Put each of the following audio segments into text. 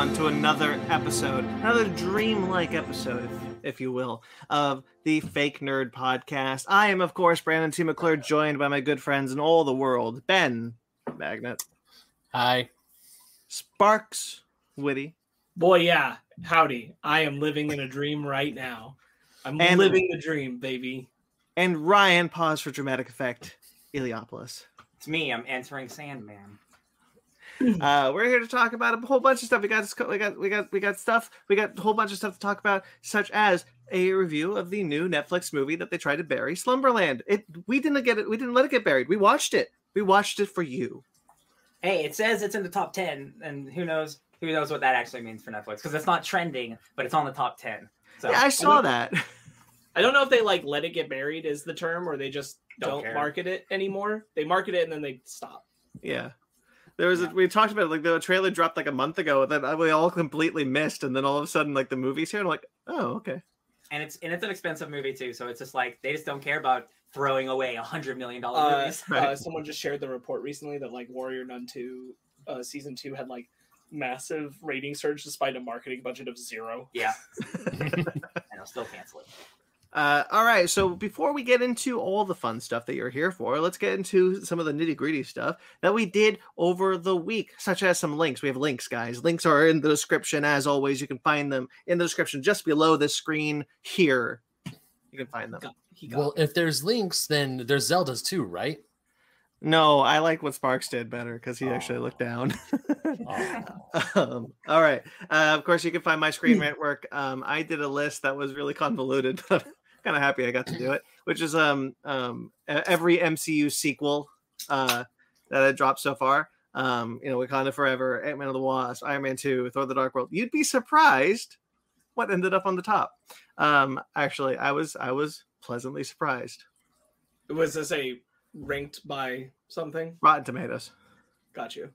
everyone, to another episode, another dream-like episode, if, if you will, of the Fake Nerd Podcast. I am, of course, Brandon T. McClure, joined by my good friends in all the world, Ben Magnet, Hi. Sparks Witty, Boy, yeah. Howdy. I am living in a dream right now. I'm And- living the dream, baby. and Ryan. Pause for dramatic effect. Iliopolis. It's me. I'm answering Sandman. Uh, we're here to talk about a whole bunch of stuff. We got we got we got we got stuff. We got a whole bunch of stuff to talk about, such as a review of the new Netflix movie that they tried to bury, Slumberland. It we didn't get it. We didn't let it get buried. We watched it. We watched it for you. Hey, it says it's in the top ten, and who knows? Who knows what that actually means for Netflix? Because it's not trending, but it's on the top ten. So Yeah, I saw that. I don't know if they like let it get buried is the term or they just Don't don't, market it anymore. They market it and then they stop. yeah. There was a, we talked about it, like the trailer dropped like a month ago that we all completely missed, and then all of a sudden like the movie's here, and I'm like, oh okay. and it's and it's an expensive movie too. So it's just like they just don't care about throwing away a hundred million dollar Uh, movies. Right. uh, someone just shared the report recently that like Warrior Nun 2 uh, season 2 had like massive rating surge despite a marketing budget of zero. Yeah, and I'll still cancel it. Uh, all right, so before we get into all the fun stuff that you're here for, let's get into some of the nitty gritty stuff that we did over the week, such as some links. We have links, guys. Links are in the description, as always. You can find them in the description just below this screen here. You can find them. Got- got Well, if there's links, then there's Zelda's too, right? No, I like what Sparks did better because he actually looked down. um, all right. Uh, of course, you can find my screen rant work. Um, I did a list that was really convoluted, but kind of happy I got to do it. Which is um, um, every MCU sequel uh, that had dropped so far. Um, you know, Wakanda Forever, Ant Man of the Wasp, Iron Man Two, Thor: The Dark World. You'd be surprised what ended up on the top. Um, actually, I was I was pleasantly surprised. was this a ranked by something? Rotten Tomatoes. Got you.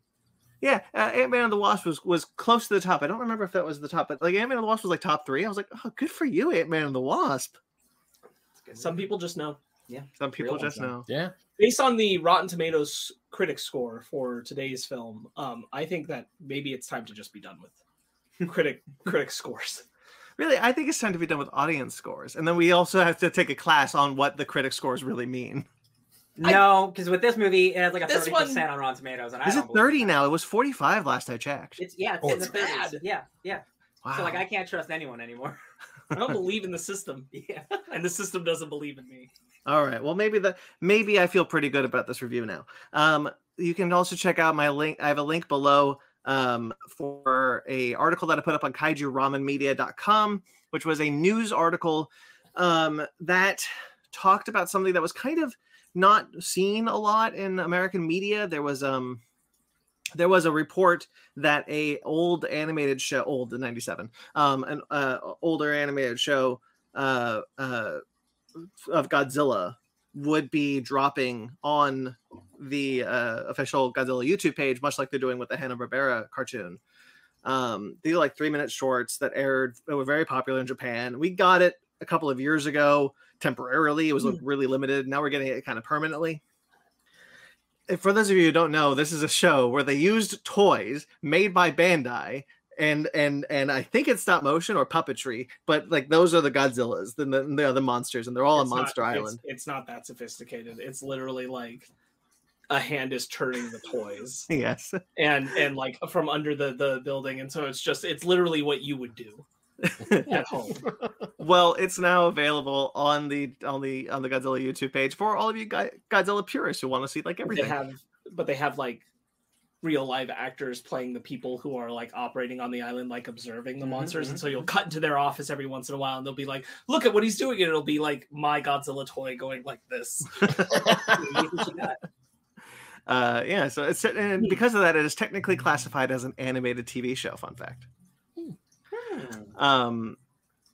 Yeah, uh, Ant Man and the Wasp was was close to the top. I don't remember if that was the top, but like Ant Man and the Wasp was like top three. I was like, oh, good for you, Ant Man and the Wasp. It's good. Some people just know. Yeah. Some people Real just ones, know. Yeah. based on the Rotten Tomatoes critic score for today's film, um, I think that maybe it's time to just be done with critic critic scores. Really, I think it's time to be done with audience scores, and then we also have to take a class on what the critic scores really mean. no, because with this movie, it has like a thirty percent on Rotten Tomatoes, and I Is it don't believe thirty now? It was forty five last I checked. It's yeah, it's Oh, in the it's 30s. bad. Yeah, yeah. Wow. So like, I can't trust anyone anymore. I don't believe in the system, yeah. and the system doesn't believe in me. All right. Well, maybe the maybe I feel pretty good about this review now. Um, you can also check out my link. I have a link below um, for a article that I put up on kaijuramenmedia.com, which was a news article um, that talked about something that was kind of not seen a lot in American media. There was um there was a report that a old animated show, old in '97, um, an uh, older animated show uh, uh, of Godzilla would be dropping on the uh, official Godzilla YouTube page, much like they're doing with the Hanna Barbera cartoon. Um, these are like three minute shorts that aired that were very popular in Japan. We got it a couple of years ago temporarily. It was like, really limited. Now we're getting it kind of permanently. And for those of you who don't know, this is a show where they used toys made by Bandai and and and I think it's stop motion or puppetry, but like those are the Godzillas, the the, the other monsters, and they're all It's on not- Monster Island. It's, not that sophisticated. It's literally like a hand is turning the toys, Yes. and and like from under the the building, and so it's just it's literally what you would do. well, it's now available on the on the on the Godzilla YouTube page for all of you Go- Godzilla purists who want to see like They everything. have, but they have like real live actors playing the people who are like operating on the island, like observing the Mhm, monsters. mhm, And so you'll cut into their office every once in a while, and they'll be like, "Look at what he's doing," and it'll be like my Godzilla toy going like this. Use what you got. Uh, yeah, so it's and because of that, it is technically classified as an animated TV show. Fun fact. Um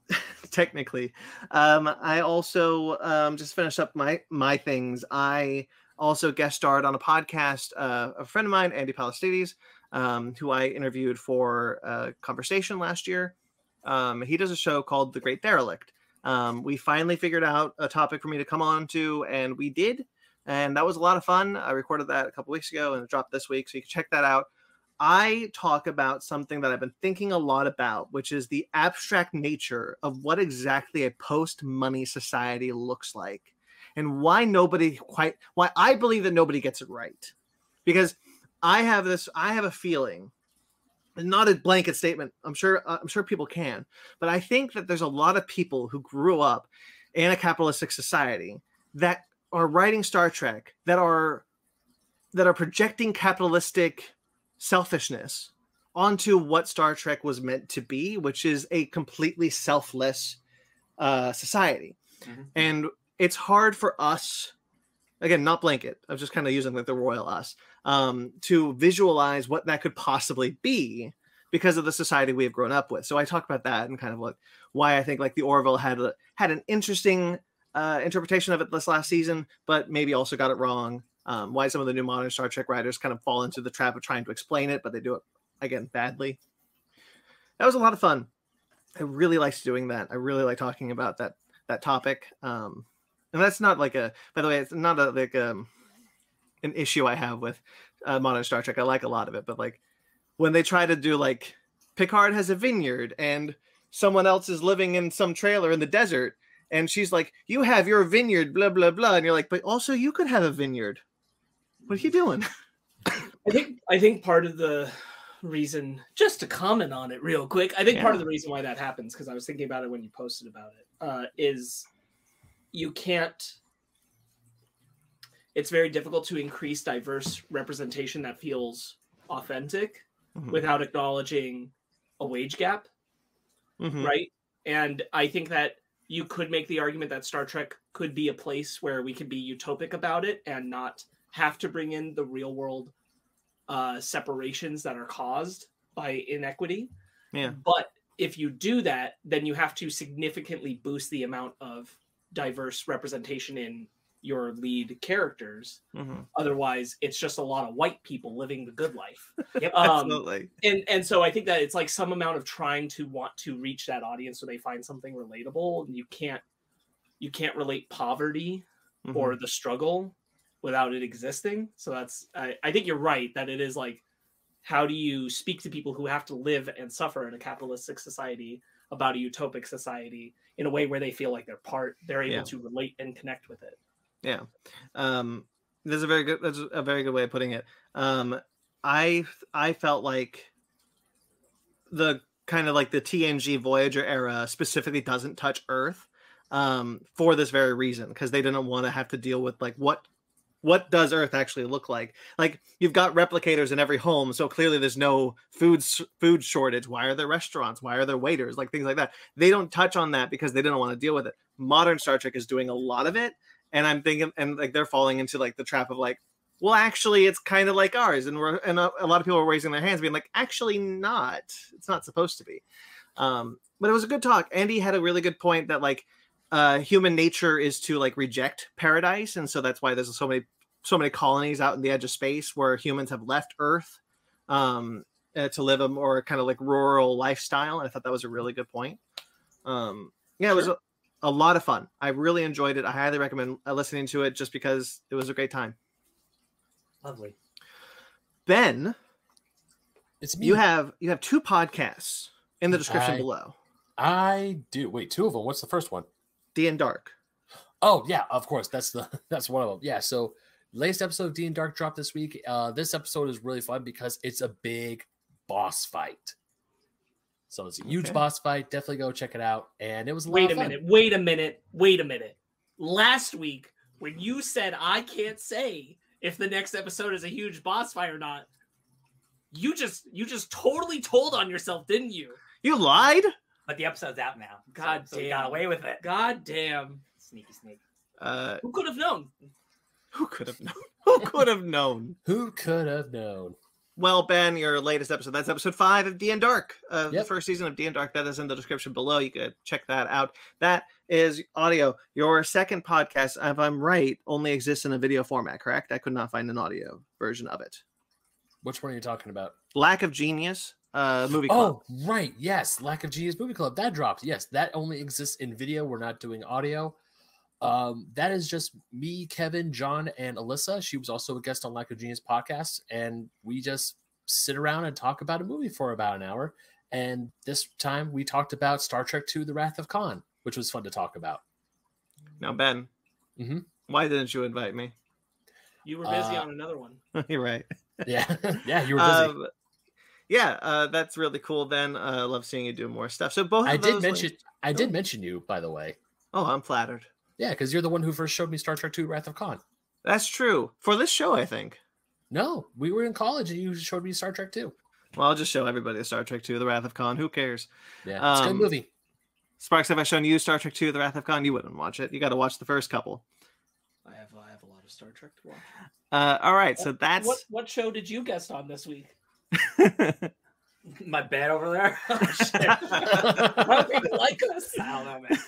technically. Um i also um just finished up my my things. I also guest starred on a podcast uh a friend of mine andy palastides um who i interviewed for a conversation last year. Um he does a show called the great derelict. Um we finally figured out a topic for me to come on to and we did and that was a lot of fun. I recorded that a couple weeks ago and dropped this week so you can check that out I talk about something that I've been thinking a lot about, which is the abstract nature of what exactly a post money society looks like and why nobody quite, why I believe that nobody gets it right. Because I have this, I have a feeling, not a blanket statement. I'm sure, uh, I'm sure people can, but I think that there's a lot of people who grew up in a capitalistic society that are writing Star Trek that are that are projecting capitalistic selfishness onto what Star Trek was meant to be, which is a completely selfless uh, society. Mhm. And it's hard for us, again, not blanket, I'm just kind of using like the royal us, um, to visualize what that could possibly be because of the society we have grown up with. So I talk about that and kind of like why I think like the Orville had a, had an interesting uh, interpretation of it this last season, but maybe also got it wrong. Um, why some of the new modern Star Trek writers kind of fall into the trap of trying to explain it, but they do it again badly. That was a lot of fun. I really liked doing that. I really like talking about that that topic. Um, and that's not like a. By the way, it's not a like um an issue I have with uh, modern Star Trek. I like a lot of it, but like when they try to do like Picard has a vineyard and someone else is living in some trailer in the desert and she's like you have your vineyard blah blah blah and you're like but also you could have a vineyard what are you doing I think I think part of the reason, just to comment on it real quick, I think part of the reason why that happens, because I was thinking about it when you posted about it, uh, is you can't. It's very difficult to increase diverse representation that feels authentic Mhm. without acknowledging a wage gap, Mhm. right? And I think that you could make the argument that Star Trek could be a place where we could be utopic about it and not have to bring in the real world uh, separations that are caused by inequity. Yeah. But if you do that, then you have to significantly boost the amount of diverse representation in your lead characters. Mhm. Otherwise, it's just a lot of white people living the good life. Yep. Um, absolutely and and so I think that it's like some amount of trying to want to reach that audience so they find something relatable, and you can't you can't relate poverty Mhm. or the struggle without it existing. So that's I, I think you're right that it is like how do you speak to people who have to live and suffer in a capitalistic society about a utopic society in a way where they feel like they're part they're able Yeah. to relate and connect with it. Yeah. Um there's a very good that's a very good way of putting it. Um I I felt like the kind of like the TNG Voyager era specifically doesn't touch Earth um for this very reason because they didn't want to have to deal with like what what does Earth actually look like? Like you've got replicators in every home, so clearly there's no food food shortage. Why are there restaurants? Why are there waiters? Like things like that. They don't touch on that because they didn't want to deal with it. Modern Star Trek is doing a lot of it, and I'm thinking, and like they're falling into like the trap of like, well, actually, it's kind of like ours, and we're and a, a lot of people are raising their hands, being like, actually, not. It's not supposed to be. Um, but it was a good talk. Andy had a really good point that like uh, human nature is to like reject paradise, and so that's why there's so many so many colonies out in the edge of space where humans have left Earth um, uh, to live a more kind of like rural lifestyle. And I thought that was a really good point. Um, yeah, it was a, a lot of fun. I really enjoyed it. I highly recommend uh, listening to it just because it was a great time. Lovely. Ben, It's me. you have you have two podcasts in the description I- below. I do. Wait, two of them. What's the first one? D and Dark. Oh yeah, of course. That's the that's one of them. Yeah. So latest episode of D and Dark dropped this week. Uh, this episode is really fun because it's a big boss fight. So it's a huge Okay. boss fight. Definitely go check it out. And it was a lot Wait of a fun. minute. Wait a minute. Wait a minute. Last week, when you said I can't say if the next episode is a huge boss fight or not, you just you just totally told on yourself, didn't you? You lied. But the episode's out now. so- God so, we got damn. away with it. God damn. Sneaky sneak. Uh, Who could have known? who could have known? Who could have known? Who could have known? Well, Ben, your latest episode, that's episode five of D and Dark, uh, the first season of D and Dark. That is in the description below. You could check that out. That is audio. Your second podcast, if I'm right, only exists in a video format, correct? I could not find an audio version of it. Which one are you talking about? Lack of Genius, uh, movie club. Oh, right. Yes. Lack of Genius Movie Club. That dropped. Yes. That only exists in video. We're not doing audio. Um, that is just me, Kevin, John, and Alyssa. She was also a guest on Lack of Genius podcast. And we just sit around and talk about a movie for about an hour. And this time we talked about Star Trek II: The Wrath of Khan, which was fun to talk about. Now, Ben, Mhm. why didn't you invite me? You were busy Uh, on another one. You're right. Yeah, yeah, you were busy. Um, yeah, uh, that's really cool. Then uh, I love seeing you do more stuff. So both I did those mention, links- I did mention you, by the way. Oh, I'm flattered. Yeah, because you're the one who first showed me Star Trek II: Wrath of Khan. That's true for this show. I think. No, we were in college and you showed me Star Trek II. Well, I'll just show everybody Star Trek II: The Wrath of Khan. Who cares? Yeah, it's a good Um, movie. Sparks, have I shown you Star Trek II: The Wrath of Khan? You wouldn't watch it. You got to watch the first couple. I have I have a lot of Star Trek to watch. Uh, all right, so that's What what show did you guest on this week? My bed over there. Oh, shit. Do people like us? I don't know, man.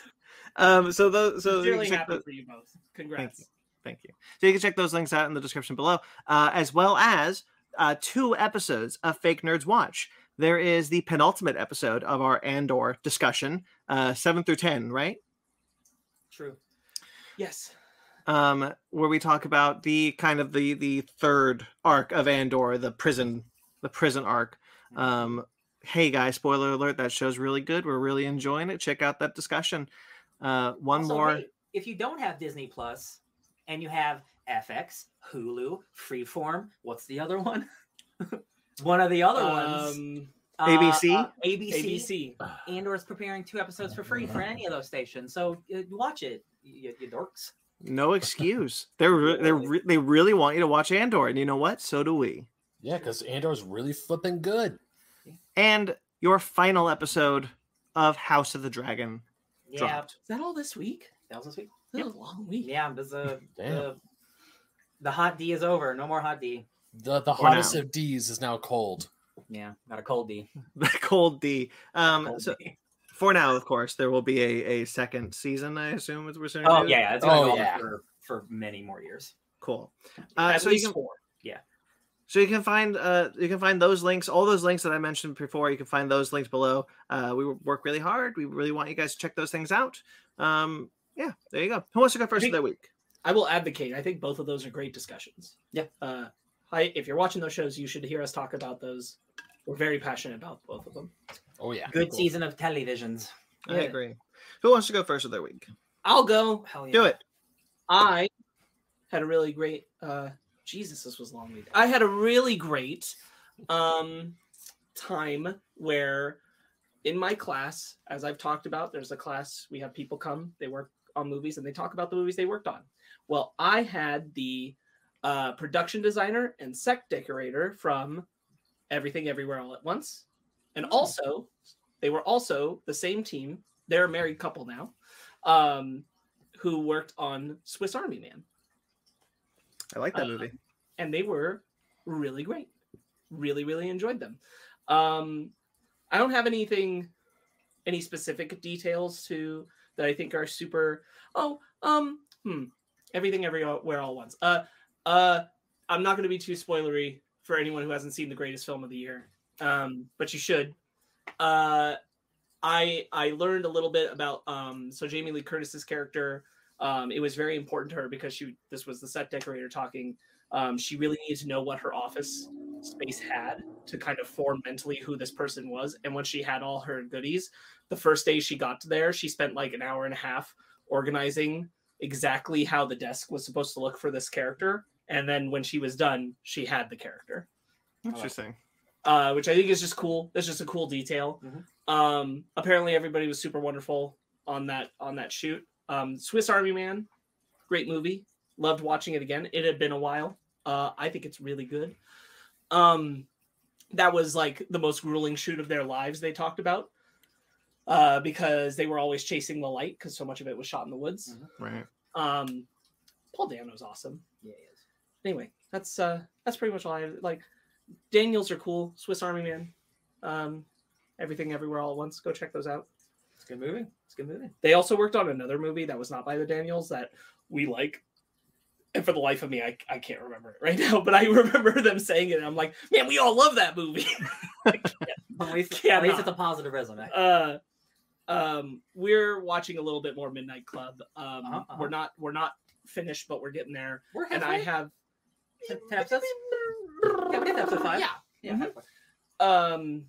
um. So those. So you Sincerely can check happy the- for you both. Congrats. Thank you. So you can check those links out in the description below, uh, as well as uh, two episodes of Fake Nerds Watch. There is the penultimate episode of our Andor discussion, uh, seven through ten, right? True. Yes. Um, where we talk about the kind of the the third arc of Andor, the prison, the prison arc. Um, hey guys, spoiler alert! That show's really good. We're really enjoying it. Check out that discussion. Uh, one Also, more. hey, if you don't have Disney Plus and you have FX, Hulu, Freeform, what's the other one? one of the other ones. Um, Uh, ABC? uh, ABC. ABC. Andor is preparing two episodes for free for any of those stations. So uh, watch it, you, you dorks. No excuse. They're re- they're re- they really want you to watch Andor, and you know what? So do we. Yeah, because Andor's really flipping good. And your final episode of House of the Dragon Yeah, dropped. Is that all this week? that was this week. That was a long week. Yeah, there's a, Damn. the, the hot D is over. No more hot D. The the For hottest now. of D's is now cold. Yeah, got a cold D. The cold D. Um, Cold so D. for now, of course, there will be a, a second season. I assume is we're saying. Oh yeah, yeah, it's gonna Oh, go on yeah. for, for many more years. cool. Uh, At so you least can four. So you can find uh you can find those links, all those links that I mentioned before. You can find those links below. Uh, we work really hard. We really want you guys to check those things out. Um, yeah, there you go. Who wants to go first think- of their week? I will advocate. I think both of those are great discussions. Yeah. Uh, I, if you're watching those shows, you should hear us talk about those. We're very passionate about both of them. Oh yeah. Good Cool. season of televisions. I Yeah. agree. Who wants to go first of their week? I'll go. Hell yeah. Do it. I had a really great uh Jesus, this was long week. I had a really great um time where in my class, as I've talked about, there's a class, we have people come, they work on movies and they talk about the movies they worked on. Well, I had the uh production designer and set decorator from Everything Everywhere All at Once. And Oh. also, they were also the same team. They're a married couple now. Um who worked on Swiss Army Man. I like that Uh, movie. And they were really great. Really, really enjoyed them. Um, I don't have anything, any specific details to that I think are super. Oh, um, hmm, everything everywhere all once. Uh, uh, I'm not going to be too spoilery for anyone who hasn't seen the greatest film of the year, um, but you should. Uh, I I learned a little bit about um, so Jamie Lee Curtis's character. Um, it was very important to her because she this was the set decorator talking. Um, she really needed to know what her office space had to kind of form mentally who this person was. And when she had all her goodies, the first day she got to there, she spent like an hour and a half organizing exactly how the desk was supposed to look for this character. And then when she was done, she had the character, Interesting. uh, which I think is just cool. That's just a cool detail. Mhm. Um, apparently, everybody was super wonderful on that on that shoot. Um, Swiss Army Man, great movie. Loved watching it again. It had been a while. Uh, I think it's really good. Um, that was like the most grueling shoot of their lives. They talked about uh, because they were always chasing the light because so much of it was shot in the woods. Right. Um, Paul Dano's awesome. Yeah, it is. Anyway, that's uh, that's pretty much all I have. like. Daniels are cool. Swiss Army Man. Um, everything everywhere all at once. Go check those out. It's a good movie. It's a good movie. They also worked on another movie that was not by the Daniels that we like. And for the life of me, I, I can't remember it right now, but I remember them saying it. And I'm like, man, we all love that movie. At least, at least it's a positive resume. uh, um, we're watching a little bit more Midnight Club. Um, Uh-huh, uh-huh. We're not we're not finished, but we're getting there. We're And I have Ten- ten episodes? Yeah, we did episode five. Yeah, Yeah. Mhm. Um,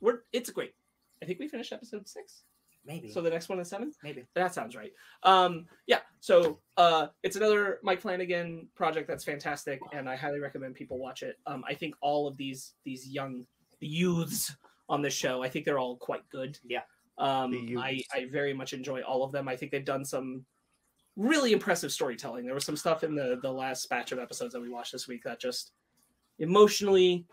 we're it's great. I think we finished episode six. Maybe. So the next one is seven. maybe. That sounds right. Um, yeah. So uh, it's another Mike Flanagan project that's fantastic, and I highly recommend people watch it. Um, I think all of these these young youths on this show, I think they're all quite good. Yeah. Um, I. I very much enjoy all of them. I think they've done some really impressive storytelling. There was some stuff in the the last batch of episodes that we watched this week that just emotionally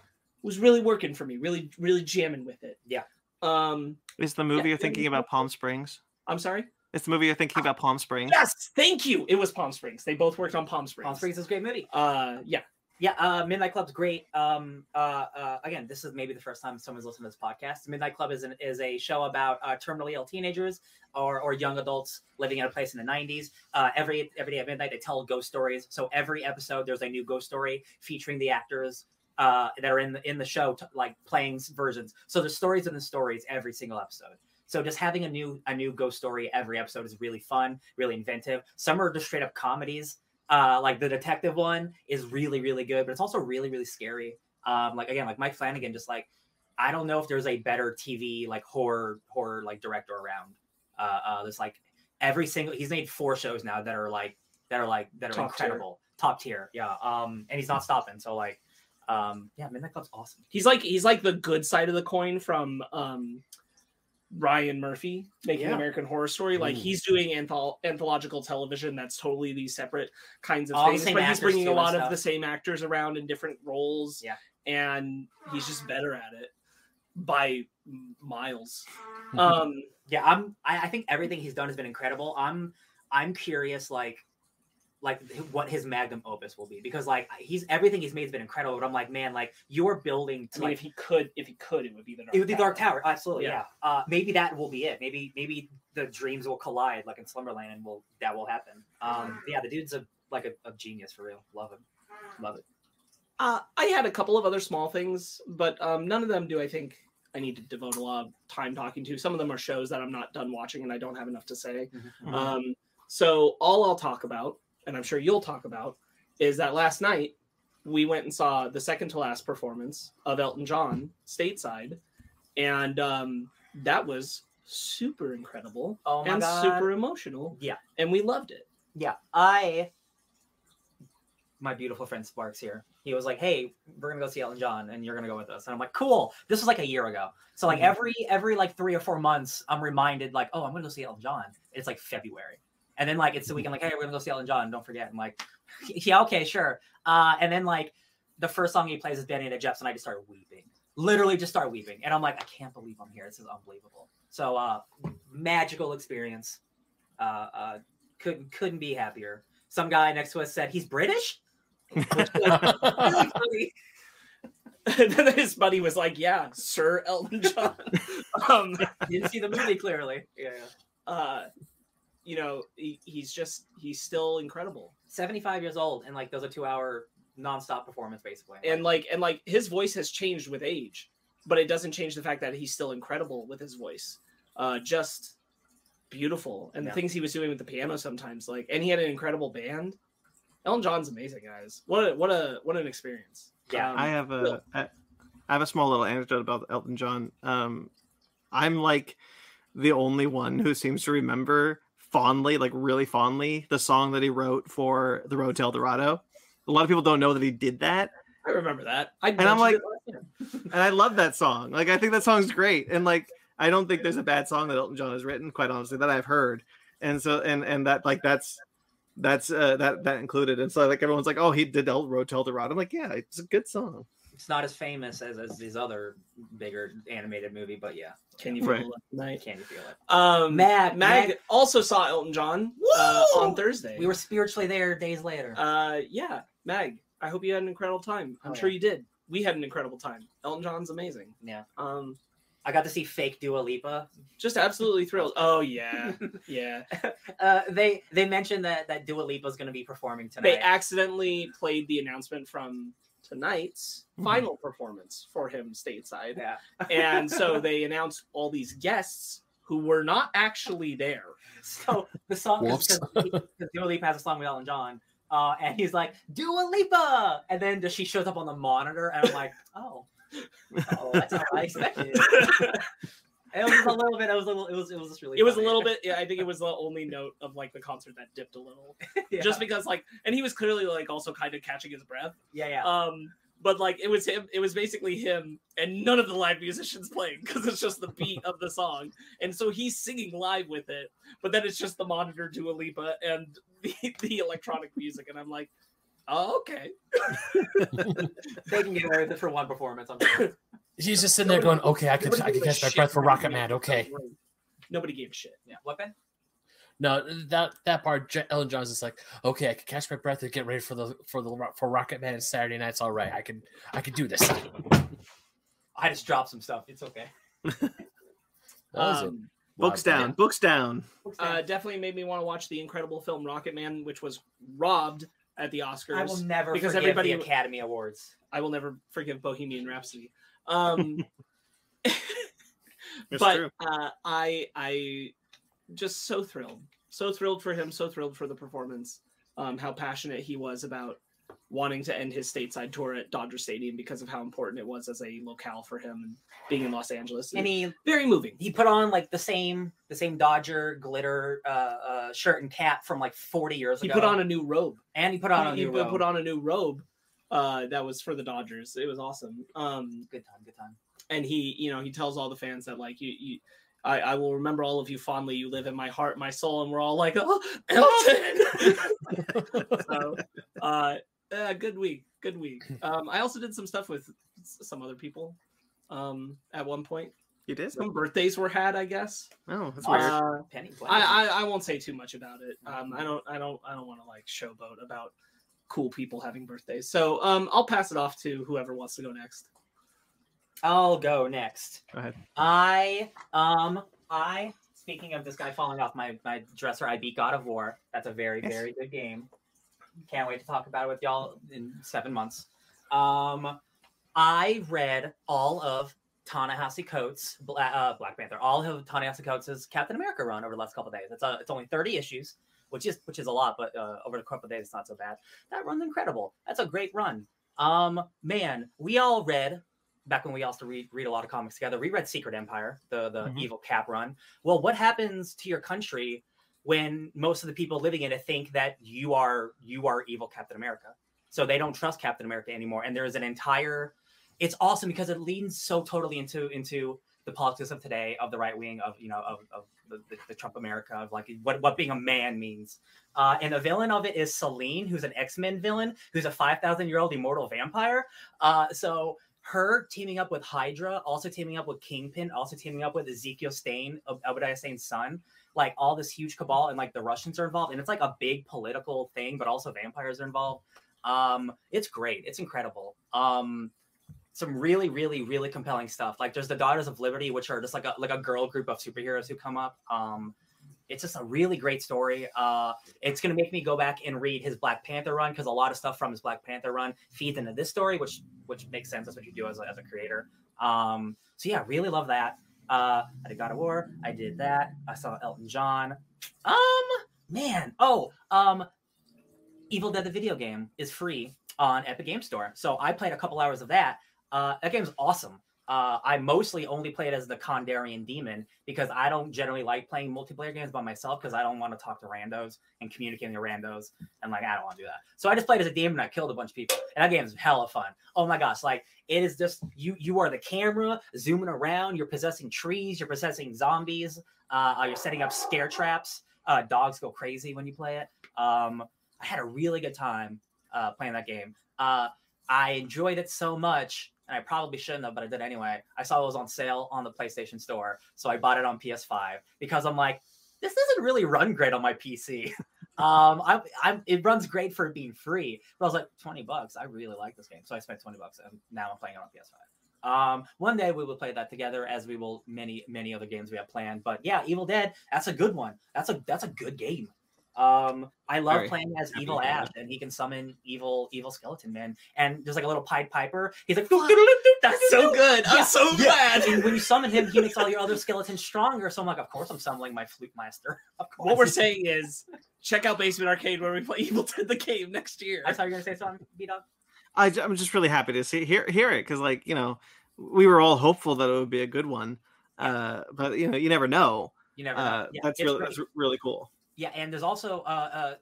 was really working for me. Really really jamming with it. Yeah. Um, Is the movie Yeah, you're thinking about Palm Springs? I'm sorry. It's the movie you're thinking about Palm Springs. Yes, thank you. It was Palm Springs. They both worked on Palm Springs. Palm Springs is a great movie. Uh, yeah. Yeah, uh, Midnight Club's great. Um, uh, uh, again, this is maybe the first time someone's listened to this podcast. Midnight Club is an, is a show about uh, terminally ill teenagers or, or young adults living in a place in the '90s. Uh, every every day at midnight, they tell ghost stories. So every episode, there's a new ghost story featuring the actors uh, that are in the in the show, t- like playing versions. So there's stories in the stories every single episode. So just having a new a new ghost story every episode is really fun, really inventive. Some are just straight up comedies. Uh, like the detective one is really really good, but it's also really really scary. Um, like again, like Mike Flanagan, just like I don't know if there's a better TV like horror horror like director around. Uh, uh, there's like every single he's made four shows now that are like that are like that are Top tier. incredible, top tier. Yeah. Um, and he's not stopping. So like, um, yeah, Midnight Club's awesome. He's like he's like the good side of the coin from um Ryan Murphy making Yeah. American Horror Story. Like Ooh. he's doing anthol- anthological television that's totally these separate kinds of All things, but he's bringing a lot of the same actors around in different roles. Yeah. and he's just better at it by miles. Um, Yeah, I'm. I, I think everything he's done has been incredible. I'm. I'm curious, like, like what his magnum opus will be because like he's everything he's made has been incredible. But I'm like, man, like you're building I mean, like if he could, if he could, it would be the Dark it would be Dark Tower, absolutely. Yeah. Yeah. Uh, maybe that will be it. Maybe maybe the dreams will collide like in Slumberland, and will that will happen. Um, yeah, the dude's a like a, a genius for real. Love him. Love it. Uh, I had a couple of other small things, but um, none of them do I think I need to devote a lot of time talking to. Some of them are shows that I'm not done watching and I don't have enough to say. Mhm. Um, so all I'll talk about, and I'm sure you'll talk about, is that last night we went and saw the second to last performance of Elton John stateside, and um, that was super incredible Oh and god. super emotional. Yeah. and we loved it. Yeah, I. My beautiful friend Sparks here. He was like, "Hey, we're gonna go see Elton John, and you're gonna go with us." And I'm like, "Cool." This was like a year ago. So like Mhm. every every like three or four months, I'm reminded like, "Oh, I'm gonna go see Elton John." It's like February, and then like it's the weekend. Like, "Hey, we're gonna go see Elton John. Don't forget." I'm like, "Yeah, okay, sure." Uh, and then like the first song he plays is Bennie and the Jets, and I just start weeping. Literally, just start weeping, and I'm like, "I can't believe I'm here. This is unbelievable." So, uh, magical experience. Uh, uh, couldn't couldn't be happier. Some guy next to us said he's British. Which was really funny. and then his buddy was like, "Yeah, Sir Elton John." um, Didn't see the movie clearly. Yeah, yeah. uh, you know, he, he's just he's still incredible, 75 years old and like those are two hour nonstop performance basically. and like and like his voice has changed with age, but it doesn't change the fact that he's still incredible with his voice. Uh, just beautiful, and Yeah. the things he was doing with the piano sometimes, like, and he had an incredible band. Elton John's amazing, guys. What a, what a what an experience. Yeah, Um, I have a I I have a small little anecdote about Elton John. Um, I'm like the only one who seems to remember fondly, like really fondly, the song that he wrote for the Road to El Dorado. A lot of people don't know that he did that, I remember that. I And I'm like- mentioned it last time. and I love that song. Like I think that song's great, and like I don't think there's a bad song that Elton John has written, quite honestly, that I've heard. And so and and that like that's that's uh that that included. And so like everyone's like, oh, he did El Road to El Dorado. I'm like, yeah, it's a good song. It's not as famous as, as his other bigger animated movie, but yeah. Can you feel Right. it tonight? Can you feel it? Um, Mag- Mag, Mag- also saw Elton John uh, on Thursday. We were spiritually there days later. uh, yeah, Mag. I hope you had an incredible time. I'm Oh, sure yeah. you did. We had an incredible time. Elton John's amazing. Yeah. Um, I got to see fake Dua Lipa. just absolutely thrilled. Oh yeah, yeah. Uh, they they mentioned that that Dua Lipa is going to be performing tonight. They accidentally played the announcement from tonight's Mhm. final performance for him stateside, yeah. and so they announced all these guests who were not actually there. So the song Whoops. because Dua Lipa has a song with Elton John. Uh, and he's like, Dua Lipa! And then she shows up on the monitor, and I'm like, oh, oh that's not what I expected. It was a little bit. It was a little. It was. It was just really. It was a little bit. Yeah, I think it was the only note of like the concert that dipped a little, yeah. just because like, and he was clearly like also kind of catching his breath. yeah, yeah. Um, but like it was him. It was basically him and none of the live musicians playing because it's just the beat of the song, and so he's singing live with it. But then it's just the monitor Dua Lipa and the, the electronic music, and I'm like, oh, okay. they can get away with it for one performance. I'm sure. He's just sitting there going, "Okay, I could, I could catch my shit breath for when Rocket Man." Okay. Nobody gave a shit. Yeah. What Ben? No, that that part, Je- Ellen John's is like, "Okay, I can catch my breath and get ready for the for the for Rocket Man and Saturday Night's all right. I can I can do this." I just dropped some stuff. It's okay. That was a Um, Books wild down. Books down. uh, definitely made me want to watch the incredible film Rocket Man, which was robbed at the Oscars. I will never because forgive everybody- the Academy Awards. I will never forgive Bohemian Rhapsody. Um, but uh, I I just so thrilled, so thrilled for him, so thrilled for the performance. Um, how passionate he was about wanting to end his stateside tour at Dodger Stadium because of how important it was as a locale for him and being in Los Angeles. And he very moving. he put on like the same the same Dodger glitter uh, uh, shirt and cap from like 40 years He ago. He put on a new robe. and he put on a new put- robe. put on a new robe uh, that was for the Dodgers. It was awesome. Um, Good time. Good time. and he you know he tells all the fans that like you you I, I will remember all of you fondly. You live in my heart, my soul, and we're all like, oh, Elton. so, uh, uh, good week, good week. Um, I also did some stuff with some other people. Um, at one point, You did? some birthdays were had, I guess. Oh, that's weird. Uh, Penny. I, I I won't say too much about it. Um, I don't I don't I don't want to like showboat about cool people having birthdays. So um, I'll pass it off to whoever wants to go next. I'll go next. Go ahead. I um I speaking of this guy falling off my my dresser, I beat God of War. That's a very Yes. very good game. Can't wait to talk about it with y'all in seven months. Um, I read all of Ta-Nehisi Coates' Bla- uh, Black Panther, all of Ta-Nehisi Coates' Captain America run over the last couple of days. It's a, it's only thirty issues, which is which is a lot, but uh, over the couple of days, it's not so bad. That run's incredible. That's a great run. Um, man, we all read back when we also read read a lot of comics together. We read Secret Empire, the the Mhm. evil Cap run. Well, what happens to your country when most of the people living in it think that you are you are evil Captain America? So they don't trust Captain America anymore, and there is an entire. It's awesome because it leans so totally into into the politics of today, of the right wing, of you know, of, of the, the, Trump America, of like what what being a man means. Uh, and the villain of it is Selene, who's an X Men villain, who's a five thousand year old immortal vampire. Uh, so her teaming up with Hydra, also teaming up with Kingpin, also teaming up with Ezekiel Stane, Ob- Obadiah Stane's son, like all this huge cabal, and like the Russians are involved, and it's like a big political thing, but also vampires are involved. Um, it's great, it's incredible. Um, some really, really, really compelling stuff. Like there's the Daughters of Liberty, which are just like a like a girl group of superheroes who come up. Um, it's just a really great story. Uh, it's gonna make me go back and read his Black Panther run because a lot of stuff from his Black Panther run feeds into this story, which which makes sense. That's what you do as a, as a creator. Um, so yeah, really love that. Uh, I did God of War. I did that. I saw Elton John. Um, man. Oh, um, Evil Dead the video game is free on Epic Game Store. So I played a couple hours of that. Uh, that game's awesome. Uh, I mostly only play it as the Kandarian Demon because I don't generally like playing multiplayer games by myself because I don't want to talk to randos and communicate with randos and like I don't want to do that. So I just played as a demon and I killed a bunch of people. And that game is hella fun. Oh my gosh, like it is just you you are the camera zooming around, you're possessing trees, you're possessing zombies, uh, uh, you're setting up scare traps. Uh, dogs go crazy when you play it. Um, I had a really good time uh, playing that game. I enjoyed it so much, and I probably shouldn't have, but I did anyway. I saw it was on sale on the PlayStation Store, so I bought it on PS5 because I'm like, this doesn't really run great on my PC. um, I, I'm it runs great for being free, but I was like, twenty bucks. I really like this game, so I spent twenty bucks, and now I'm playing it on PS5. Um, one day we will play that together, as we will many many other games we have planned. But yeah, Evil Dead, that's a good one. That's a that's a good game. Um, I love Very playing as Evil to hear Ash, and he can summon evil, evil skeleton man. And there's like a little Pied Piper. He's like, That's so good. I'm Yeah. so glad. And when you summon him, he makes all your other skeletons stronger. So I'm like, of course I'm summoning my Flute Master. Of course. What we're saying is, check out Basement Arcade where we play Evil Dead the Game next year. I thought you were gonna say something, B Dog. I, am just really happy to see hear hear it because like you know we were all hopeful that it would be a good one, uh, but you know you never know. You never know. Uh, Yeah, that's really great. that's really cool. Yeah, and there's also uh, uh,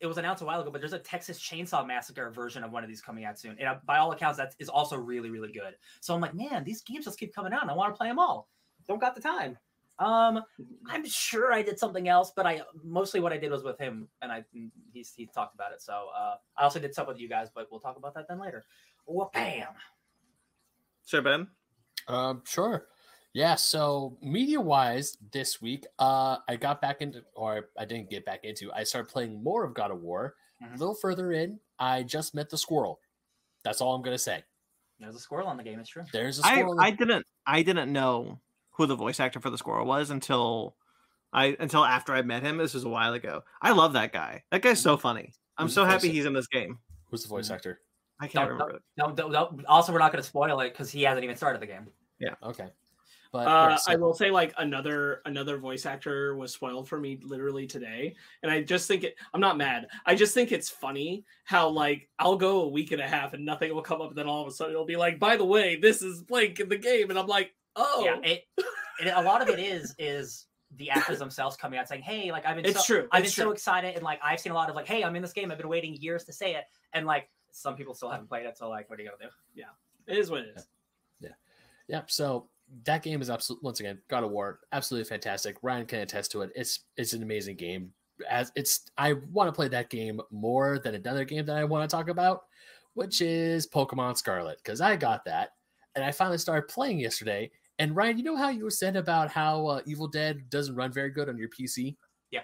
it was announced a while ago, but there's a Texas Chainsaw Massacre version of one of these coming out soon. And uh, by all accounts, that is also really, really good. So I'm like, man, these games just keep coming out. And I want to play them all. Don't got the time. Um, I'm sure I did something else, but I mostly what I did was with him, and I he's he talked about it. So uh, I also did stuff with you guys, but we'll talk about that then later. Well, bam. Sure, Ben. Um, sure. Yeah, so media wise this week, uh I got back into or I didn't get back into, I started playing more of God of War. Mhm. A little further in, I just met the squirrel. That's all I'm gonna say. There's a squirrel on the game. It's true. There's a I, squirrel. I didn't I didn't know who the voice actor for the squirrel was until I until after I met him. This was a while ago. I love that guy. That guy's so funny. I'm Who's so happy he's in this game. Who's the voice actor? I can't Don't- remember. it. No, don't, don't- also we're not going to spoil it because he hasn't even started the game. Yeah. Okay. But Uh, so- I will say, like another another voice actor was spoiled for me literally today, and I just think it. I'm not mad. I just think it's funny how like I'll go a week and a half and nothing will come up, and then all of a sudden it'll be like, by the way, this is Blake in the game, and I'm like, oh, Yeah, it, it a lot of it is is the actors themselves coming out saying, "Hey, like I've been It's so, true, I've been it's so excited," and like I've seen a lot of like, "Hey, I'm in this game. I've been waiting years to say it," and like some people still haven't played it. So like, what are you gonna do? Yeah, it is what it is. Yep. So that game is absolutely once again God of War, absolutely fantastic. Ryan can attest to it. It's it's an amazing game. As it's, I want to play that game more than another game that I want to talk about, which is Pokemon Scarlet, because I got that and I finally started playing yesterday. And Ryan, you know how you were said about how uh, Evil Dead doesn't run very good on your PC? Yeah.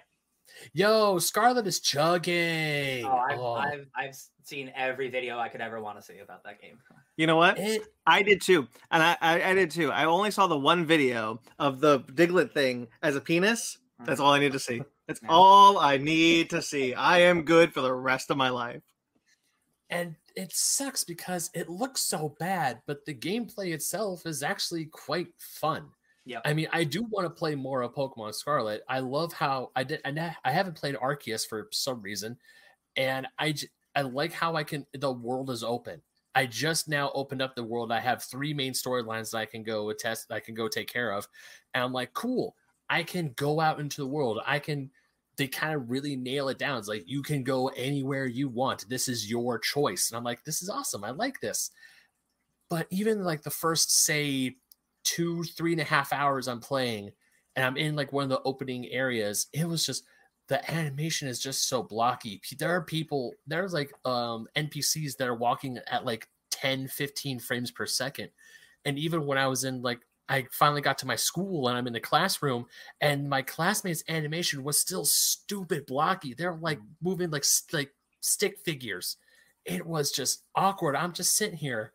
Yo, Scarlet is chugging. Oh, I've, Oh, I've I've seen every video I could ever want to see about that game. You know what? it, I did too, and I, I I did too. I only saw the one video of the Diglett thing as a penis. That's all I need to see. That's Yeah. all I need to see. I am good for the rest of my life. and it sucks because it looks so bad, but the gameplay itself is actually quite fun. Yeah. I mean, I do want to play more of Pokemon Scarlet. I love how I did, and I I haven't played Arceus for some reason, and I j- I like how I can. The world is open. I just now opened up the world. I have three main storylines that I can go test. I can go take care of, and I'm like, cool. I can go out into the world. I can. They kind of really nail it down. It's like you can go anywhere you want. This is your choice, and I'm like, this is awesome. I like this. But even like the first, say, two, three and a half hours I'm playing, and I'm in like one of the opening areas, it was just the animation is just so blocky. There are people, there's like um NPCs that are walking at like 10, 15 frames per second. And even when I was in like I finally got to my school and I'm in the classroom and my classmates' animation was still stupid blocky. They're like moving like like stick figures. It was just awkward. I'm just sitting here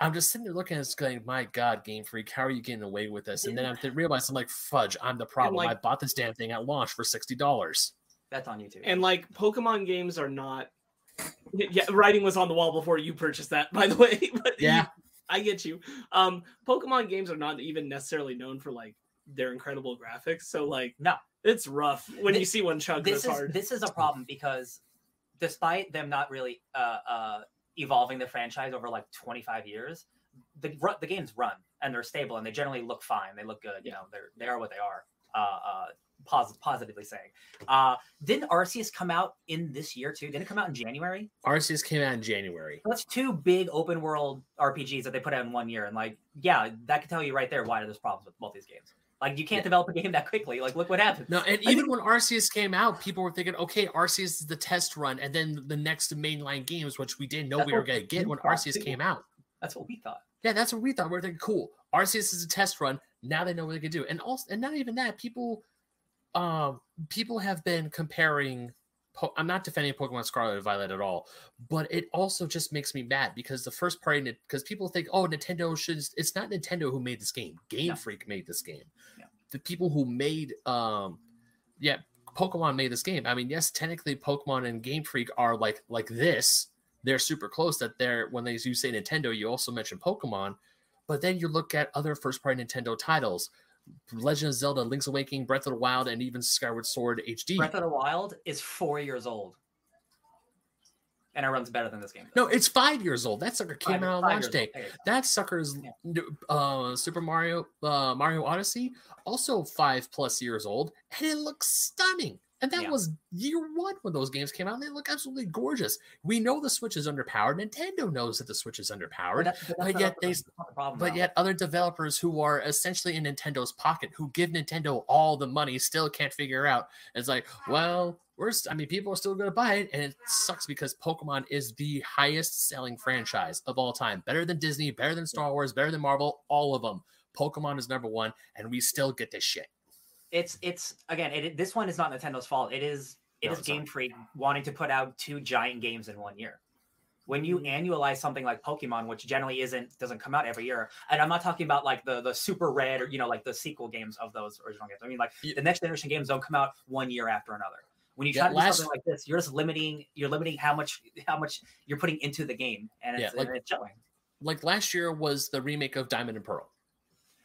I'm just sitting there looking at this going, my God, Game Freak, how are you getting away with this? And then I th- realized I'm like, fudge, I'm the problem. like- I bought this damn thing at launch for sixty dollars. That's on YouTube. And like Pokemon games are not. Yeah, writing was on the wall before you purchased that, by the way. But you- Yeah. I get you. Um, Pokemon games are not even necessarily known for like their incredible graphics. So like, No. it's rough when Thi- you see one chug this this is hard. this is a problem because despite them not really uh, uh, evolving the franchise over like 25 years, the the games run and they're stable and they generally look fine. They look good. You know, they're they are what they are. Uh, uh, pos- positively saying. Uh, didn't Arceus come out in this year too? Didn't it come out in January? Arceus came out in January. That's two big open world RPGs that they put out in one year. And like, yeah, that can tell you right there why there's problems with both these games. Like, you can't develop a game that quickly. Like, look what happened. No, and even when Arceus came out, people were thinking, okay, Arceus is the test run, and then the next mainline games, which we didn't know That's we were going to get we when Arceus too. came out. That's what we thought. Yeah, that's what we thought. We are thinking, cool. Arceus is a test run. Now they know what they can do, and also, and not even that. People, um, people have been comparing. Po- I'm not defending Pokemon Scarlet and Violet at all, but it also just makes me mad because the first party, because people think, oh, Nintendo should. It's not Nintendo who made this game. Game No. Freak made this game. Yeah. The people who made, um, yeah, Pokemon made this game. I mean, yes, technically Pokemon and Game Freak are like like this. They're super close. That they're when they you say Nintendo, you also mention Pokemon, but then you look at other first party Nintendo titles, Legend of Zelda, Link's Awakening, Breath of the Wild, and even Skyward Sword HD. Breath of the Wild is four years old, and it runs better than this game. no, it's five years old. That sucker came Five- out on launch day. old. There you go. That sucker's uh, Super Mario uh, Mario Odyssey, also five plus years old, and it looks stunning. And that Yeah. was year one when those games came out, and they look absolutely gorgeous. We know the Switch is underpowered. Nintendo knows that the Switch is underpowered, that- but that's but yet they- the problem. but though. yet other developers who are essentially in Nintendo's pocket, who give Nintendo all the money, still can't figure out. It's like, well, we're. I mean, people are still going to buy it, and it sucks because Pokemon is the highest selling franchise of all time, better than Disney, better than Star Wars, better than Marvel, all of them. Pokemon is number one, and we still get this shit. It's it's again it, this one is not nintendo's fault it is it No, is it's not. game freak wanting to put out two giant games in one year when you mm-hmm. annualize something like pokemon which generally isn't doesn't come out every year and i'm not talking about like the the super red or you know like the sequel games of those original games i mean like Yeah. the next generation games don't come out one year after another when you Yeah, try to do last- something like this you're just limiting you're limiting how much how much you're putting into the game and it's, Yeah, like- and it's showing Like last year was the remake of Diamond and Pearl.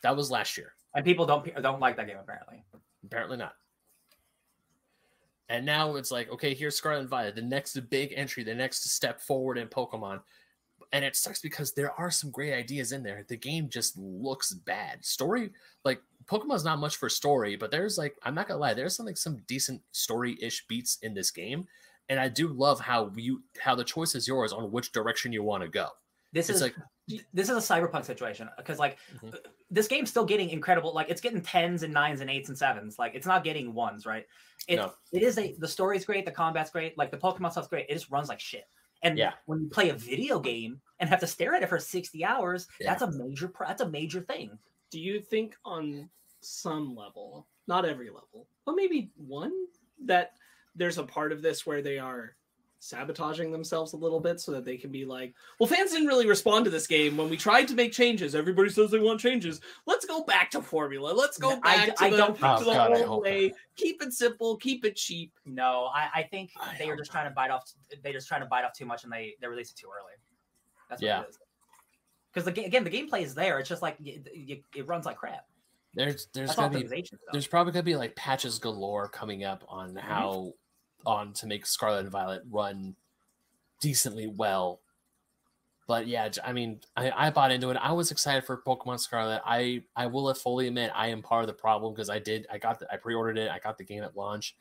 That was last year. and people don't don't like that game apparently Apparently not. And now it's like, okay, here's Scarlet and Violet, the next big entry, the next step forward in Pokemon. And it sucks because there are some great ideas in there. The game just looks bad. Story, like Pokemon's not much for story, but there's like, I'm not gonna lie, there's some like some decent story-ish beats in this game. And I do love how you how the choice is yours on which direction you want to go. This It's is like this is a cyberpunk situation because like Mhm. uh, this game's still getting incredible like it's getting tens and nines and eights and sevens like it's not getting ones right it, No. it is a the story's great the combat's great like the pokemon stuff's great it just runs like shit and Yeah. when you play a video game and have to stare at it for 60 hours Yeah. that's a major pro- that's a major thing Do you think on some level, not every level, but maybe one, that there's a part of this where they are sabotaging themselves a little bit so that they can be like, well, fans didn't really respond to this game when we tried to make changes. Everybody says they want changes. Let's go back to formula. Let's go I- back to I the, don't to think the. Oh, God, I old hope way. Keep it simple. Keep it cheap. no i, I think I they are hope just trying to bite off they just trying to bite off too much and they they release it too early that's what Yeah. it is because again the gameplay is there it's just like it, it, it runs like crap there's there's that's gonna be optimization there's probably gonna be like patches galore coming up on Mm-hmm. how on to make Scarlet and Violet run decently well. But yeah, I mean, I, I bought into it. I was excited for Pokemon Scarlet. I I will fully admit I am part of the problem because I did I got the, I pre-ordered it. I got the game at launch,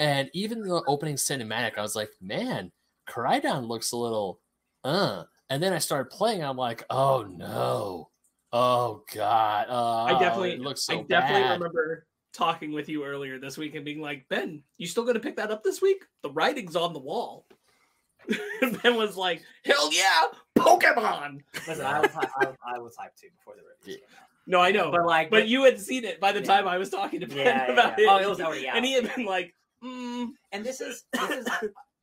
and even the opening cinematic, I was like, man, Koraidon looks a little, uh. And then I started playing. I'm like, oh no, oh god, uh, I definitely, it looks so I definitely bad. remember talking with you earlier this week and being like, Ben, you still going to pick that up this week? The writing's on the wall. and Ben was like, hell yeah, Pokemon. Listen, I was, hy- I, was, I was hyped too before the release came out. No, I know, But like, but you had seen it by the Yeah. time I was talking to Ben Yeah, yeah, about yeah. it. Oh, it was already out, And he had been like, mm, and this is this is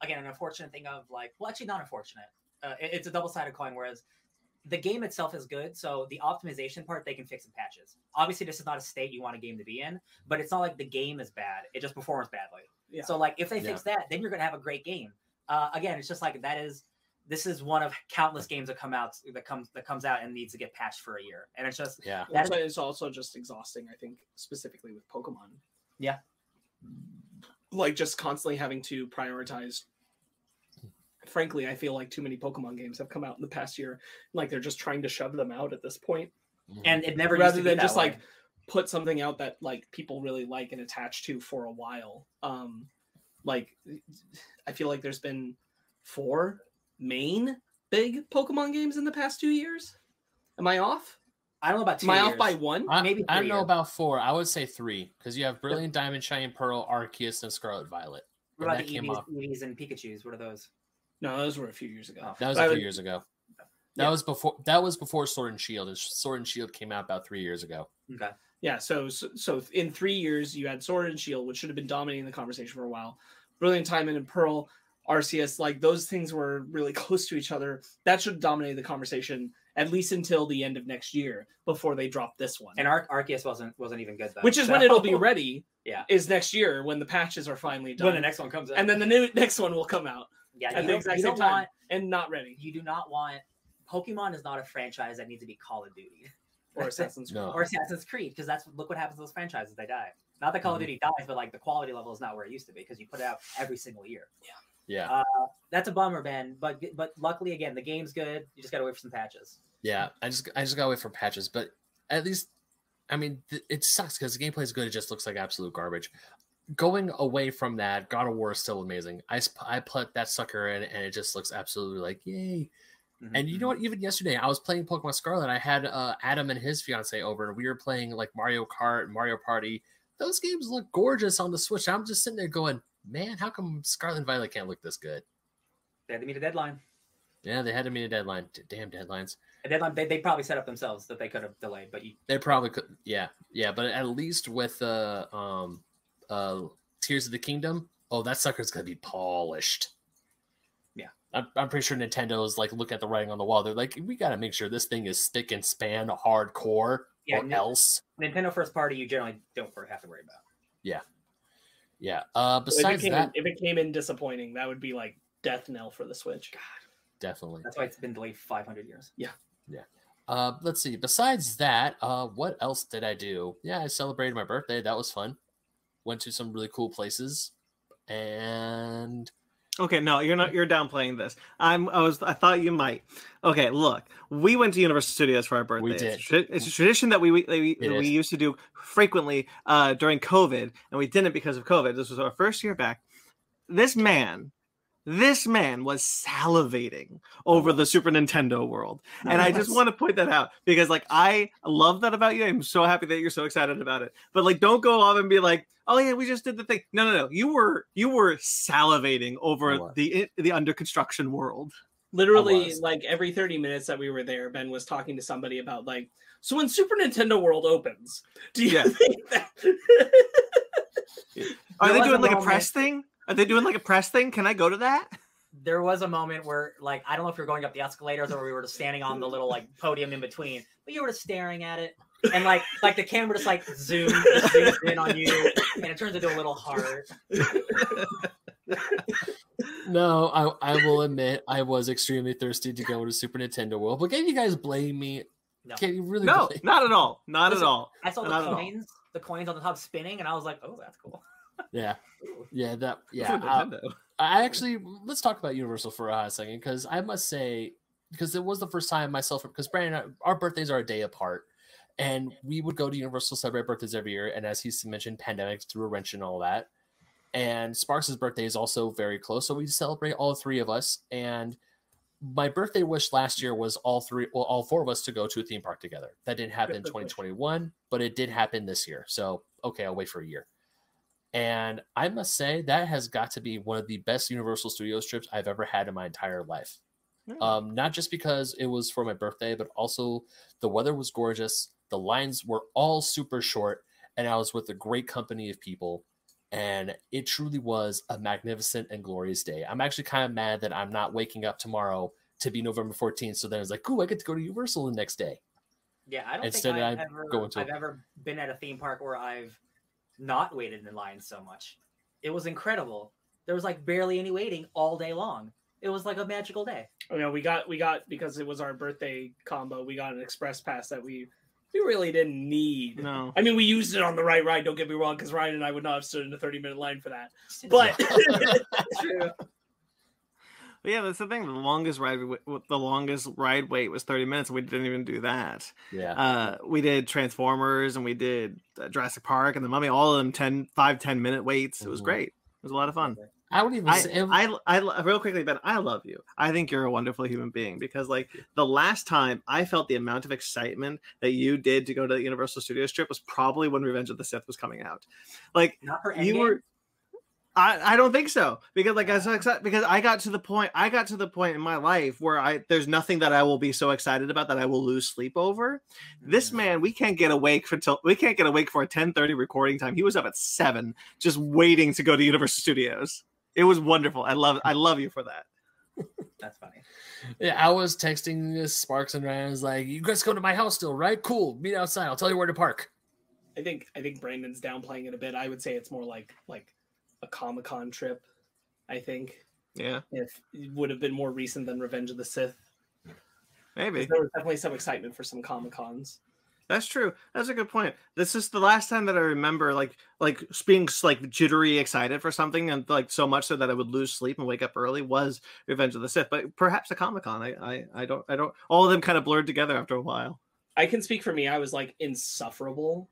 again an unfortunate thing of like, well, actually not unfortunate. Uh, it- it's a double sided coin. Whereas the game itself is good, so the optimization part they can fix in patches. Obviously, this is not a state you want a game to be in, but it's not like the game is bad; it just performs badly. Yeah. So like, if they Yeah. fix that, then you're gonna have a great game. Uh, again, it's just like that is. This is one of countless games that come out that comes that comes out and needs to get patched for a year, and it's just yeah. That also, it's also just exhausting, I think, specifically with Pokemon. Yeah. Like just constantly having to prioritize. Frankly, I feel like too many Pokemon games have come out in the past year. Like they're just trying to shove them out at this point. and it never used rather than just way. like put something out that like people really like and attach to for a while. Um like I feel like there's been four main big Pokemon games in the past two years. Am I off? I don't know about two Am I years. off by one? I, Maybe I don't know years. about four. I would say three because you have Brilliant Diamond, Shining Pearl, Arceus, and Scarlet Violet. What and about that the came Eevees, off. Eevees and Pikachu's? What are those? No, those were a few years ago. Oh. That was a few would- years ago. That Yeah. was before. That was before Sword and Shield. and Sword and Shield came out about three years ago. Okay. Yeah, so, so so in three years you had Sword and Shield, which should have been dominating the conversation for a while. Brilliant Diamond and Pearl, Arceus, like those things were really close to each other. That should have dominated the conversation. at least until the end of next year before they drop this one. And Ar- Arceus wasn't wasn't even good though. which is so- when it'll be ready. Yeah. is next year when the patches are finally done, when the next one comes out. and then the new next one will come out yeah, at you the don't, exact you same time want and not ready. you do not want Pokemon is not a franchise that needs to be Call of Duty Or Assassin's Creed. No. or Assassin's Creed because that's look what happens to those franchises they die. Not that Call of Mhm. Duty dies, but like the quality level is not where it used to be because you put it out every single year. Yeah. yeah, That's a bummer, Ben. But but luckily again the game's good. You just gotta wait for some patches. Yeah, I just I just gotta wait for patches, but at least I mean th- it sucks because the gameplay is good. It just looks like absolute garbage. Going away from that, God of War is still amazing. I I put that sucker in, and it just looks absolutely like yay. And you know what? Even yesterday, I was playing Pokemon Scarlet. I had uh, Adam and his fiance over, and we were playing like Mario Kart, Mario Party. Those games look gorgeous on the Switch. I'm just sitting there going, man, how come Scarlet and Violet can't look this good? They had to meet a deadline. Yeah, they had to meet a deadline. Damn deadlines. A deadline they, they probably set up themselves that they could have delayed, but you They probably could. Yeah, yeah, but at least with uh, um, uh, Tears of the Kingdom, oh, that sucker's gonna be polished. Yeah. I'm, I'm pretty sure Nintendo's like look at the writing on the wall. They're like, we got to make sure this thing is spick and span hardcore, Yeah, or no- else. Nintendo first party you generally don't have to worry about. Yeah. Yeah. Uh, If it, besides came that, in, if it came in disappointing, that would be like death knell for the Switch. God, definitely. That's why it's been delayed 500 years. Yeah, yeah. Uh, let's see. Besides that, uh, what else did I do? Yeah, I celebrated my birthday. That was fun. Went to some really cool places, and Okay, no, you're not. You're downplaying this. I'm. I was. I thought you might. Okay, look, we went to Universal Studios for our birthday. We It's, did. a tra- it's a tradition that we we, we, we used to do frequently uh, during COVID, and we didn't because of COVID. This was our first year back. This man, this man was salivating over the Super Nintendo world, and I just want to point that out because, like, I love that about you. I'm so happy that you're so excited about it. But like, don't go off and be like, "Oh yeah, we just did the thing." No, no, no. You were you were salivating over the eh, the under construction world. Literally, like every 30 minutes that we were there, Ben was talking to somebody about like, so when Super Nintendo World opens, do you Yeah. think that Are There they doing like a press thing? Are they doing like a press thing? Can I go to that? There was a moment where, like, I don't know if you're going up the escalators or we were just standing on the little like podium in between, but you were just staring at it, and like, like the camera just like zoomed, just zooms in on you, and it turns into a little heart. no, I I will admit I was extremely thirsty to go to Super Nintendo World. But can you guys blame me? No. Can you really? No, blame- not at all. Not Listen, at all. I saw the Not at all. coins, the coins on the top spinning, and I was like, oh, that's cool. Yeah, yeah, that yeah. Uh, Super I- I actually let's talk about Universal for a hot second because I must say because it was the first time myself because Brandon our birthdays are a day apart and we would go to Universal celebrate birthdays every year and as he's mentioned pandemic threw a wrench and all that and Sparks' birthday is also very close so we celebrate all three of us and my birthday wish last year was all three well all four of us to go to a theme park together. That didn't happen in 2021 but it did happen this year so okay I'll wait for a year and I must say that has got to be one of the best Universal Studios trips I've ever had in my entire life. Um, not just because it was for my birthday, but also the weather was gorgeous. The lines were all super short, and I was with a great company of people. And it truly was a magnificent and glorious day. I'm actually kind of mad that I'm not waking up tomorrow to be November 14th. So then it's like, ooh, I get to go to Universal the next day. Yeah, I don't Instead think I've, ever, I've ever been at a theme park where I've not waited in line so much. It was incredible. There was like barely any waiting all day long. It was like a magical day. Oh, you know, we got we got because it was our birthday combo, we got an express pass that we we really didn't need. No. I mean, we used it on the right ride. Don't get me wrong, because Ryan and I would not have stood in a 30 minute line for that. But True. But yeah, that's the thing. The longest ride, the longest ride wait was 30 minutes, and we didn't even do that. Yeah. Uh, we did Transformers and we did uh, Jurassic Park and the Mummy. All of them 10, 5, 10 minute waits. It was Mhm. great. It was a lot of fun. I would even I, say it- I, I, lo- real quickly, Ben, I love you. I think you're a wonderful human being because, like, the last time I felt the amount of excitement that you did to go to the Universal Studios trip was probably when Revenge of the Sith was coming out. Like, Not for you were. I, I don't think so because like I was so excited because I got to the point I got to the point in my life where I there's nothing that I will be so excited about that I will lose sleep over. This Mm. man, we can't get awake for till we can't get awake for a 10:30 recording time. He was up at seven, just waiting to go to Universal Studios. It was wonderful. I love I love you for that. That's funny. Yeah, I was texting uh, Sparks and Ryan. I was like, "You guys come to my house still, right? Cool. Meet outside. I'll tell you where to park." I think I think Brandon's downplaying it a bit. I would say it's more like like a Comic Con trip. I think Yeah, if it would have been more recent than Revenge of the Sith. maybe. There was definitely some excitement for some Comic Cons. That's true. That's a good point. This is the last time that I remember like like being like jittery excited for something and like so much so that I would lose sleep and wake up early was Revenge of the Sith. But perhaps a Comic Con. I, I I don't I don't all of them kind of blurred together after a while. I can speak for me. I was like insufferable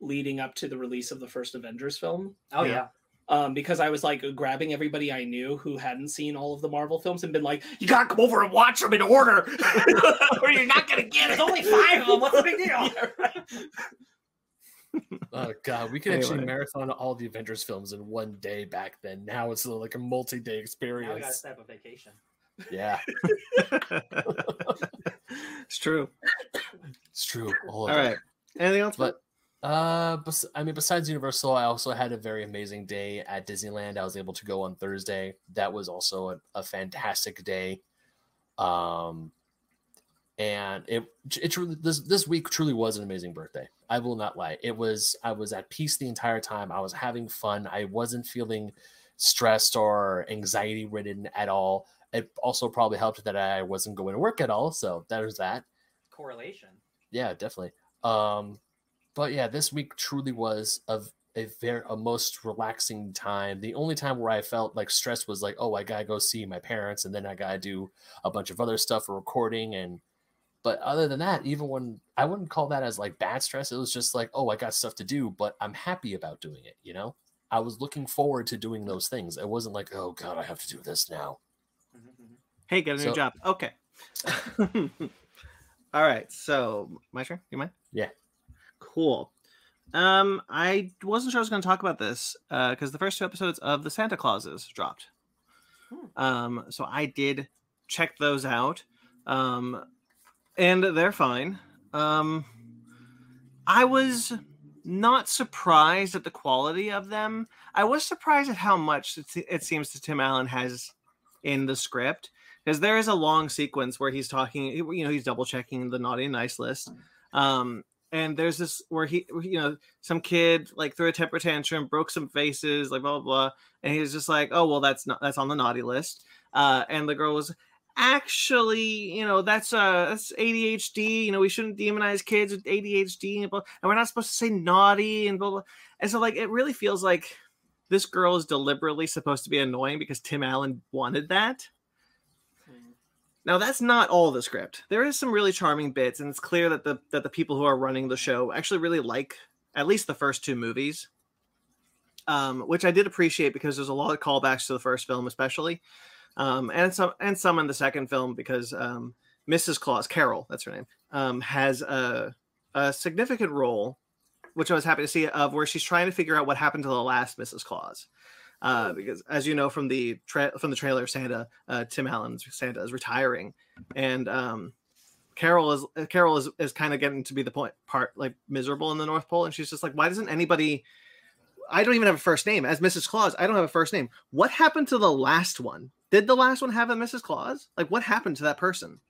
leading up to the release of the first Avengers film. Oh Yeah. yeah. Um, because I was like grabbing everybody I knew who hadn't seen all of the Marvel films and been like, "You gotta come over and watch them in order, or you're not gonna get it." There's only five of them. What's the big deal? Yeah, right. Oh god, we could actually marathon all the Avengers films in one day back then. Now it's like a multi-day Now we gotta experience. set up a vacation. Yeah, it's true. it's true. All, All of it. right. Anything else? But uh, I mean, besides Universal, I also had a very amazing day at Disneyland. I was able to go on Thursday. That was also a, a fantastic day. Um, and it it truly this this week truly was an amazing birthday. I will not lie. It was I was at peace the entire time. I was having fun. I wasn't feeling stressed or anxiety ridden at all. It also probably helped that I wasn't going to work at all. So there's that Correlation. yeah definitely um but yeah this week truly was a, a very a most relaxing time the only time where i felt like stress was like oh i gotta go see my parents and then i gotta do a bunch of other stuff for recording and but other than that even when i wouldn't call that as like bad stress it was just like oh i got stuff to do but i'm happy about doing it you know i was looking forward to doing those things it wasn't like oh god i have to do this now Mhm, mhm. Hey, get a new So- job. Okay. All right. So my turn. You mind? Yeah. Cool. Um, I wasn't sure I was going to talk about this because the first two episodes of the Santa Clauses dropped. Hmm. Um, so I did check those out. Um, and they're fine. Um, I was not surprised at the quality of them. I was surprised at how much it, it seems that Tim Allen has in the script because there is a long sequence where he's talking you know he's double checking the naughty and nice list um and there's this where he you know some kid like threw a temper tantrum broke some faces like blah blah blah and he's just like oh well that's not that's on the naughty list. Uh and the girl was actually you know that's uh that's adhd you know we shouldn't demonize kids with adhd and, blah, and we're not supposed to say naughty and blah blah. And so like it really feels like this girl is deliberately supposed to be annoying because tim allen wanted that now that's not all the script. There is some really charming bits, and it's clear that the that the people who are running the show actually really like at least the first two movies, um, which I did appreciate because there's a lot of callbacks to the first film, especially, um, and some and some in the second film because um, Mrs. Claus, Carol, that's her name, um, has a a significant role, which I was happy to see of where she's trying to figure out what happened to the last Mrs. Claus uh, because as you know from the tra- from the trailer, Santa uh, Tim Allen's Santa is retiring, and um, Carol is uh, Carol is, is kind of getting to be the point part like miserable in the North Pole, and she's just like, why doesn't anybody? I don't even have a first name as Mrs. Claus. I don't have a first name. What happened to the last one? Did the last one have a Mrs. Claus? Like, what happened to that person?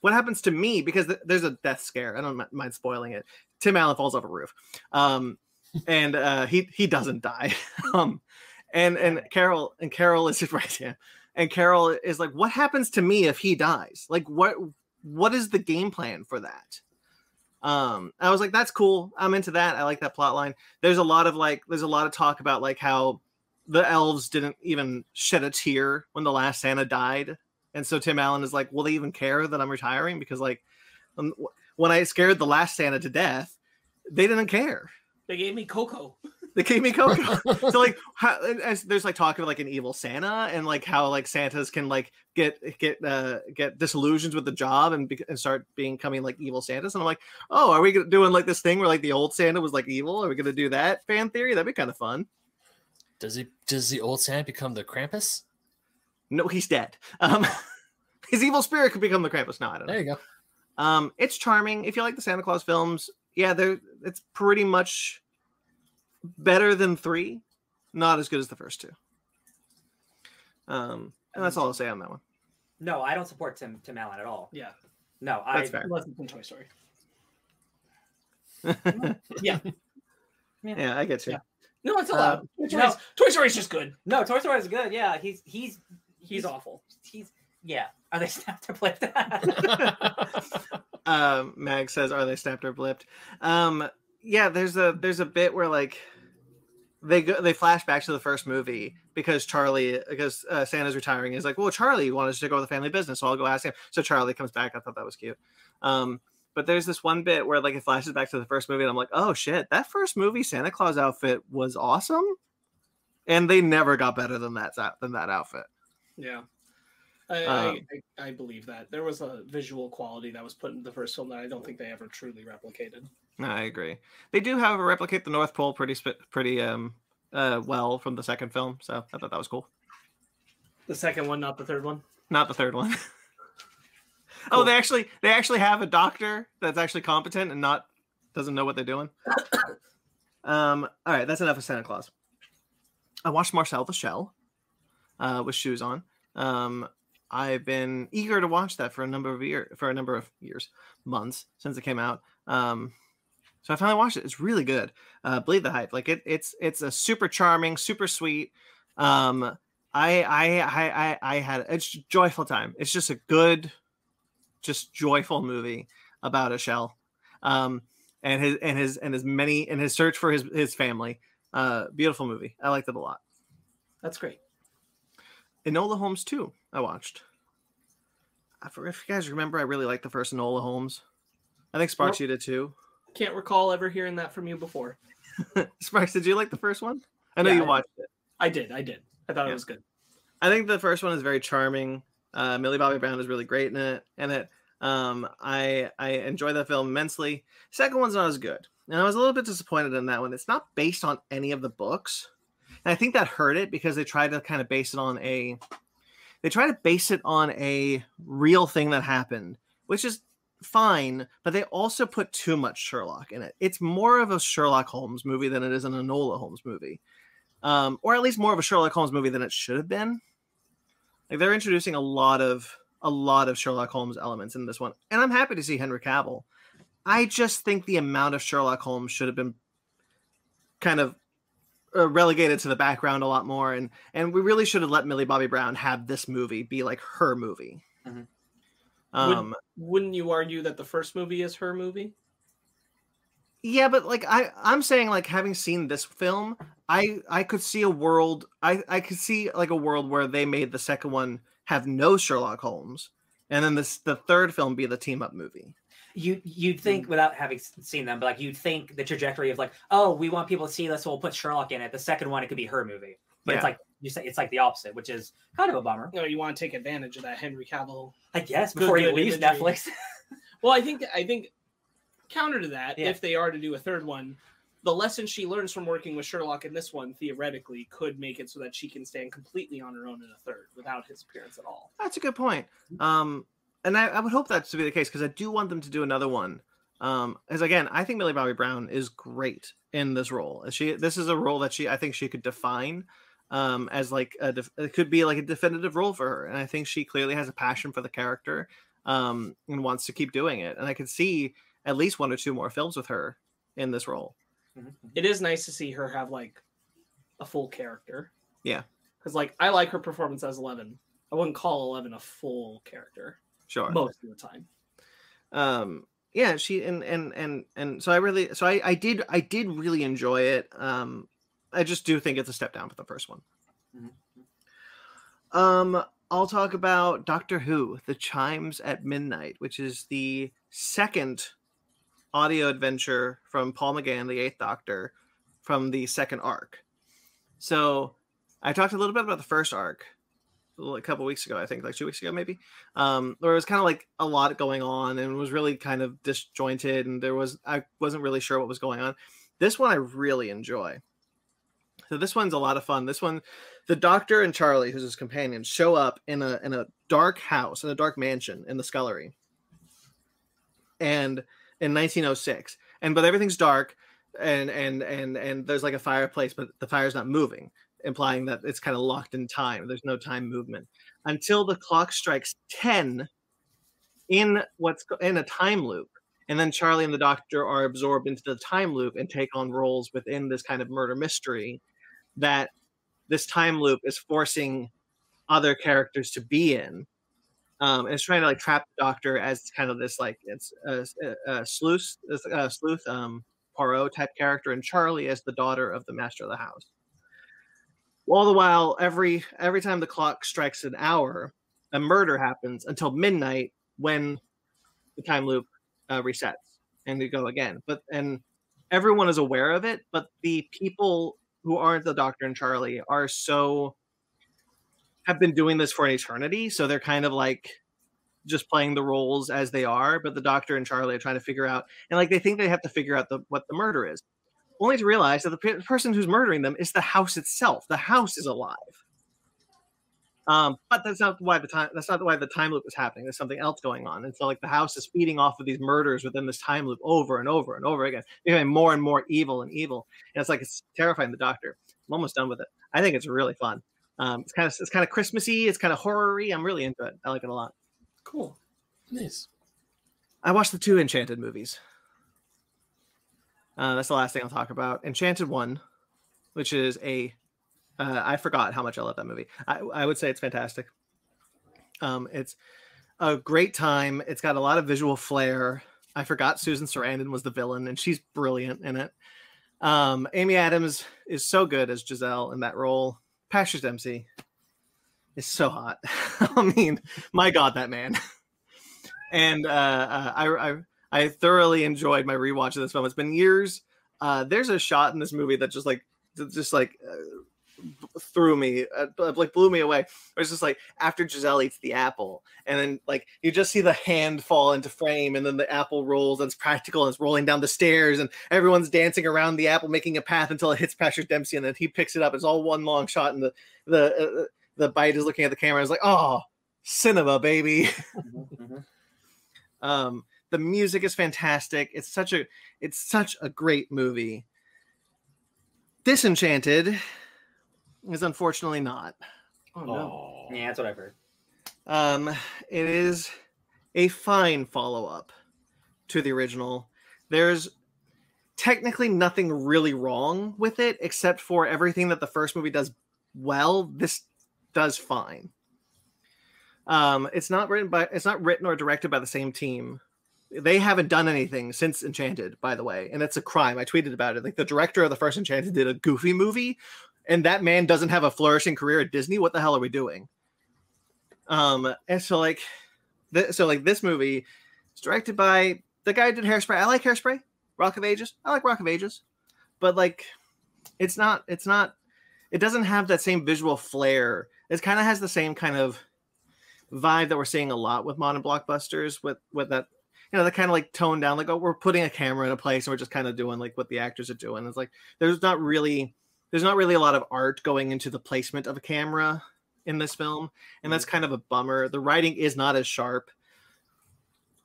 What happens to me? Because th- there's a death scare. I don't mi- mind spoiling it. Tim Allen falls off a roof, um, and uh, he he doesn't die. um, and and Carol and Carol is right yeah, and Carol is like, what happens to me if he dies? Like, what what is the game plan for that? Um, I was like, that's cool. I'm into that. I like that plot line. There's a lot of like, there's a lot of talk about like how the elves didn't even shed a tear when the last Santa died, and so Tim Allen is like, will they even care that I'm retiring? Because like, um, when I scared the last Santa to death, they didn't care. They gave me Coco. They gave me Coco. so like, how, as there's like talk of like an evil Santa and like how like Santas can like get get uh get disillusioned with the job and, be, and start becoming like evil Santas. And I'm like, oh, are we doing like this thing where like the old Santa was like evil? Are we gonna do that fan theory? That'd be kind of fun. does he does the old santa become the krampus No, he's dead. Um, his evil spirit could become the Krampus. No, I don't know. there you go Um, it's charming. If you like the Santa Claus films, yeah, they're it's pretty much better than three. Not as good as the first two. Um, and that's all I'll say on that one. No, I don't support Tim Tim Allen at all. Yeah, No, I That's fair. unless it's in Toy Story. yeah, Yeah, I get you. Yeah. No, it's Uh, allowed. Toy, no. Toy Story's just good. no Toy Story is good. Yeah, he's he's He's awful. he's yeah. Are they snapped or flipped? um mag says are they snapped or blipped um yeah there's a there's a bit where like they go they flash back to the first movie because charlie because uh, santa's retiring he's like well charlie wanted to go with the family business so i'll go ask him. So charlie comes back. I thought that was cute. Um but there's this one bit where like it flashes back to the first movie and i'm like oh shit that first movie santa claus outfit was awesome. And they never got better than that than that outfit. Yeah. I, Um, I, I, I believe that. There was a visual quality that was put in the first film that I don't think they ever truly replicated. No, I agree. They do, however, replicate the North Pole pretty pretty um uh well from the second film, so I thought that was cool. The second one, not the third one. Not the third one. oh, Cool. they actually they actually have a doctor that's actually competent and not doesn't know what they're doing. um. All right, that's enough of Santa Claus. I watched Marcel the Shell, uh, with shoes on. Um, I've been eager to watch that for a number of years, for a number of years, months since it came out. Um, so I finally watched it. It's really good. Uh, Believe the hype. Like it, it's it's a super charming, super sweet. Um, I I I I, I had it's a joyful time. It's just a good, just joyful movie about a shell, um, and his and his and his many and his search for his his family. Uh, beautiful movie. I liked it a lot. That's great. Enola Holmes too. I watched. I forget if you guys remember, I really liked the first Enola Holmes. I think Sparks, Nope. you did too. Can't recall ever hearing that from you before. Sparks, did you like the first one? I know Yeah, you watched it. I did. I did. I thought Yeah. it was good. I think the first one is very charming. Uh, Millie Bobby Brown is really great in it. And it, um, I I enjoy that film immensely. Second one's not as good, and I was a little bit disappointed in that one. It's not based on any of the books, and I think that hurt it because they tried to kind of base it on a, they try to base it on a real thing that happened, which is fine, but they also put too much Sherlock in it. It's more of a Sherlock Holmes movie than it is an Enola Holmes movie, um, or at least more of a Sherlock Holmes movie than it should have been. Like they're introducing a lot of a lot of Sherlock Holmes elements in this one, and I'm happy to see Henry Cavill. I just think the amount of Sherlock Holmes should have been kind of uh, relegated to the background a lot more, and and we really should have let Millie Bobby Brown have this movie be like her movie. Mhm. Um, Wouldn't you argue that the first movie is her movie? yeah, but like I I'm saying like having seen this film, I I could see a world I I could see like a world where they made the second one have no Sherlock Holmes, and then this the third film be the team up movie. you you'd think without having seen them, but like you'd think the trajectory of like, oh, we want people to see this, so we'll put Sherlock in it. The second one, it could be her movie, but Yeah. it's like you say, it's like the opposite, which is kind of a bummer. No, you want to take advantage of that Henry Cavill. I guess Good- before he leaves imagery. Netflix. Well, I think I think counter to that, Yeah. if they are to do a third one, the lesson she learns from working with Sherlock in this one theoretically could make it so that she can stand completely on her own in a third without his appearance at all. That's a good point. Um, and I, I would hope that to be the case because I do want them to do another one. Um, as again, I think Millie Bobby Brown is great in this role. She this is a role that she I think she could define um as like a def- it could be like a definitive role for her and i think she clearly has a passion for the character um and wants to keep doing it and i could see at least one or two more films with her in this role It is nice to see her have like a full character. Yeah. Because like I like her performance as Eleven. I wouldn't call Eleven a full character sure most of the time. um yeah she and and and and so i really so i i did i did really enjoy it um i just do think it's a step down for the first one. Mhm. um i'll talk about doctor who the chimes at midnight which is the second audio adventure from paul mcgann the eighth doctor from the second arc. So i talked a little bit about the first arc a couple weeks ago i think like two weeks ago maybe. Um where it was kind of like a lot going on and was really kind of disjointed and there was i wasn't really sure what was going on. This one i really enjoy so this one's a lot of fun. This one the doctor and charley who's his companion show up in a in a dark house in a dark mansion in the scullery. And in 1906 and but everything's dark and and and and there's like a fireplace but the fire's not moving implying that it's kind of locked in time. There's no time movement. Until the clock strikes 10 in what's in a time loop and then charley and the doctor are absorbed into the time loop and take on roles within this kind of murder mystery that this time loop is forcing other characters to be in um, and it's trying to like trap the doctor as kind of this like it's a, a, a sleuth a sleuth um Poirot type character and Charley as the daughter of the master of the house. All the while, every every time the clock strikes an hour, a murder happens until midnight when the time loop uh, resets and we go again. But and everyone is aware of it, but the people who aren't the Doctor and Charley are so have been doing this for an eternity, so they're kind of like just playing the roles as they are, but the doctor and Charley are trying to figure out, and like they think they have to figure out the what the murder is, only to realize that the pe- person who's murdering them is the house itself. The house is alive. Um, but that's not why the time. That's not why the time loop is happening. There's something else going on, and so like the house is feeding off of these murders within this time loop over and over and over again, becoming more and more evil and evil. And it's like it's terrifying. The doctor. I'm almost done with it. I think it's really fun. Um, it's kind of it's kind of Christmassy. It's kind of horror-y. I'm really into it. I like it a lot. Cool. Nice. I watched the two Enchanted movies. Uh, that's the last thing I'll talk about. Enchanted One, which is a, uh, I forgot how much I love that movie. I, I would say it's fantastic. Um, it's a great time. It's got a lot of visual flair. I forgot Susan Sarandon was the villain, and she's brilliant in it. Um, Amy Adams is so good as Giselle in that role. Patrick Dempsey is so hot. I mean, my God, that man. and uh, uh, I, I I thoroughly enjoyed my rewatch of this film. It's been years. Uh, there's a shot in this movie that just like just like uh, threw me, uh, like blew me away. It was just like after Giselle eats the apple, and then like you just see the hand fall into frame, and then the apple rolls, and it's practical, and it's rolling down the stairs, and everyone's dancing around the apple, making a path until it hits Patrick Dempsey, and then he picks it up. It's all one long shot, and the the uh, the bite is looking at the camera. It's like, oh, cinema, baby. um, the music is fantastic. It's such a it's such a great movie. Disenchanted is unfortunately not. Oh no. Yeah, that's what I've heard. Um, it is a fine follow up to the original. There's technically nothing really wrong with it except for everything that the first movie does well. This does fine. Um, it's not written by it's not written or directed by the same team. They haven't done anything since Enchanted, by the way, and it's a crime. I tweeted about it. Like the director of the first Enchanted did a goofy movie, and that man doesn't have a flourishing career at Disney. What the hell are we doing? Um, and so like, th- so like this movie is directed by the guy who did Hairspray. I like Hairspray, Rock of Ages. I like Rock of Ages, but like, it's not. It's not. It doesn't have that same visual flair. It kind of has the same kind of vibe that we're seeing a lot with modern blockbusters with with that you know, that kind of like toned down, like, oh, we're putting a camera in a place and we're just kind of doing like what the actors are doing. It's like there's not really there's not really a lot of art going into the placement of a camera in this film, and that's kind of a bummer. The writing is not as sharp,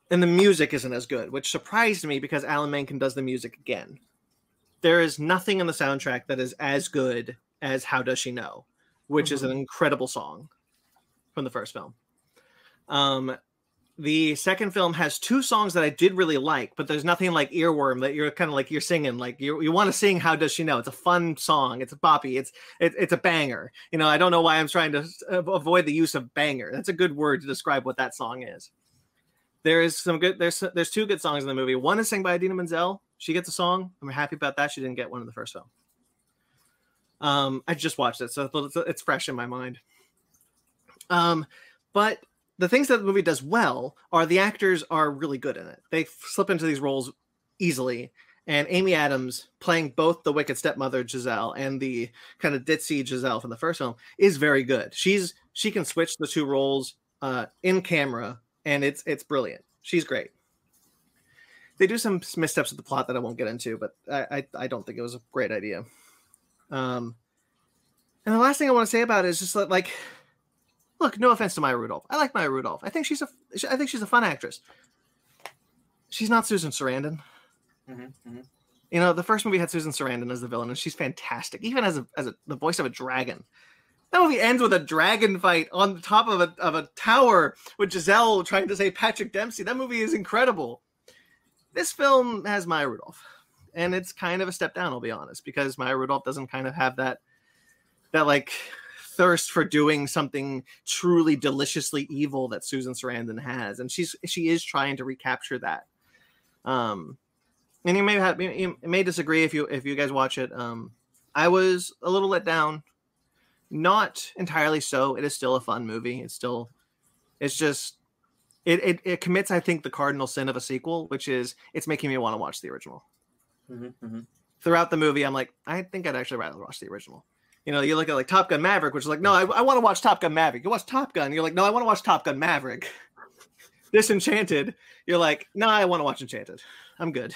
and the music isn't as good, which surprised me because Alan Menken does the music again. There is nothing in the soundtrack that is as good as How Does She Know, which is an incredible song from the first film. Um, the second film has two songs that I did really like, but there's nothing like earworm that you're kind of like you're singing like you you want to sing. How does she know? It's a fun song. It's a boppy. It's it, it's a banger. You know, I don't know why I'm trying to avoid the use of banger. That's a good word to describe what that song is. There is some good. There's there's two good songs in the movie. One is sung by Idina Menzel. She gets a song. I'm happy about that. She didn't get one in the first film. Um, I just watched it, so it's, it's fresh in my mind. Um, but the things that the movie does well are the actors are really good in it. They slip into these roles easily. And Amy Adams playing both the wicked stepmother Giselle and the kind of ditzy Giselle from the first film is very good. She's she can switch the two roles uh, in camera, and it's it's brilliant. She's great. They do some missteps with the plot that I won't get into, but I I, I don't think it was a great idea. Um, and the last thing I want to say about it is just that, like look, no offense to Maya Rudolph. I like Maya Rudolph. I think she's a I think she's a fun actress. She's not Susan Sarandon. Mhm, mhm. You know, the first movie had Susan Sarandon as the villain, and she's fantastic, even as a as a, the voice of a dragon. That movie ends with a dragon fight on the top of a of a tower with Giselle trying to say Patrick Dempsey. That movie is incredible. This film has Maya Rudolph, and it's kind of a step down. I'll be honest, because Maya Rudolph doesn't kind of have that that like thirst for doing something truly deliciously evil that Susan Sarandon has, and she's she is trying to recapture that. Um, and you may have you may disagree if you if you guys watch it. Um, I was a little let down, not entirely so. It is still a fun movie. It's still, it's just, it it, it commits I think the cardinal sin of a sequel, which is it's making me want to watch the original. Mm-hmm, mm-hmm. Throughout the movie, I'm like, I think I'd actually rather watch the original. You know, you look at like Top Gun Maverick, which is like, no, I, I want to watch Top Gun Maverick. You watch Top Gun, you're like, no, I want to watch Top Gun Maverick. Disenchanted, you're like, no, I want to watch Enchanted. I'm good.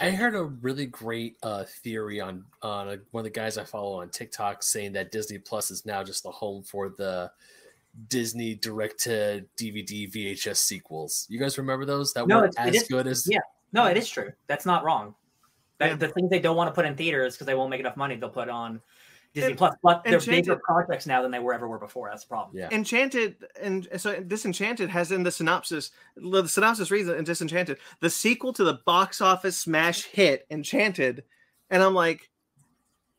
I heard a really great uh, theory on on a, one of the guys I follow on TikTok saying that Disney Plus is now just the home for the Disney direct to DVD VHS sequels. You guys remember those that No, weren't as is- good as yeah. No, it is true. That's not wrong. That, Yeah. The things they don't want to put in theaters because they won't make enough money, they'll put on Disney And- Plus. But they're Enchanted- bigger projects now than they were ever were before. That's the problem. yeah. Enchanted and so Disenchanted has in the synopsis the synopsis reads in Disenchanted the sequel to the box office smash hit Enchanted, and I'm like,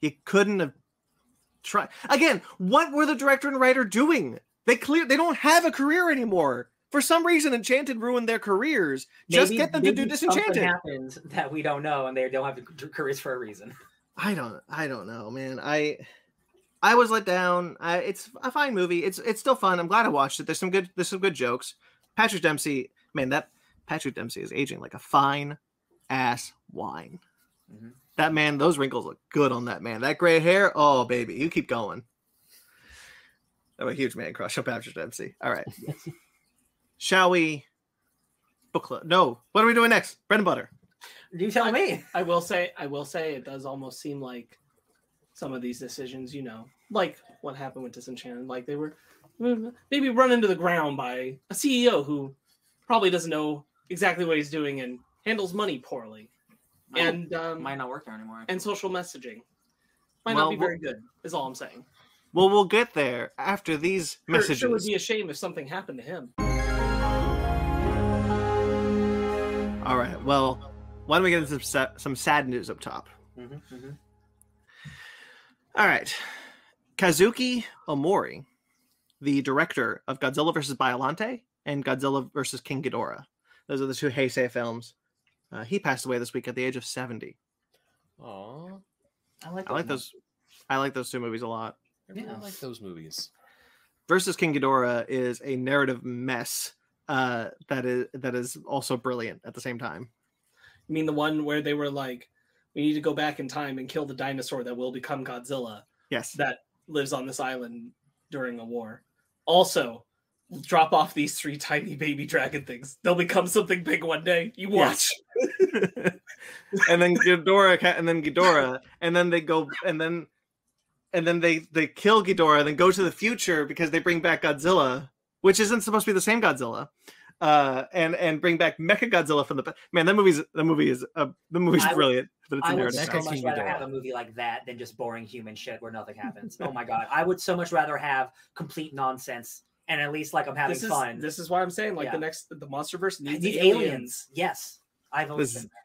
you couldn't have tried again. What were the director and writer doing? They clear they don't have a career anymore. For some reason, Enchanted ruined their careers. Just get them to do maybe something Disenchanted. happens that we don't know, and they don't have careers for a reason. I don't I don't know, man. I I was let down. I, it's a fine movie. It's it's still fun. I'm glad I watched it. There's some good there's some good jokes. Patrick Dempsey, man, that Patrick Dempsey is aging like a fine ass wine. Mhm. That man, those wrinkles look good on that man. That gray hair, oh baby, you keep going. I'm a huge man crush on Patrick Dempsey. All right. Shall we book club? No. What are we doing next? Bread and butter. You tell me. I will say, I will say, it does almost seem like some of these decisions, you know, like what happened with Disenchanted, like they were maybe run into the ground by a CEO who probably doesn't know exactly what he's doing and handles money poorly, and um, might not work there anymore. and social messaging might Well, not be very good. Is all I'm saying. Well, we'll get there after these Sure- messages. Sure would be a shame if something happened to him. Well, why don't we get into some, some sad news up top? Mhm, mhm. All right. Kazuki Omori, the director of Godzilla vs. Biollante and Godzilla vs. King Ghidorah. Those are the two Heisei films. Uh, he passed away this week at the age of 70. Aw, I like, I like those. I like those two movies a lot. I really Yeah. like those movies. Versus King Ghidorah is a narrative mess uh, that is that is also brilliant at the same time. I mean, the one where they were like, "We need to go back in time and kill the dinosaur that will become Godzilla." Yes. that lives on this island during a war. Also, drop off these three tiny baby dragon things. They'll become something big one day. You watch. Yes. and then Ghidorah, and then Ghidorah, and then they go, and then, and then they they kill Ghidorah, then go to the future because they bring back Godzilla, which isn't supposed to be the same Godzilla, uh, and and bring back Mecha Godzilla from the pa- man. That movie's the movie is uh, the movie's I would- brilliant, but it's a I would narrative. Mecha so mess. much rather Ghidorah. have a movie like that than just boring human shit where nothing happens. oh my god, I would so much rather have complete nonsense and at least like I'm having This is fun. this is why I'm saying like Yeah. the next the MonsterVerse needs These aliens. aliens. Yes, I've always This- been there.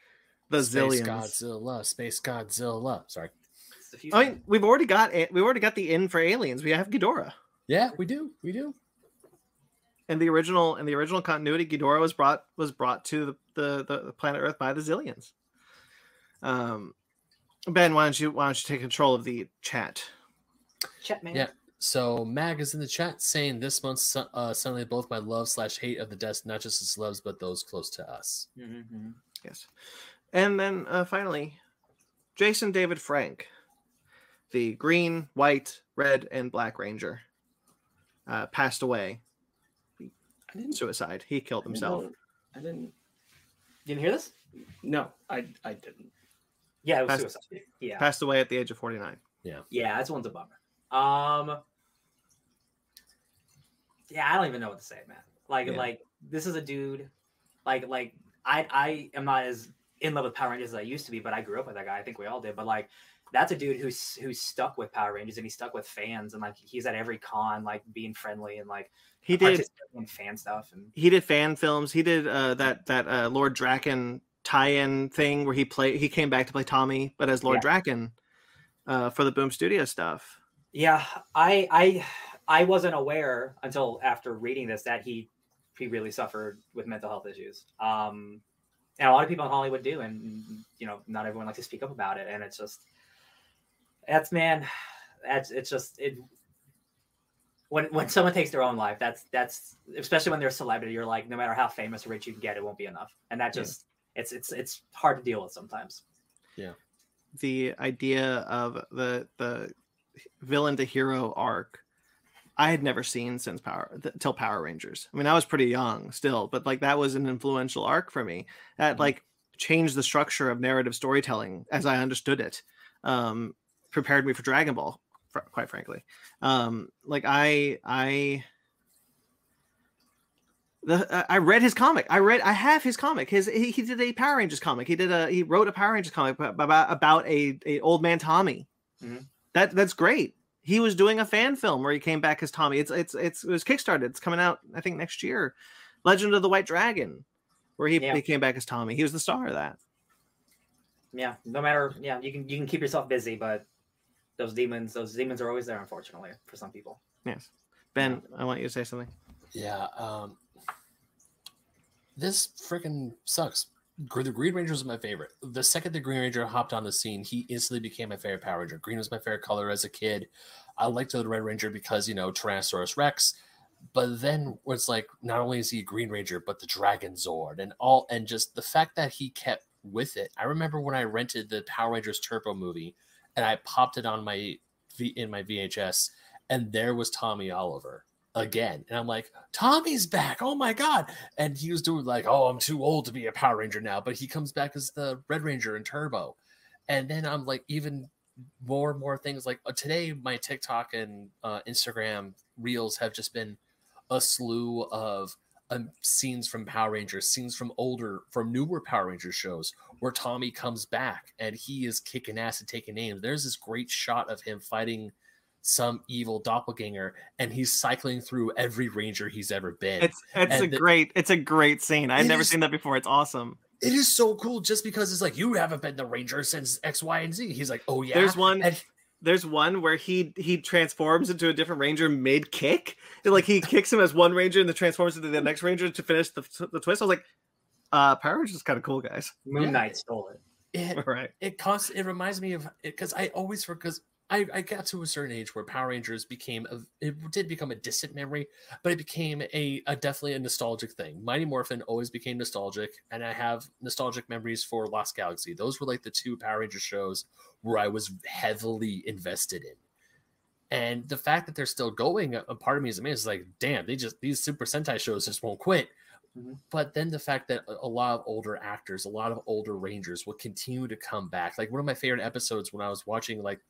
The Space zillions. Godzilla, Space Godzilla. Sorry. It's the future. I mean, we've already got a- we've already got the in for aliens. We have Ghidorah. Yeah, we do. We do. In the original in the original continuity, Ghidorah was brought was brought to the, the, the planet Earth by the Xiliens. Um, Ben, why don't you why don't you take control of the chat? Chat man. Yeah. So Mag is in the chat saying this month uh, suddenly both my love slash hate of the desk, not just his loves, but those close to us. Mhm, mhm. Yes, and then uh, finally, Jason David Frank, the green, white, red, and black Ranger, uh, passed away. I didn't Suicide. He killed I didn't himself. I didn't. Didn't hear this? No, I I didn't. Yeah, it was Passed- suicide. Yeah, Passed away at the age of forty nine. yeah, Yeah, that's one's a bummer. Um, yeah, I don't even know what to say, man. Like, Yeah. like this is a dude. Like, like I, I am not as in love with Power Rangers as I used to be, but I grew up with that guy. I think we all did. But like, that's a dude who's who's stuck with Power Rangers and he's stuck with fans and like he's at every con like being friendly and like He did fan stuff and he did fan films. He did uh, that that uh, Lord Drakkon tie-in thing where he played. He came back to play Tommy, but as Lord Yeah. Drakkon uh, for the Boom Studio stuff. yeah I I I wasn't aware until after reading this that he he really suffered with mental health issues. Um, and a lot of people in Hollywood do, and you know, not everyone likes to speak up about it. And it's just, that's man, that's it's just it. When when someone takes their own life, that's that's especially when they're a celebrity. You're like, no matter how famous or rich you can get, it won't be enough, and that Yeah. just it's it's it's hard to deal with sometimes. Yeah. The idea of the the villain to hero arc I had never seen since Power th- till Power Rangers. I mean, I was pretty young still, but like that was an influential arc for me. That Mhm. like changed the structure of narrative storytelling as I understood it. Um, prepared me for Dragon Ball, fr- quite frankly. Um, like I I the, I- I read his comic. I read. I have his comic. His he, he did a Power Rangers comic. He did a he wrote a Power Rangers comic about about a, a old man Tommy. Mhm. That that's great. He was doing a fan film where he came back as Tommy. It's it's it's it was kickstarted. It's coming out I think next year. Legend of the White Dragon, where he, Yeah. he came back as Tommy. He was the star of that. Yeah, no matter yeah, you can you can keep yourself busy, but those demons those demons are always there, unfortunately, for some people. Yes. Ben, I want you to say something. Yeah. Um, this freaking sucks. The Green Ranger was my favorite. The second the Green Ranger hopped on the scene, he instantly became my favorite Power Ranger. Green was my favorite color as a kid. I liked the Red Ranger because, you know, Tyrannosaurus Rex. But then it's like not only is he a Green Ranger, but the Dragon Zord and all, and just the fact that he kept with it. I remember when I rented the Power Rangers Turbo movie, and I popped it on my v, in my VHS, and there was Tommy Oliver again. And I'm like, Tommy's back. Oh my God. And he was doing like, oh, I'm too old to be a Power Ranger now. But he comes back as the Red Ranger in Turbo. And then I'm like, even more and more things like uh, today, my TikTok and uh, Instagram reels have just been a slew of um, scenes from Power Rangers, scenes from older, from newer Power Rangers shows where Tommy comes back and he is kicking ass and taking names. There's this great shot of him fighting some evil doppelganger and he's cycling through every ranger he's ever been. It's it's a the- great it's a great scene. I've never is- seen that before. It's awesome. it is so cool just because it's like you haven't been the ranger since X, Y, and Z. He's like, oh yeah. There's one And there's one where he he transforms into a different ranger mid kick. Like he kicks him as one ranger and then transforms into the next ranger to finish the, the twist. I was like, uh Power Rangers is kind of cool, guys. Moon Knight stole it. it, right. it costs it reminds me of it because I always because I, I got to a certain age where Power Rangers became a, it did become a distant memory, but it became a, a definitely a nostalgic thing. Mighty Morphin always became nostalgic, and I have nostalgic memories for Lost Galaxy. Those were like the two Power Ranger shows where I was heavily invested in. And the fact that they're still going, a part of me is amazed. It's like, damn, they just these Super Sentai shows just won't quit. Mhm. But then the fact that a lot of older actors, a lot of older Rangers will continue to come back. Like one of my favorite episodes when I was watching like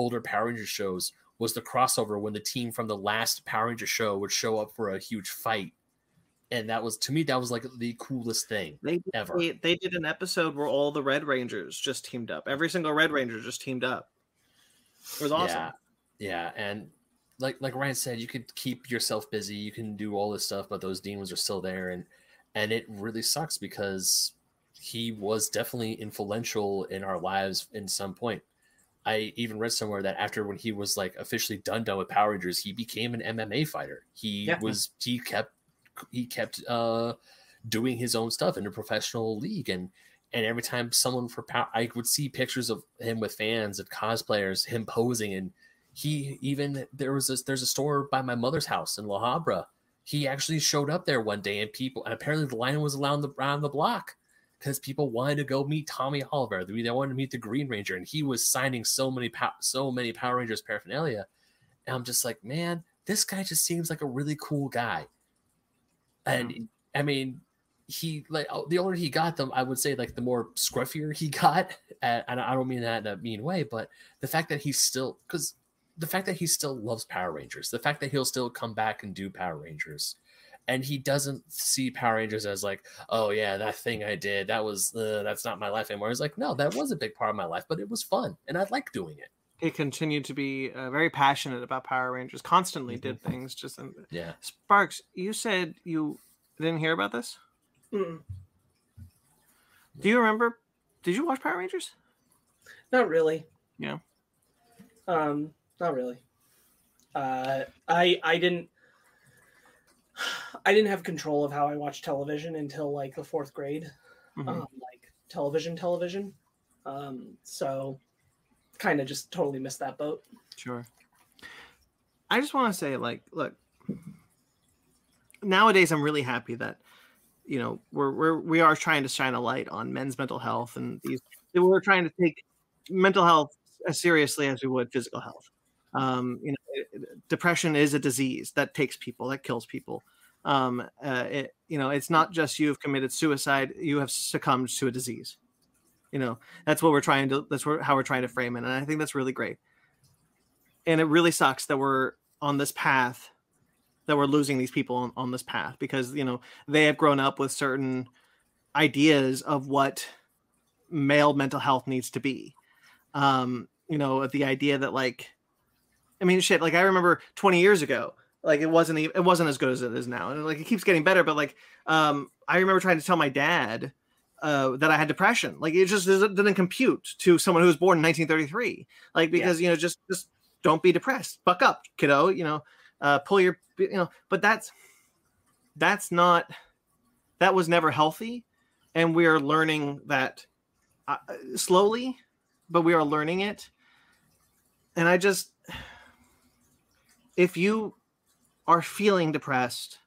older Power Ranger shows was the crossover when the team from the last Power Ranger show would show up for a huge fight. And that was to me, that was like the coolest thing They, ever. they they did an episode where all the Red Rangers just teamed up. Every single Red Ranger just teamed up. It was awesome. Yeah, yeah, and like like Ryan said, you could keep yourself busy, you can do all this stuff, but those demons are still there, and and it really sucks because he was definitely influential in our lives in some point. I even read somewhere that after when he was like officially done done with Power Rangers, he became an MMA fighter. He Yeah. was he kept he kept uh doing his own stuff in a professional league and and every time someone for power i would see pictures of him with fans and cosplayers him posing and he even there was this there's a store by my mother's house in la habra he actually showed up there one day and people and apparently the line was around the around the block because people wanted to go meet tommy oliver. They wanted to meet the green ranger and he was signing so many so many power rangers paraphernalia. And i'm just like man this guy just seems like a really cool guy. And mm-hmm. I mean, he like oh, the older he got, them I would say like the more scruffier he got. And I don't mean that in a mean way, but the fact that he's still because the fact that he still loves Power Rangers, the fact that he'll still come back and do Power Rangers, and he doesn't see Power Rangers as like, oh yeah, that thing I did, that was uh, that's not my life anymore. He's like, no, that was a big part of my life, but it was fun, and I like doing it. He continued to be uh, very passionate about Power Rangers. Constantly did things. Just in... Yeah. Sparks, you said you didn't hear about this. Mm, Do you remember? Did you watch Power Rangers? not really. Yeah. Um, not really. Uh, I I didn't. I didn't have control of how I watched television until like the fourth grade. Mhm. um, like television, television. Um, so kind of just totally missed that boat. Sure. I just want to say, like, look, nowadays I'm really happy that, you know, we're we're we are trying to shine a light on men's mental health and these. We're trying to take mental health as seriously as we would physical health. Um, you know, depression is a disease that takes people, that kills people. Um, uh, it, you know, it's not just you have committed suicide; you have succumbed to a disease. You know, that's what we're trying to. That's how we're trying to frame it, and I think that's really great and it really sucks that we're on this path that we're losing these people on, on this path because you know they have grown up with certain ideas of what male mental health needs to be um you know the idea that like i mean shit like i remember 20 years ago like it wasn't even, it wasn't as good as it is now and like it keeps getting better but like um i remember trying to tell my dad uh, that I had depression. Like it just doesn't, didn't compute to someone who was born in 1933. Like because you know just just don't be depressed. Buck up, kiddo. You know, uh, pull your you know. But that's that's not that was never healthy, and we are learning that uh, slowly, but we are learning it. And I just, if you are feeling depressed,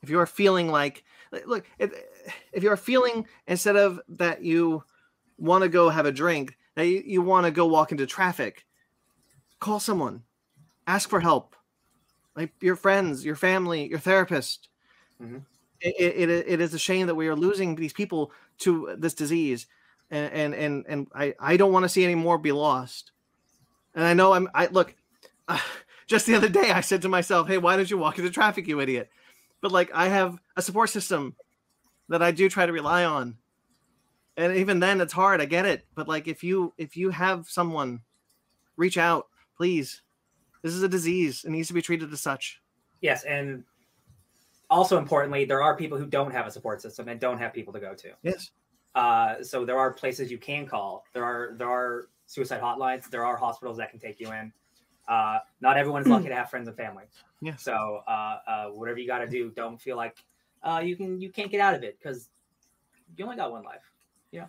if you are feeling like look if, if you're feeling instead of that you want to go have a drink that you, you want to go walk into traffic call someone. Ask for help. Like your friends your family your therapist. Mhm. it, it, it is a shame that we are losing these people to this disease. And and and, and i i don't want to see any more be lost. And i know i'm i look uh, just the other day i said to myself hey why don't you walk into traffic you idiot but like i have a support system that i do try to rely on and even then it's hard i get it but like if you if you have someone reach out please this is a disease it needs to be treated as such Yes, and also importantly, there are people who don't have a support system and don't have people to go to. yes Uh, so there are places you can call. There are there are suicide hotlines. There are hospitals that can take you in. Uh, not everyone's lucky to have friends and family. Yeah. So uh, uh, whatever you got to do, don't feel like uh, you can you can't get out of it because you only got one life. Yeah.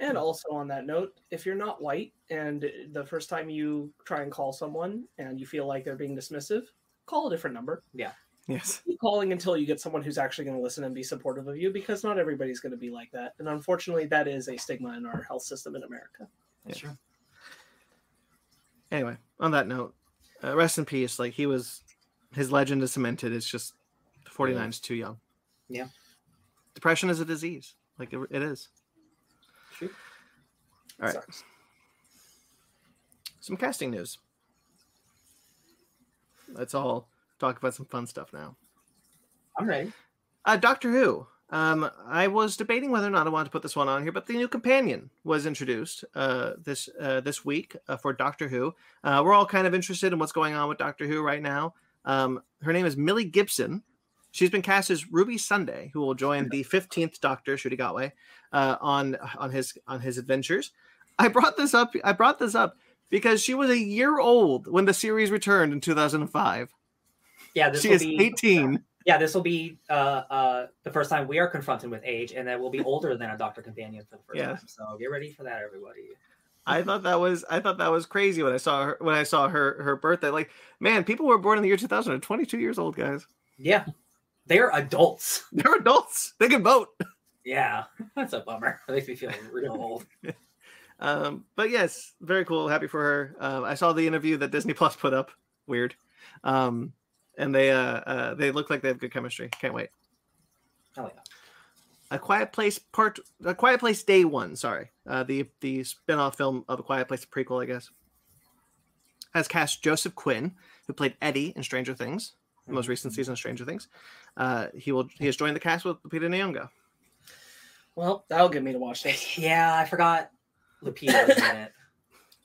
And also on that note, if you're not white and the first time you try and call someone and you feel like they're being dismissive, call a different number. Yeah. Yes Keep calling until you get someone who's actually going to listen and be supportive of you because not everybody's going to be like that. And unfortunately, that is a stigma in our health system in America. That's true. Anyway on that note uh, rest in peace like he was his legend is cemented it's just 49 is too young Yeah. depression is a disease like it, it is True. all right Sucks. some casting news let's all talk about some fun stuff now I'm ready. uh, Doctor Who. Um, I was debating whether or not I wanted to put this one on here, but the new companion was introduced uh, this uh, this week uh, for Doctor Who. Uh, we're all kind of interested in what's going on with Doctor Who right now. Um, her name is Millie Gibson. She's been cast as Ruby Sunday, who will join the fifteenth Doctor, Ncuti Gatwa, uh, on on his on his adventures. I brought this up. I brought this up because she was a year old when the series returned in two thousand and five. Yeah, this She will is be eighteen. Yeah, this will be uh, uh, the first time we are confronted with age, and that we'll be older than a Doctor Companion for the first Yeah. time. So get ready for that, everybody. I thought that was I thought that was crazy when I saw her when I saw her her birthday. Like, man, people were born in the year 2000 are 22 years old, guys. Yeah, they're adults. They're adults. They can vote. Yeah, that's a bummer. It makes me feel real old. Um, but yes, very cool. Happy for her. Um, I saw the interview that Disney Plus put up. Weird. Um, and they uh, uh they look like they have good chemistry. Can't wait. Oh yeah. A Quiet Place part A Quiet Place Day One, sorry. Uh the the spin-off film of A Quiet Place, a prequel, I guess. Has cast Joseph Quinn, who played Eddie in Stranger Things, the most recent season of Stranger Things. uh, he will he has joined the cast with Lupita Nyong'o. Well, that'll get me to watch this. Yeah, I forgot. Lupita was in it.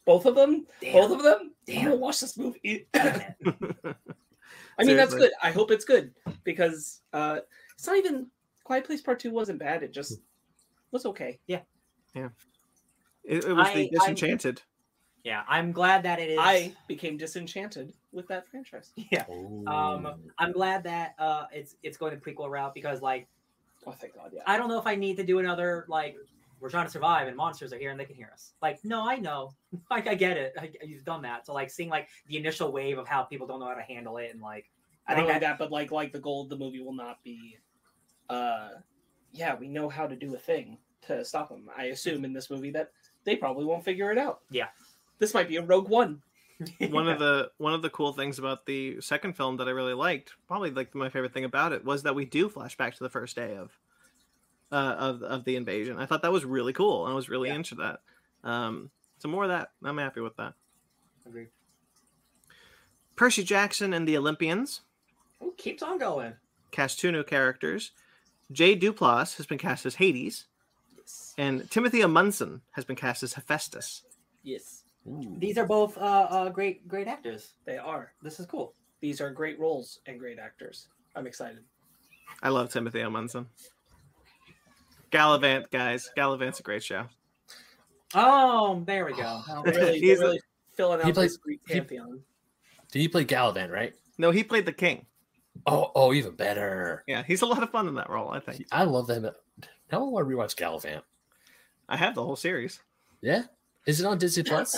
Both of them. Damn. Both of them. I'm Damn. gonna watch this movie. Damn. I mean, that's good. I hope it's good because uh, it's not even Quiet Place Part Two wasn't bad. It just was okay. Yeah. Yeah. It, it was I- the I'm- Disenchanted. Yeah, I'm glad that it is. I became disenchanted with that franchise. yeah, Um, I'm glad that uh, it's it's going the prequel route because like Oh, thank God! Yeah. I don't know if I need to do another like we're trying to survive and monsters are here and they can hear us. Like no, I know, like I get it. I, you've done that. So like seeing like the initial wave of how people don't know how to handle it and like I I think think that, that, but like, like the goal of the movie will not be, uh, yeah, we know how to do a thing to stop them. I assume in this movie that they probably won't figure it out. Yeah. This might be a Rogue One. one of the one of the cool things about the second film that I really liked, probably like my favorite thing about it, was that we do flash back to the first day of uh, of of the invasion. I thought that was really cool. I was really Yeah. into that. Um, so more of that. I'm happy with that. Agreed. Percy Jackson and the Olympians Ooh, keeps on going. cast two new characters. Jay Duplass has been cast as Hades, Yes. and Timothy Omundson has been cast as Hephaestus. Yes, These are both uh, uh great great actors. they are. This is cool. These are great roles and great actors. I'm excited. I love Timothy Omundson. Galavant, guys. Galavant's a great show. Oh, there we go. They're really, He's they're a- really filling he out plays- this Greek pantheon. Did he play Galavant, right? No, he played the king. Oh, oh, even better. Yeah, he's a lot of fun in that role. I think. I love them. Now I want to rewatch Galavant. I have the whole series. Yeah, is it on Disney Plus?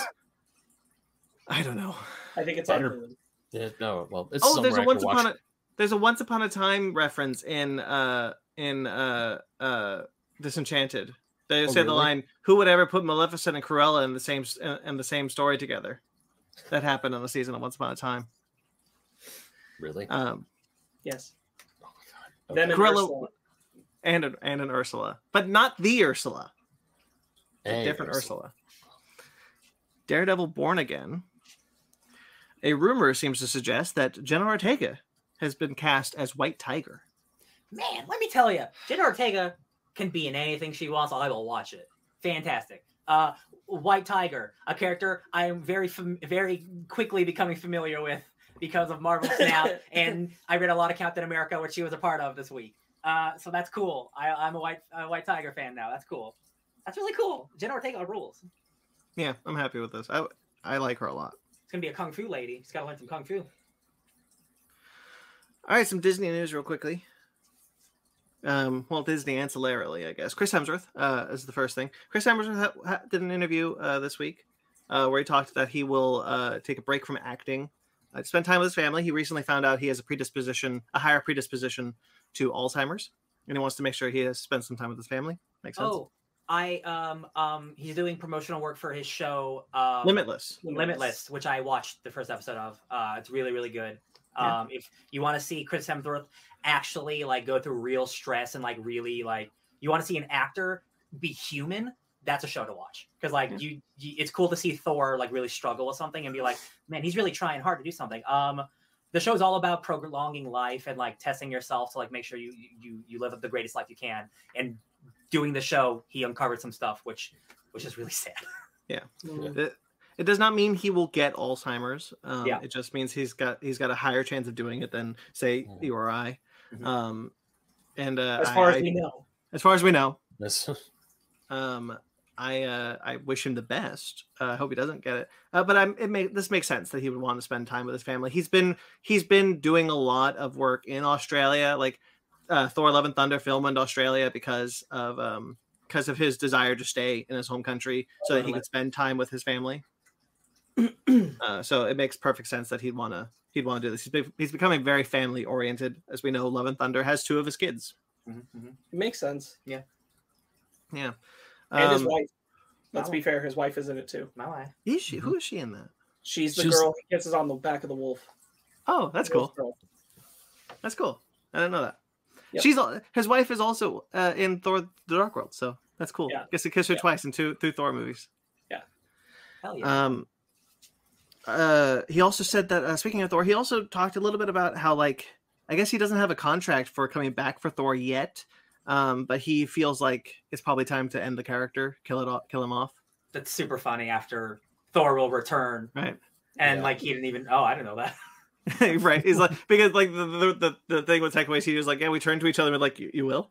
I don't know. I think it's Better. on Hulu. yeah, no. Well, it's Oh, there's a once can watch. upon a there's a once upon a time reference in uh in uh uh Disenchanted. They Oh, say the line, "Who would ever put Maleficent and Cruella in the same in in the same story together?" That happened on the season of Once Upon a Time. Really? Um, Yes. oh my god. Them and Cruella- Ursula. and an, and an Ursula, but not the Ursula. a different Ursula. Ursula. Daredevil Born Again. A rumor seems to suggest that Jenna Ortega has been cast as White Tiger. Man, let me tell you, Jenna Ortega can be in anything she wants. I will watch it. Fantastic. Uh, White Tiger, a character I am very, fam- very quickly becoming familiar with because of Marvel Snap, and I read a lot of Captain America, which she was a part of this week. Uh, so that's cool. I, I'm a White a White Tiger fan now. That's cool. That's really cool. Jenna Ortega rules. Yeah, I'm happy with this. I I like her a lot. It's gonna be a kung fu lady. She's gotta learn some kung fu. All right, some Disney news real quickly. Um, well, Disney ancillarily, I guess. Chris Hemsworth uh, is the first thing. Chris Hemsworth ha- ha- did an interview uh, this week uh, where he talked that he will uh, take a break from acting, uh, spend time with his family. He recently found out he has a predisposition, a higher predisposition to Alzheimer's, and he wants to make sure he has spent some time with his family. Makes sense. Oh, I um um he's doing promotional work for his show um, Limitless. Limitless, which I watched the first episode of. Uh, it's really, really good. Yeah. Um, if you want to see Chris Hemsworth actually like go through real stress and like really like you want to see an actor be human, that's a show to watch because like Yeah. you, you, it's cool to see Thor like really struggle with something and be like, man, he's really trying hard to do something. Um, the show's all about prolonging life and like testing yourself to like make sure you you you live the greatest life you can. And doing the show, he uncovered some stuff which which is really sad. Yeah. It, it does not mean he will get Alzheimer's. Um, Yeah. It just means he's got he's got a higher chance of doing it than say Mhm. you or I. Mhm. Um, and uh, As far I- as we know. as far as we know, That's um, I uh, I wish him the best. Uh, I hope he doesn't get it. Uh, but I'm it may this makes sense that he would want to spend time with his family. He's been he's been doing a lot of work in Australia, like uh, Thor: Love and Thunder film in Australia because of um because of his desire to stay in his home country so that he could spend time with his family. uh, so it makes perfect sense that he'd want to he'd want to do this. He's, be, he's becoming very family oriented, as we know. Love and Thunder has two of his kids. It makes sense. Yeah, yeah. And his Um, wife. Let's Wow. be fair, his wife is in it too. My wife. is she? Who is she in that? She's the She's- girl he kisses on the back of the wolf. Oh, that's The cool. girl. That's cool. I didn't know that. Yep. She's his wife is also uh, in Thor: The Dark World, so that's cool. Yeah. Gets to kiss her Yeah. twice in two two Thor movies. Yeah. Hell yeah. Um, uh, he also said that uh, speaking of Thor, he also talked a little bit about how like I guess he doesn't have a contract for coming back for Thor yet. Um, but he feels like it's probably time to end the character, kill it, off, kill him off. That's super funny. After Thor will return, Right. and Yeah. like he didn't even. Oh, I didn't know that. right. He's like because like the the, the, the thing with Taika Waititi was like, yeah, we turned to each other and like, you, you will.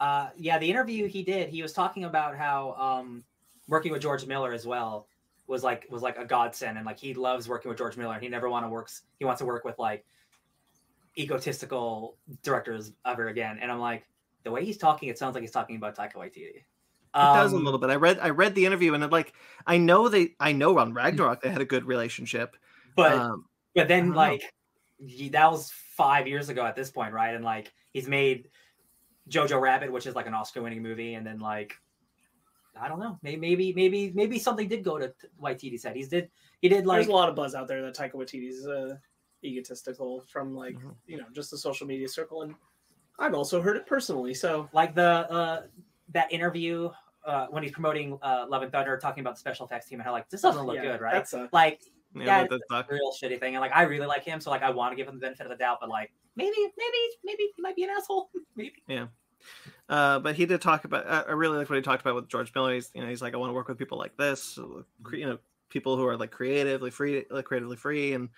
Uh, yeah, the interview he did, he was talking about how um, working with George Miller as well was like was like a godsend, and like he loves working with George Miller, and he never want to works. He wants to work with like egotistical directors ever again. And I'm like, the way he's talking, it sounds like he's talking about Taika Waititi. It does a Um, little bit. I read I read the interview and it like I know they I know on Ragnarok they had a good relationship. but um, But then, like, he- that was five years ago at this point, right? And like, he's made Jojo Rabbit, which is like an Oscar-winning movie, and then like, I don't know, maybe, maybe, maybe, maybe something did go to Waititi's head. He's did, he did like, There's a lot of buzz out there that Taika Waititi's uh, egotistical from like Mhm. you know just the social media circle, and I've also heard it personally. So like the uh that interview uh when he's promoting uh Love and Thunder, talking about the special effects team and how like this doesn't look yeah, good, right? That's a Like, yeah, Yeah, that does suck. real shitty thing. And like, I really like him, so like, I want to give him the benefit of the doubt, but like, maybe, maybe, maybe he might be an asshole. maybe. Uh, but he did talk about. I really like what he talked about with George Miller. He's you know he's like I want to work with people like this, cre- you know, people who are like creatively free, like creatively free, and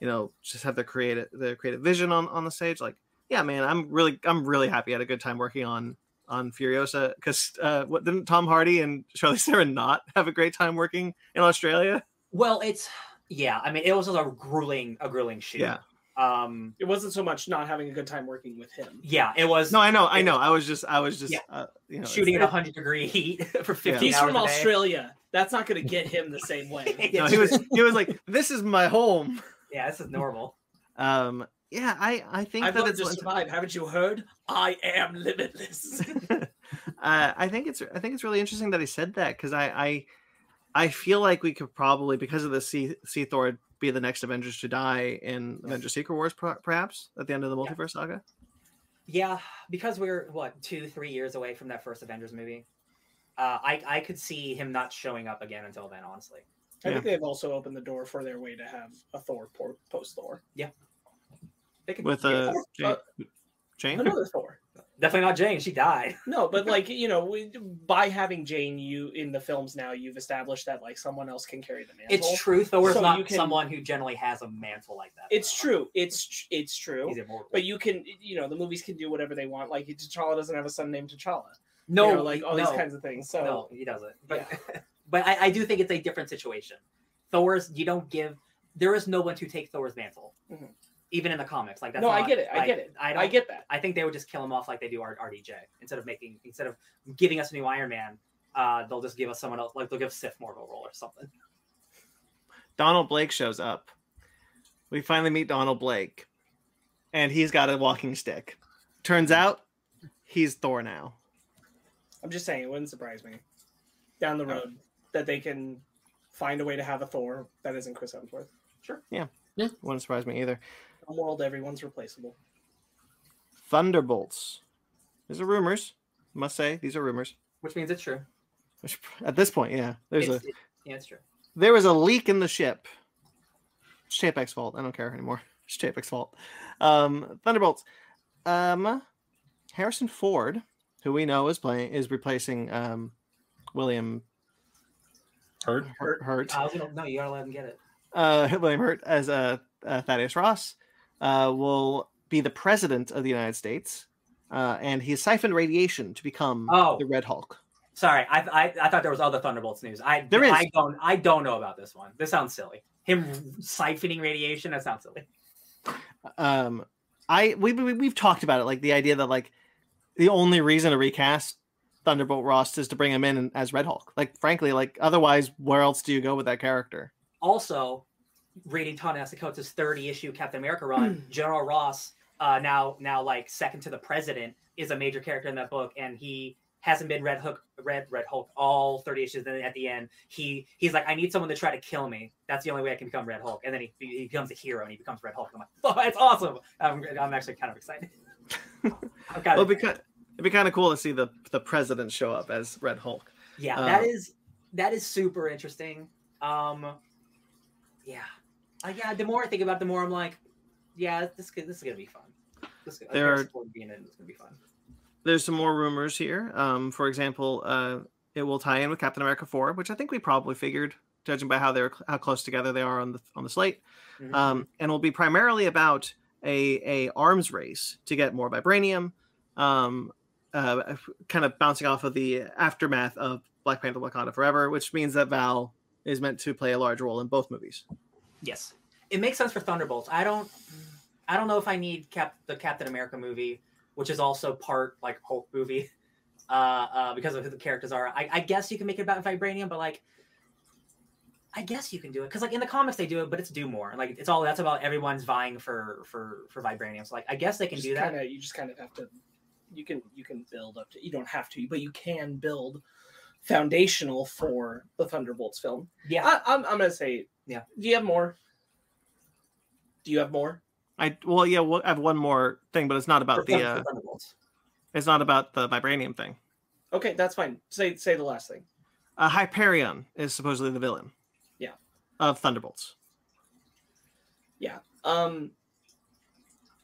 you know just have their creative their creative vision on on the stage. Like, yeah, man, I'm really I'm really happy. I had a good time working on on Furiosa because uh, what didn't Tom Hardy and Charlize Theron not have a great time working in Australia? Well, it's yeah. I mean, it was a grueling, a grueling shoot. Yeah. Um. it wasn't so much not having a good time working with him. Yeah, it was No, I know, I know. I was just, I was just, Yeah. uh, you know, shooting at it's- 100 degree heat for 15 He's hours from a day. Australia. That's not going to get him the same way. No, he was, he was like, this is my home. Yeah, this is normal. Um, yeah, I, I think I've that learned it's to survive. Haven't you heard? I am limitless. uh, I think it's I think it's really interesting that he said that because I, I I feel like we could probably because of the Sea see Thor be the next Avengers to die in Avengers Secret Wars per- perhaps at the end of the Yeah. multiverse saga. Yeah, because we're what two, three years away from that first Avengers movie. Uh, I I could see him not showing up again until then. Honestly, I Yeah. think they've also opened the door for their way to have a Thor post Thor. Yeah, they could With yeah, uh, Uh, Jane, Jane? Another Thor. definitely not Jane. She died. No, but like you know, we, by having Jane, you in the films now, you've established that like someone else can carry the mantle. It's true. Thor's So not can- someone who generally has a mantle like that. It's true. It's tr- it's true. He's immortal. But you can, you know, the movies can do whatever they want. Like T'Challa doesn't have a son named T'Challa. no, you know, like all no, these kinds of things. So no, he doesn't. But but I, I do think it's a different situation. Thor's you don't give. There is no one to take Thor's mantle, Mhm. Even in the comics. Like that's no, I get it. I like, get it. I, I, don't, get that. I think they would just kill him off like they do R- RDJ instead of making instead of giving us a new Iron Man. Uh, they'll just give us someone else. Like they'll give Sif Mortal role or something. Donald Blake shows up. We finally meet Donald Blake, and he's got a walking stick. Turns out, he's Thor now. I'm just saying, it wouldn't surprise me down the road that they can find a way to have a Thor that isn't Chris Hemsworth. Sure. Yeah. Yeah. Wouldn't surprise me either. A world everyone's replaceable. Thunderbolts. These are rumors. Must say these are rumors. Which means it's true. Which, at this point, yeah, there's a it- yeah, it's true. there was a leak in the ship. It's Chapek's fault. I don't care anymore. It's Chapek's fault. Um, Thunderbolts. Um, Harrison Ford, who we know is playing, is replacing um, William Hurt. Hurt. Hurt. I was gonna, no, you gotta let him get it. Uh, William Hurt as uh, uh, Thaddeus Ross uh, will be the president of the United States, uh, and he's siphoned radiation to become Oh. the Red Hulk. Sorry, I, I I thought there was other Thunderbolts news. I There is. I don't I don't know about this one. This sounds silly. Him siphoning radiation. That sounds silly. um i we, we we've talked about it like the idea that like the only reason to recast thunderbolt ross is to bring him in as red hulk like frankly like otherwise where else do you go with that character also reading Ta-Nehisi Coates's 30 issue Captain America run, General Ross, uh, now now like second to the president, is a major character in that book, and he hasn't been Red Hook, Red Red Hulk all 30 issues. Then at the end, he he's like, I need someone to try to kill me. That's the only way I can become Red Hulk. And then he, he becomes a hero and he becomes Red Hulk. I'm like, oh, that's awesome. I'm, I'm actually kind of excited. I'm kind well of, because it'd be kind of cool to see the the president show up as red hulk yeah, uh, that is that is super interesting. Um, yeah, uh, yeah. The more I think about, it, the more I'm like, yeah, this this is gonna be fun. This There are- being in it is gonna be fun. There's some more rumors here. Um, for example, uh, it will tie in with Captain America 4, which I think we probably figured, judging by how they're how close together they are on the on the slate. Mhm. Um, and will be primarily about a a arms race to get more vibranium. Um, uh, kind of bouncing off of the aftermath of Black Panther: Wakanda Forever, which means that Val is meant to play a large role in both movies. Yes, it makes sense for Thunderbolts. I don't, I don't know if I need Cap the Captain America movie, which is also part like Hulk movie, uh, uh, because of who the characters are. I, I guess you can make it about vibranium, but like, I guess you can do it because like in the comics they do it, but it's do more. Like it's all that's about everyone's vying for for for vibranium. So like I guess they can Just do that. kinda, you just kind of have to. You can you can build up to. You don't have to, but you can build foundational for the Thunderbolts film. Yeah. I, I'm I'm gonna say. Yeah. Do you have more? Do you have more? I well, yeah, we'll, I have one more thing, but it's not for about the Thun- uh, Thunderbolts. it's not about the vibranium thing. Okay, that's fine. Say say the last thing. Uh, Hyperion is supposedly the villain. Yeah. Of Thunderbolts. Yeah. Um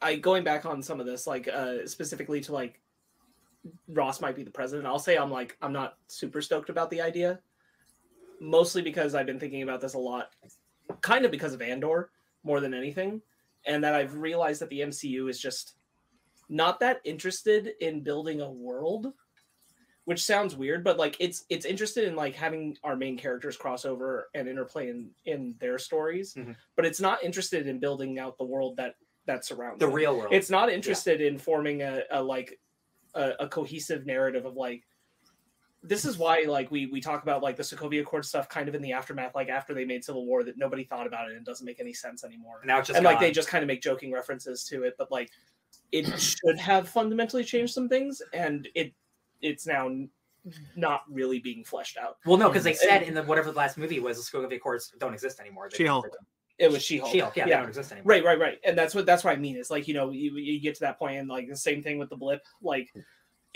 i going back on some of this like uh specifically to like ross might be the president i'll say i'm like i'm not super stoked about the idea mostly because i've been thinking about this a lot kind of because of andor more than anything and that i've realized that the mcu is just not that interested in building a world which sounds weird but like it's it's interested in like having our main characters cross over and interplay in in their stories Mhm. but it's not interested in building out the world that that surrounds The them. real world. it's not interested in forming a, a like a, a cohesive narrative of like this is why like we we talk about like the Sokovia Accord stuff kind of in the aftermath like after they made Civil War that nobody thought about it and doesn't make any sense anymore now it's just and like they just kind of make joking references to it but like it should have fundamentally changed some things and it it's now not really being fleshed out Well, no, because they said in the whatever the last movie was, the Sokovia Accords don't exist anymore. They- She-Hulk. It was She-Hulk She-Hulk, yeah, they don't exist anymore. Right, right, right. And that's what that's what I mean. It's like, you know, you, you get to that point and like the same thing with the blip. Like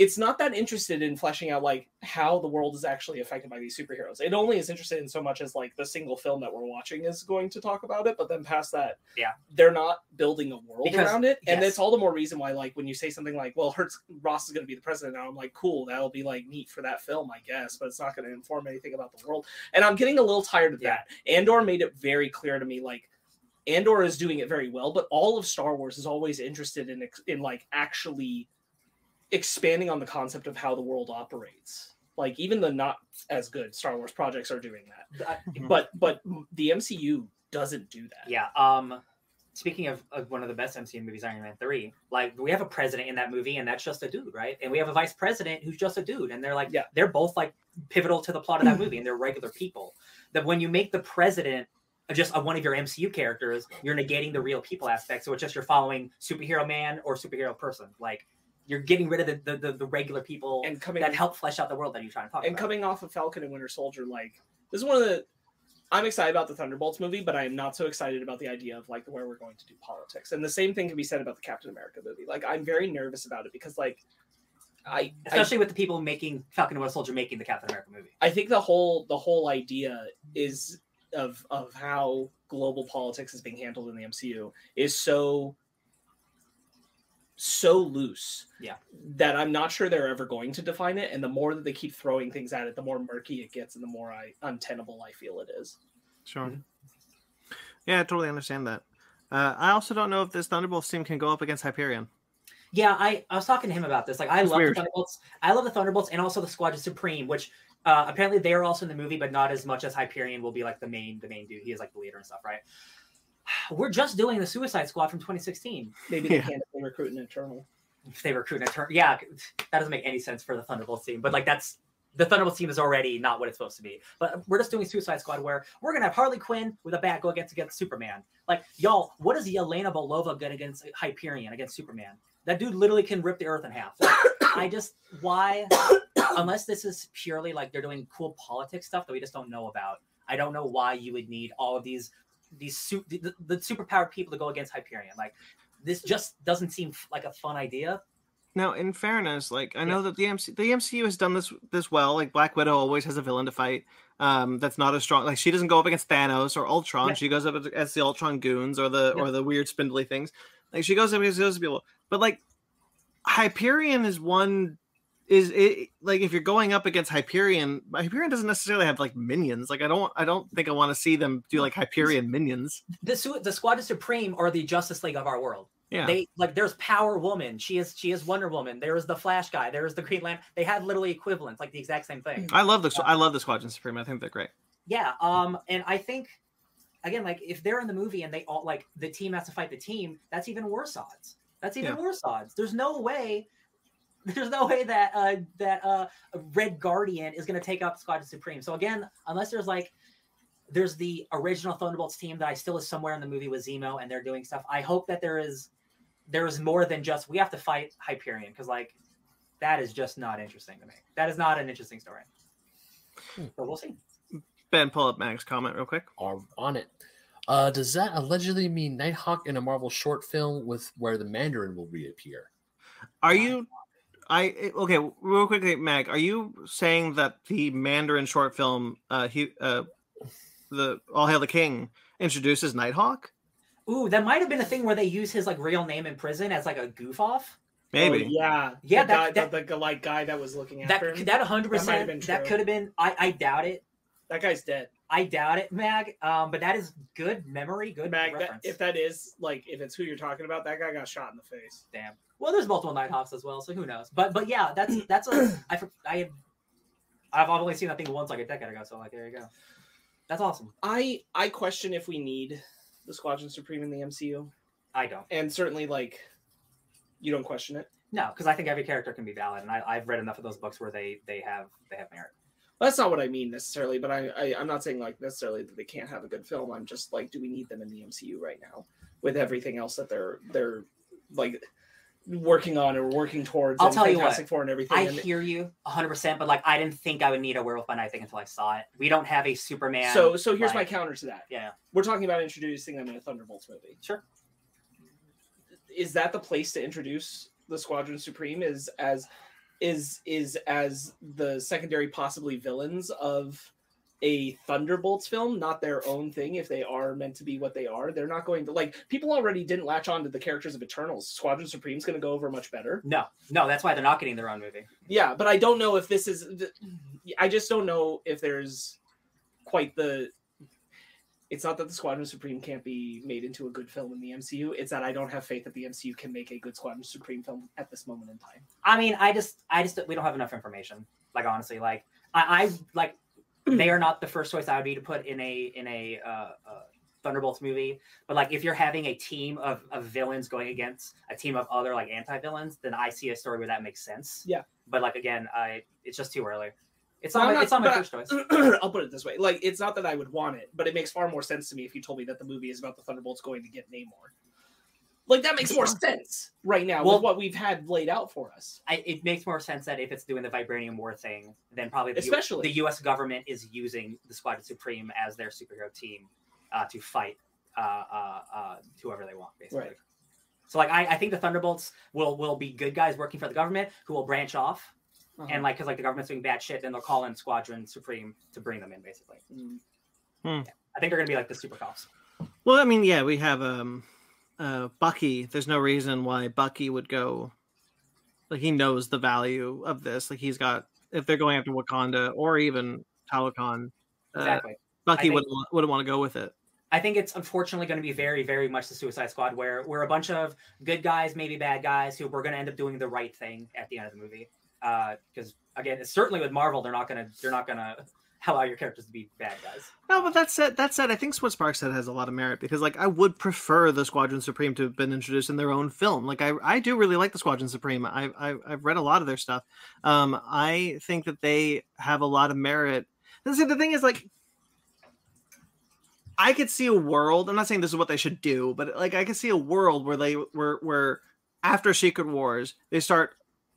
it's not that interested in fleshing out like how the world is actually affected by these superheroes. It only is interested in so much as like the single film that we're watching is going to talk about it, but then past that, Yeah. they're not building a world Because- around it. And yes. it's all the more reason why, like, when you say something like, "Well, Hurt's Ross is going to be the president," now I'm like, "Cool, that'll be like neat for that film, I guess," but it's not going to inform anything about the world. And I'm getting a little tired of Yeah. that. Andor made it very clear to me, like. Andor is doing it very well, but all of Star Wars is always interested in in like actually expanding on the concept of how the world operates. Like even the not as good Star Wars projects are doing that, Mhm. but but the MCU doesn't do that. Yeah. Um, speaking of, of one of the best MCU movies, Iron Man three, like we have a president in that movie, and that's just a dude, right? And we have a vice president who's just a dude, and they're like, Yeah. they're both like pivotal to the plot of that movie, and they're regular people. That when you make the president just a, one of your MCU characters, you're negating the real people aspect. So it's just you're following superhero man or superhero person. Like you're getting rid of the the, the, the regular people And coming that help flesh out the world that you're trying to talk and about. And coming off of Falcon and Winter Soldier, like this is one of the. I'm excited about the Thunderbolts movie, but I am not so excited about the idea of like where we're going to do politics. And the same thing can be said about the Captain America movie. Like I'm very nervous about it because like I I Especially with the people making Falcon and Winter Soldier making the Captain America movie. I think the whole the whole idea is of of how global politics is being handled in the MCU is so so loose Yeah. that I'm not sure they're ever going to define it and the more that they keep throwing things at it the more murky it gets and the more I untenable I feel it is. Sure. Mhm. Yeah, I totally understand that. Uh, I also don't know if this Thunderbolts team can go up against Hyperion. Yeah, I, I was talking to him about this. Like, I It's love weird. the Thunderbolts. I love the Thunderbolts and also the Squadron Supreme, which uh, apparently they are also in the movie, but not as much as Hyperion will be like the main the main dude. He is like the leader and stuff, right? We're just doing the Suicide Squad from 2016. Maybe they Yeah. can't they recruit an internal. If they recruit an turn, yeah, that doesn't make any sense for the Thunderbolts team. But like, that's the Thunderbolts team is already not what it's supposed to be. But we're just doing Suicide Squad where we're gonna have Harley Quinn with a bat go against against Superman. Like, y'all, what is Yelena Belova good against Hyperion against Superman? That dude literally can rip the earth in half. Like, I just why unless this is purely like they're doing cool politics stuff that we just don't know about. I don't know why you would need all of these these su- the, the, superpowered people to go against Hyperion. Like this just doesn't seem like a fun idea. Now, in fairness, like I know that the MC the MCU has done this this well. Like Black Widow always has a villain to fight. Um, that's not as strong. Like she doesn't go up against Thanos or Ultron. Yeah. She goes up against the Ultron goons or the Yeah. or the weird spindly things. Like she goes up against those people. But like Hyperion is one is it like if you're going up against Hyperion, Hyperion doesn't necessarily have like minions. Like I don't I don't think I want to see them do like Hyperion minions. The the Squadron Supreme are the Justice League of our world. Yeah. They like there's Power Woman. She is she is Wonder Woman. There is the Flash guy. There is the Green Lantern. They have literally equivalents, like the exact same thing. I love the I love the Squadron Supreme. I think they're great. Yeah. Um. And I think again, like if they're in the movie and they all like the team has to fight the team, that's even worse odds. That's even Yeah. worse odds. There's no way. There's no way that uh that uh Red Guardian is gonna take up Squadron Supreme. So again, unless there's like there's the original Thunderbolts team that I still is somewhere in the movie with Zemo and they're doing stuff. I hope that there is there is more than just we have to fight Hyperion because like that is just not interesting to me. That is not an interesting story. Hmm. But we'll see. Ben, pull up Mag's comment real quick. are on it. Uh, does that allegedly mean Nighthawk in a Marvel short film with where the Mandarin will reappear? Are you? I okay. Real quickly, Mag. Are you saying that the Mandarin short film, uh, he, uh, the All Hail the King, introduces Nighthawk? Ooh, that might have been a thing where they use his like real name in prison as like a goof off. Maybe. Oh, yeah. Yeah, The that- guy, that- the, the like guy that was looking at That after him. that hundred That might have been percent that true. could have been. I I doubt it. that guy's dead. I doubt it, Mag. Um, but that is good memory, good Mag, that, reference. if that is like if it's who you're talking about, that guy got shot in the face. Damn. Well, there's multiple Nighthawks as well, so who knows? But but yeah, that's that's a I for- I had I've only seen that thing once like a decade ago, so like there you go. That's awesome. I I question if we need the Squadron Supreme in the MCU, I don't. and certainly like you don't question it. No, because I think every character can be valid, and I, I've read enough of those books where they they have they have merit. That's not what I mean necessarily, but I, I I'm not saying like necessarily that they can't have a good film. I'm just like, do we need them in the MCU right now with everything else that they're they're like working on or working towards? I'll and tell you what, Fantastic Four and everything. I and- hear you 100%, but like I didn't think I would need a Werewolf by Night thing until I saw it. We don't have a Superman. so so here's my counter to that. Yeah, We're talking about introducing them in a Thunderbolts movie. sure. is that the place to introduce the Squadron Supreme? Is as is is as the secondary possibly villains of a Thunderbolts film, not their own thing. If they are meant to be what they are, they're not going to like. People already didn't latch on to the characters of Eternals. Squadron Supreme's going to go over much better. No, no, that's why they're not getting their own movie. Yeah, but I don't know if this is. I just don't know if there's quite the. It's not that the Squadron Supreme can't be made into a good film in the MCU. It's that I don't have faith that the MCU can make a good Squadron Supreme film at this moment in time. I mean, I just, I just, we don't have enough information. Like honestly, like I, I like they are not the first choice I would be to put in a in a uh, uh, Thunderbolts movie. But like, if you're having a team of, of villains going against a team of other like anti villains, then I see a story where that makes sense. Yeah. But like again, I it's just too early. It's not. My, not- it's not my first choice. I'll put it this way: like, it's not that I would want it, but it makes far more sense to me if you told me that the movie is about the Thunderbolts going to get Namor. Like that makes more sense right now Well- with what we've had laid out for us. I, it makes more sense that if it's doing the vibranium war thing, then probably the, U- Especially. the U.S. government is using the Squadron Supreme as their superhero team uh, to fight uh, uh, uh, whoever they want, basically. Right. So, like, I, I think the Thunderbolts will will be good guys working for the government who will branch off, Uh-huh. and like, because like the government's doing bad shit, then they'll call in Squadron Supreme to bring them in, basically. Mm. I think they're gonna be like the super cops. Well, I mean, yeah, we have um, uh, Bucky. There's no reason why Bucky would go. Like he knows the value of this. Like he's got. If they're going after Wakanda or even Talokan, uh, Exactly. Bucky think- wouldn't wouldn't want to go with it. I think it's unfortunately going to be very, very much the Suicide Squad, where we're a bunch of good guys, maybe bad guys, who we're going to end up doing the right thing at the end of the movie. Because again, it's certainly with Marvel, they're not to they're not to allow your characters to be bad guys. No, but that said, that said, I think what Spark said has a lot of merit because, like, I would prefer the Squadron Supreme to have been introduced in their own film. Like, I, I do really like the Squadron Supreme. I, I, I've read a lot of their stuff. Um, I think that they have a lot of merit. See, the thing is, like, I could see a world. I'm not saying this is what they should do, but like, I could see a world where they were where after Secret Wars they start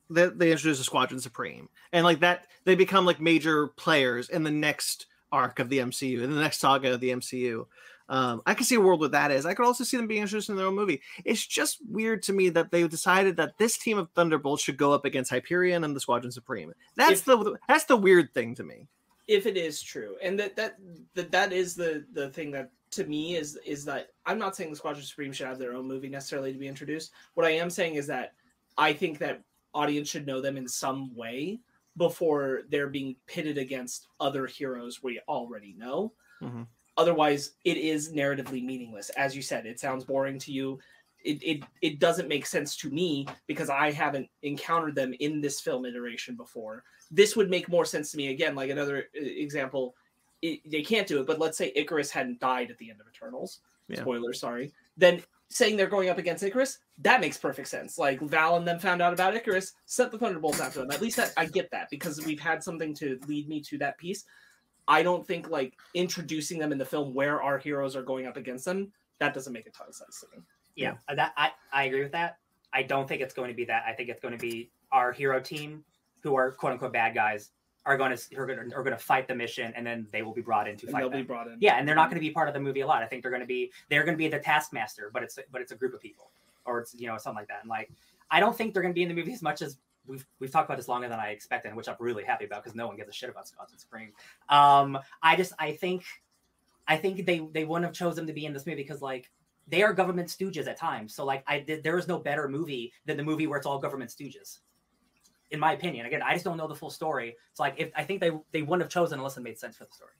they, they introduce a Squadron Supreme, and like that they become like major players in the next arc of the MCU, in the next saga of the MCU. Um, I could see a world where that is. I could also see them being introduced in their own movie. It's just weird to me that they decided that this team of Thunderbolts should go up against Hyperion and the Squadron Supreme. That's If- the that's the weird thing to me. if it is true and that that that, that is the the thing that to me is is that i'm not saying the squadron supreme should have their own movie necessarily to be introduced what i am saying is that i think that audience should know them in some way before they're being pitted against other heroes we already know. Mhm. otherwise it is narratively meaningless. As you said it sounds boring to you. It, it it doesn't make sense to me because i haven't encountered them in this film iteration before. This would make more sense to me. Again like another uh, example it, they can't do it but let's say icarus hadn't died at the end of eternals. Yeah. spoiler sorry. Then saying they're going up against icarus that makes perfect sense. Like val and them found out about icarus sent the thunderbolts after them. At least that, i get that because we've had something to lead me to that piece. I don't think like introducing them in the film where our heroes are going up against them that doesn't make a ton of sense to me. Yeah, uh, that I, I agree with that. I don't think it's going to be that. I think it's going to be our hero team, who are quote unquote bad guys, are going to are going to, are going to fight the mission, and then they will be brought in to and fight they'll them. be brought in Yeah, and they're not going to be part of the movie a lot. I think they're going to be they're going to be the taskmaster, but it's but it's a group of people, or it's you know something like that. And like, I don't think they're going to be in the movie as much as we've we've talked about this longer than I expected, which I'm really happy about because no one gives a shit about Squadron Supreme. Um, I just I think I think they they wouldn't have chosen to be in this movie because like they are government stooges at times. So like I did, there is no better movie than the movie where it's all government stooges. In my opinion, again, I just don't know the full story. It's like, if I think they they wouldn't have chosen unless it made sense for the story.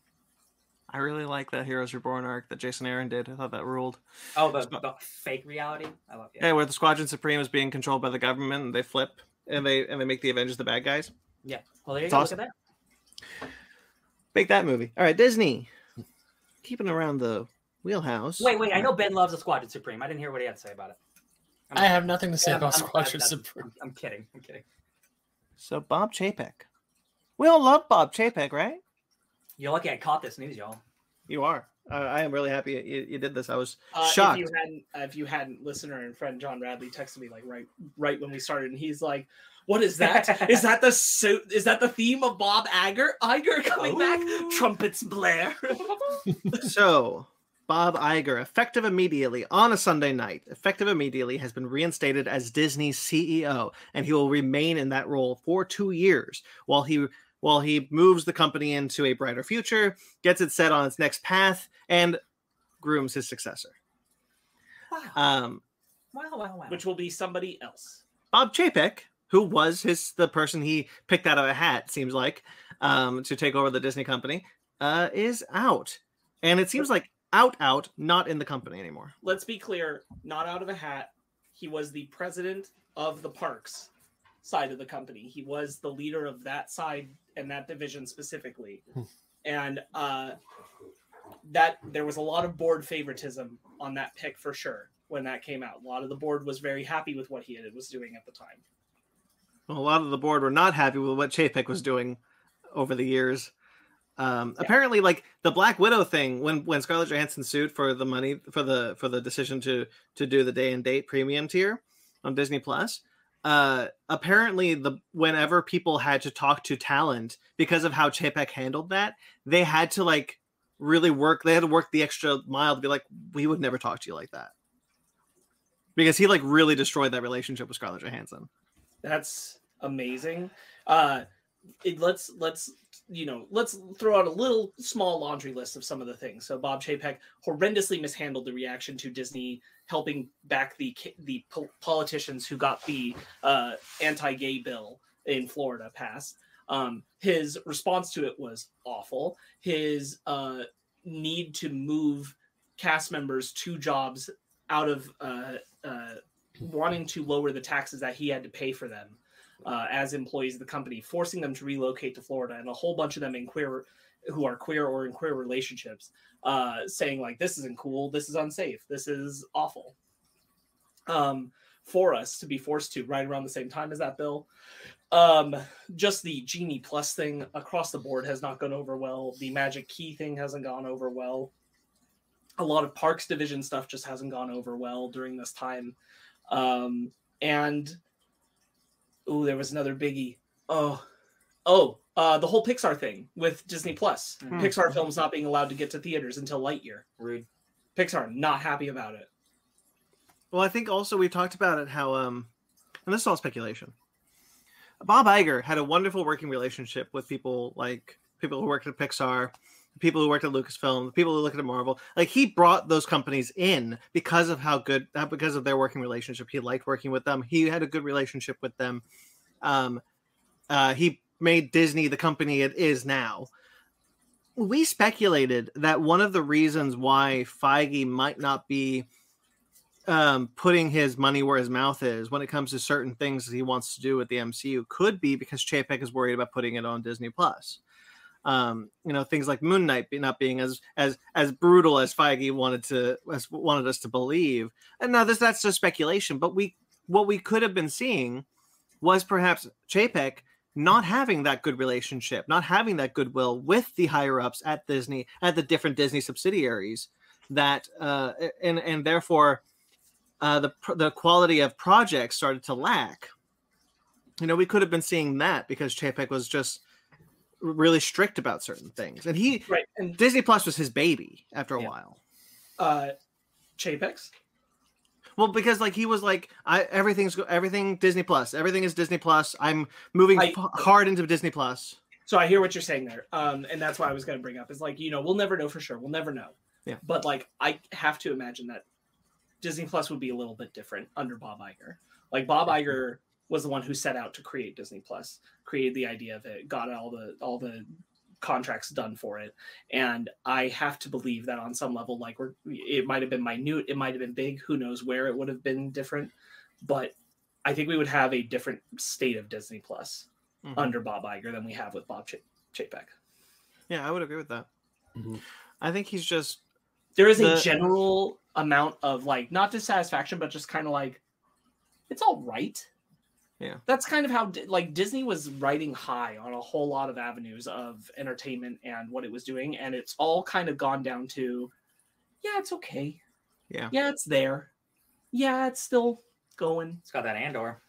I really like that Heroes Reborn arc that Jason Aaron did. I thought that ruled. Oh, the, Squ- the fake reality. I love Yeah, yeah. where the Squadron Supreme is being controlled by the government, and they flip and they and they make the Avengers the bad guys. Yeah. Well, there you It's go. awesome. Look at that. Make that movie. All right, Disney. Keeping around the wheelhouse. Wait, wait. I know Ben loves the Squadron Supreme. I didn't hear what he had to say about it. I'm- I have nothing to say I'm- about I'm- Squadron I'm- Supreme. I'm, I'm kidding. I'm kidding. So Bob Chapek. We all love Bob Chapek, right? You're lucky I caught this news, y'all. You are. Uh, I am really happy you, you did this. I was Uh, shocked. If you hadn't, uh, if you hadn't, listener and friend John Radley texted me like right, right when we started, and he's like, "What is that? is that the suit? Is that the theme of Bob Iger? Iger coming back? Trumpets blare." so Bob Iger, effective immediately on a Sunday night, effective immediately, has been reinstated as Disney's CEO, and he will remain in that role for two years while he while he moves the company into a brighter future, gets it set on its next path, and grooms his successor. Wow. Um, wow. Wow. Wow. Which will be somebody else. Bob Chapek, who was his the person he picked out of a hat, seems like, um, to take over the Disney company, uh, is out, and it seems like out, out, not in the company anymore. Let's be clear, not out of a hat. He was the president of the parks side of the company. He was the leader of that side and that division specifically. Hmm. and uh that there was a lot of board favoritism on that pick for sure when that came out. A lot of the board was very happy with what he had, was doing at the time. Well, a lot of the board were not happy with what Chapek was doing over the years. Um, Yeah. Apparently, like the Black Widow thing, when when Scarlett Johansson sued for the money for the for the decision to to do the day and date premium tier on Disney Plus, uh, apparently the whenever people had to talk to talent because of how Chapek handled that, they had to like really work. They had to work the extra mile to be like, we would never talk to you like that because he like really destroyed that relationship with Scarlett Johansson. That's amazing. Uh it, let's let's you know let's throw out a little small laundry list of some of the things. So Bob Chapek horrendously mishandled the reaction to Disney helping back the the po- politicians who got the uh, anti-gay bill in Florida passed. Um, his response to it was awful. His uh, need to move cast members to jobs out of uh, uh, wanting to lower the taxes that he had to pay for them uh, as employees of the company, forcing them to relocate to Florida, and a whole bunch of them in queer who are queer or in queer relationships, uh, saying like, "This isn't cool. This is unsafe. This is awful." Um, for us to be forced to right around the same time as that bill. Um, just the Genie Plus thing across the board has not gone over well. The Magic Key thing hasn't gone over well. A lot of Parks Division stuff just hasn't gone over well during this time. Um, and oh, there was another biggie. Oh, oh, uh, the whole Pixar thing with Disney Plus. Hmm. Pixar films not being allowed to get to theaters until Lightyear. Rude. Pixar not happy about it. Well, I think also we talked about it how um and this is all speculation. Bob Iger had a wonderful working relationship with people like people who worked at Pixar, people who worked at Lucasfilm, the people who looked at Marvel. Like he brought those companies in because of how good uh, because of their working relationship. He liked working with them. He had a good relationship with them. Um uh he made Disney the company it is now. We speculated that one of the reasons why Feige might not be um, putting his money where his mouth is when it comes to certain things that he wants to do with the MCU could be because Chapek is worried about putting it on Disney Plus. Um, you know, things like Moon Knight not being as as as brutal as Feige wanted to as wanted us to believe. And now this that's just speculation, but we what we could have been seeing was perhaps Chapek not having that good relationship, not having that goodwill with the higher ups at Disney, at the different Disney subsidiaries, that uh, and and therefore uh, the the quality of projects started to lack. You know, we could have been seeing that because Chapek was just really strict about certain things, and he Right. And Disney Plus was his baby after a Yeah. while. uh Chapek's. Well, because like he was like, I everything's everything Disney Plus, everything is Disney Plus. I'm moving I- hard into Disney Plus. So I hear what you're saying there. Um, and that's why I was gonna bring up is like, you know, we'll never know for sure. We'll never know. Yeah. But like I have to imagine that Disney Plus would be a little bit different under Bob Iger. Like Bob Iger was the one who set out to create Disney Plus, created the idea of it, got all the all the contracts done for it. And I have to believe that on some level, like we're it might have been minute, it might have been big, who knows where it would have been different. But I think we would have a different state of Disney Plus Mhm. under Bob Iger than we have with Bob Ch- Chapek. Yeah, I would agree with that. Mhm. I think he's just There is The- a general amount of like not dissatisfaction, but just kind of like it's all right. Yeah. that's kind of how like Disney was riding high on a whole lot of avenues of entertainment and what it was doing, and it's all kind of gone down to, yeah, it's okay. Yeah. yeah, it's there. Yeah, it's still going. It's got that Andor.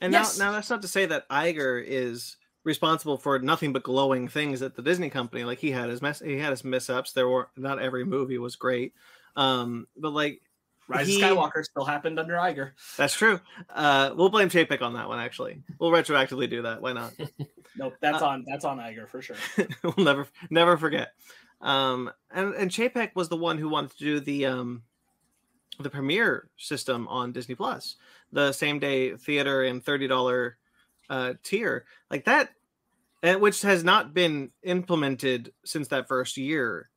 And Yes. now, now that's not to say that Iger is responsible for nothing but glowing things at the Disney company. Like he had his mess, he had his mishaps. There were not every movie was great, um, but like Rise He- of Skywalker still happened under Iger. that's true. Uh, we'll blame Chapek on that one. Actually, we'll retroactively do that. Why not? Nope, that's Uh, on that's on Iger for sure. we'll never never forget. Um, and and Chapek was the one who wanted to do the um, the premiere system on Disney Plus, the same day theater and thirty dollar uh, tier like that, and which has not been implemented since that first year.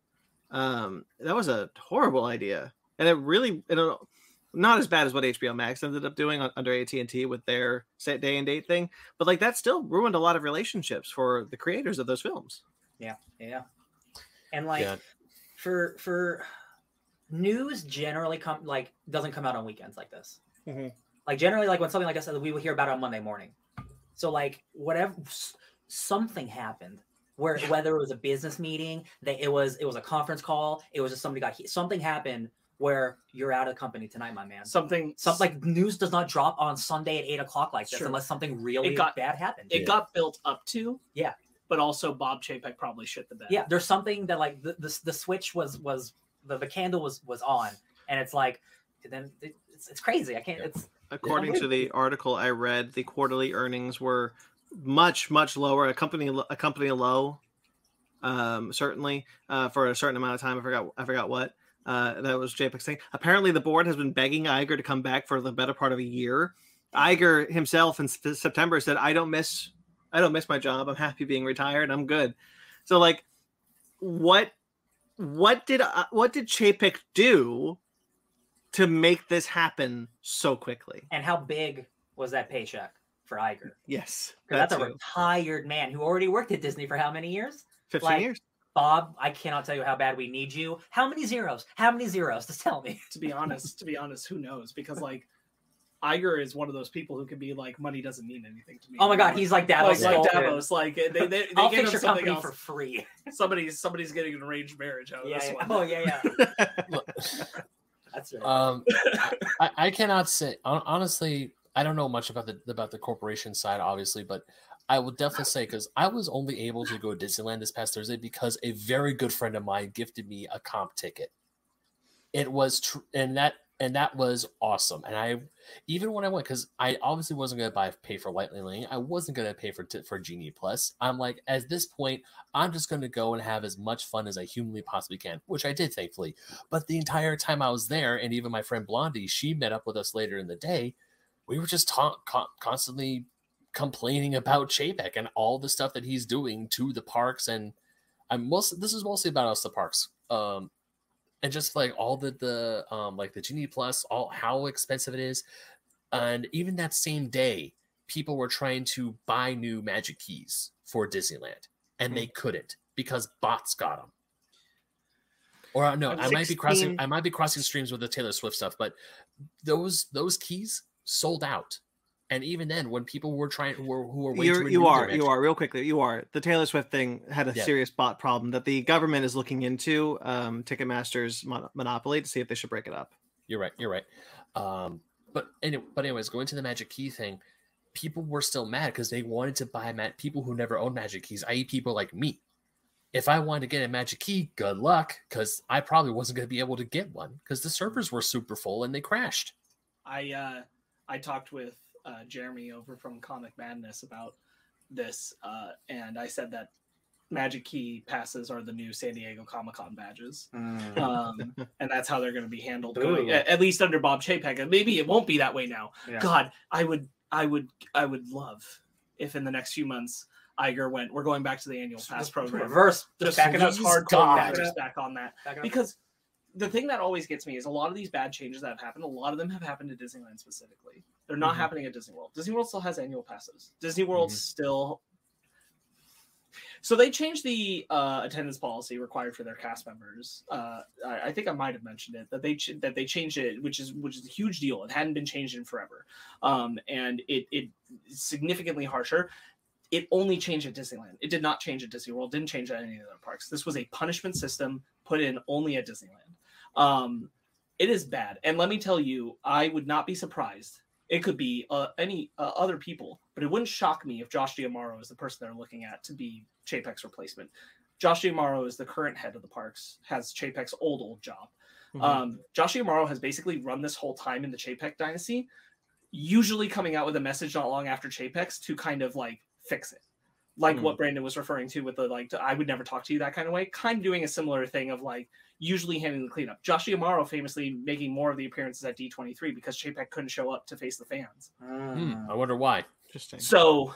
Um, that was a horrible idea, and it really and it, not as bad as what HBO Max ended up doing on, under AT and T with their set day and date thing, but like that still ruined a lot of relationships for the creators of those films. Yeah, yeah. And like Yeah. for for news generally come like doesn't come out on weekends like this. Mhm. Like generally, like when something like this, we will hear about it on Monday morning. So like whatever something happened where whether it was a business meeting, that it was it was a conference call, it was just somebody got something happened where you're out of company tonight, my man. Something Something like news does not drop on Sunday at eight o'clock like this Sure. unless something really got- bad happened. it Yeah. got built up to. Yeah. But also Bob Chapek probably shit the bed. yeah there's something that like the, the, the switch was was the, the candle was was on and it's like then it- it's, it's crazy i can't it's According to the article I read, the quarterly earnings were much much lower. A company a company low, um, certainly uh, for a certain amount of time. I forgot I forgot what. Uh, that was Chapek's thing. Apparently, the board has been begging Iger to come back for the better part of a year. Iger himself in September said, "I don't miss, I don't miss my job. I'm happy being retired. I'm good." So, like, what, what did uh, what did Chapek do to make this happen so quickly? and how big was that paycheck for Iger? Yes, 'Cause that's a retired man who already worked at Disney for how many years? fifteen like- years. Bob, I cannot tell you how bad we need you. How many zeros? How many zeros? Just tell me. To be honest, to be honest, who knows? Because like Iger is one of those people who can be like, money doesn't mean anything to me. Oh my god, he's like Davos. like, like Sullivan. Davos. Like they they, they I'll give fix him your something company else. for free. Somebody's somebody's getting an arranged marriage out of Yeah, this yeah. one. Oh yeah, yeah. That's right. um, I, I cannot say honestly. I don't know much about the about the corporation side, obviously, but I will definitely say because I was only able to go to Disneyland this past Thursday because a very good friend of mine gifted me a comp ticket. it was tr- and that and that was awesome and i even when i went because i obviously wasn't going to buy pay for lightning lane i wasn't going to pay for for genie plus. I'm like at this point i'm just going to go and have as much fun as i humanly possibly can which i did thankfully. But the entire time i was there and even my friend blondie she met up with us later in the day. We were just ta- con- constantly complaining about chapek and all the stuff that he's doing to the parks. And i'm most this is mostly about us the parks. Um and just like all the the um like the genie plus all how expensive it is. And even that same day people were trying to buy new magic keys for disneyland and they couldn't because bots got them or uh, no I'm might be crossing i might be crossing streams with the taylor swift stuff but those those keys sold out and even then when people were trying who were, who were waiting to You're, you renew their are, you are, real quickly, you are. The Taylor Swift thing had a Yeah. serious bot problem that the government is looking into, um, Ticketmaster's mon- monopoly, to see if they should break it up. You're right. You're right. Um, but anyway, but anyways, going to the Magic Key thing, people were still mad because they wanted to buy ma- people who never owned Magic Keys, i.e., people like me. If I wanted to get a Magic Key, good luck, because I probably wasn't going to be able to get one because the servers were super full and they crashed. I uh, I talked with uh, Jeremy over from Comic Madness about this, uh, and I said that Magic Key passes are the new San Diego Comic Con badges, Mm. um, and that's how they're going to be handled, going, at, at least under Bob Chapek. And maybe it won't be that way now. Yeah. God, I would, I would, I would love if in the next few months Iger went, we're going back to the annual pass program. Reverse. Just back up. hardcore badges back on that Back up. because the thing that always gets me is a lot of these bad changes that have happened. A lot of them have happened to Disneyland specifically. They're not Mhm. happening at Disney World. Disney World still has annual passes. Disney World Mhm. still. So they changed the uh, attendance policy required for their cast members. Uh, I, I think I might have mentioned it that they ch- that they changed it, which is which is a huge deal. It hadn't been changed in forever, um, and it it significantly harsher it only changed at Disneyland. It did not change at Disney World. Didn't change at any of the other parks. This was a punishment system put in only at Disneyland. Um, it is bad, and let me tell you, I would not be surprised. It could be uh, any uh, other people, but it wouldn't shock me if Josh D'Amaro is the person they're looking at to be Chapek's replacement. Josh D'Amaro is the current head of the parks, has Chapek's old old job. Mhm. Um, Josh D'Amaro has basically run this whole time in the Chapek dynasty, usually coming out with a message not long after Chapek's to kind of like fix it. Like Hmm. what Brandon was referring to with the like, I would never talk to you that kind of way, kind of doing a similar thing of like usually handling the cleanup. Josh D'Amaro famously making more of the appearances at D23 because Chapek couldn't show up to face the fans. Mm. I wonder why. Interesting. So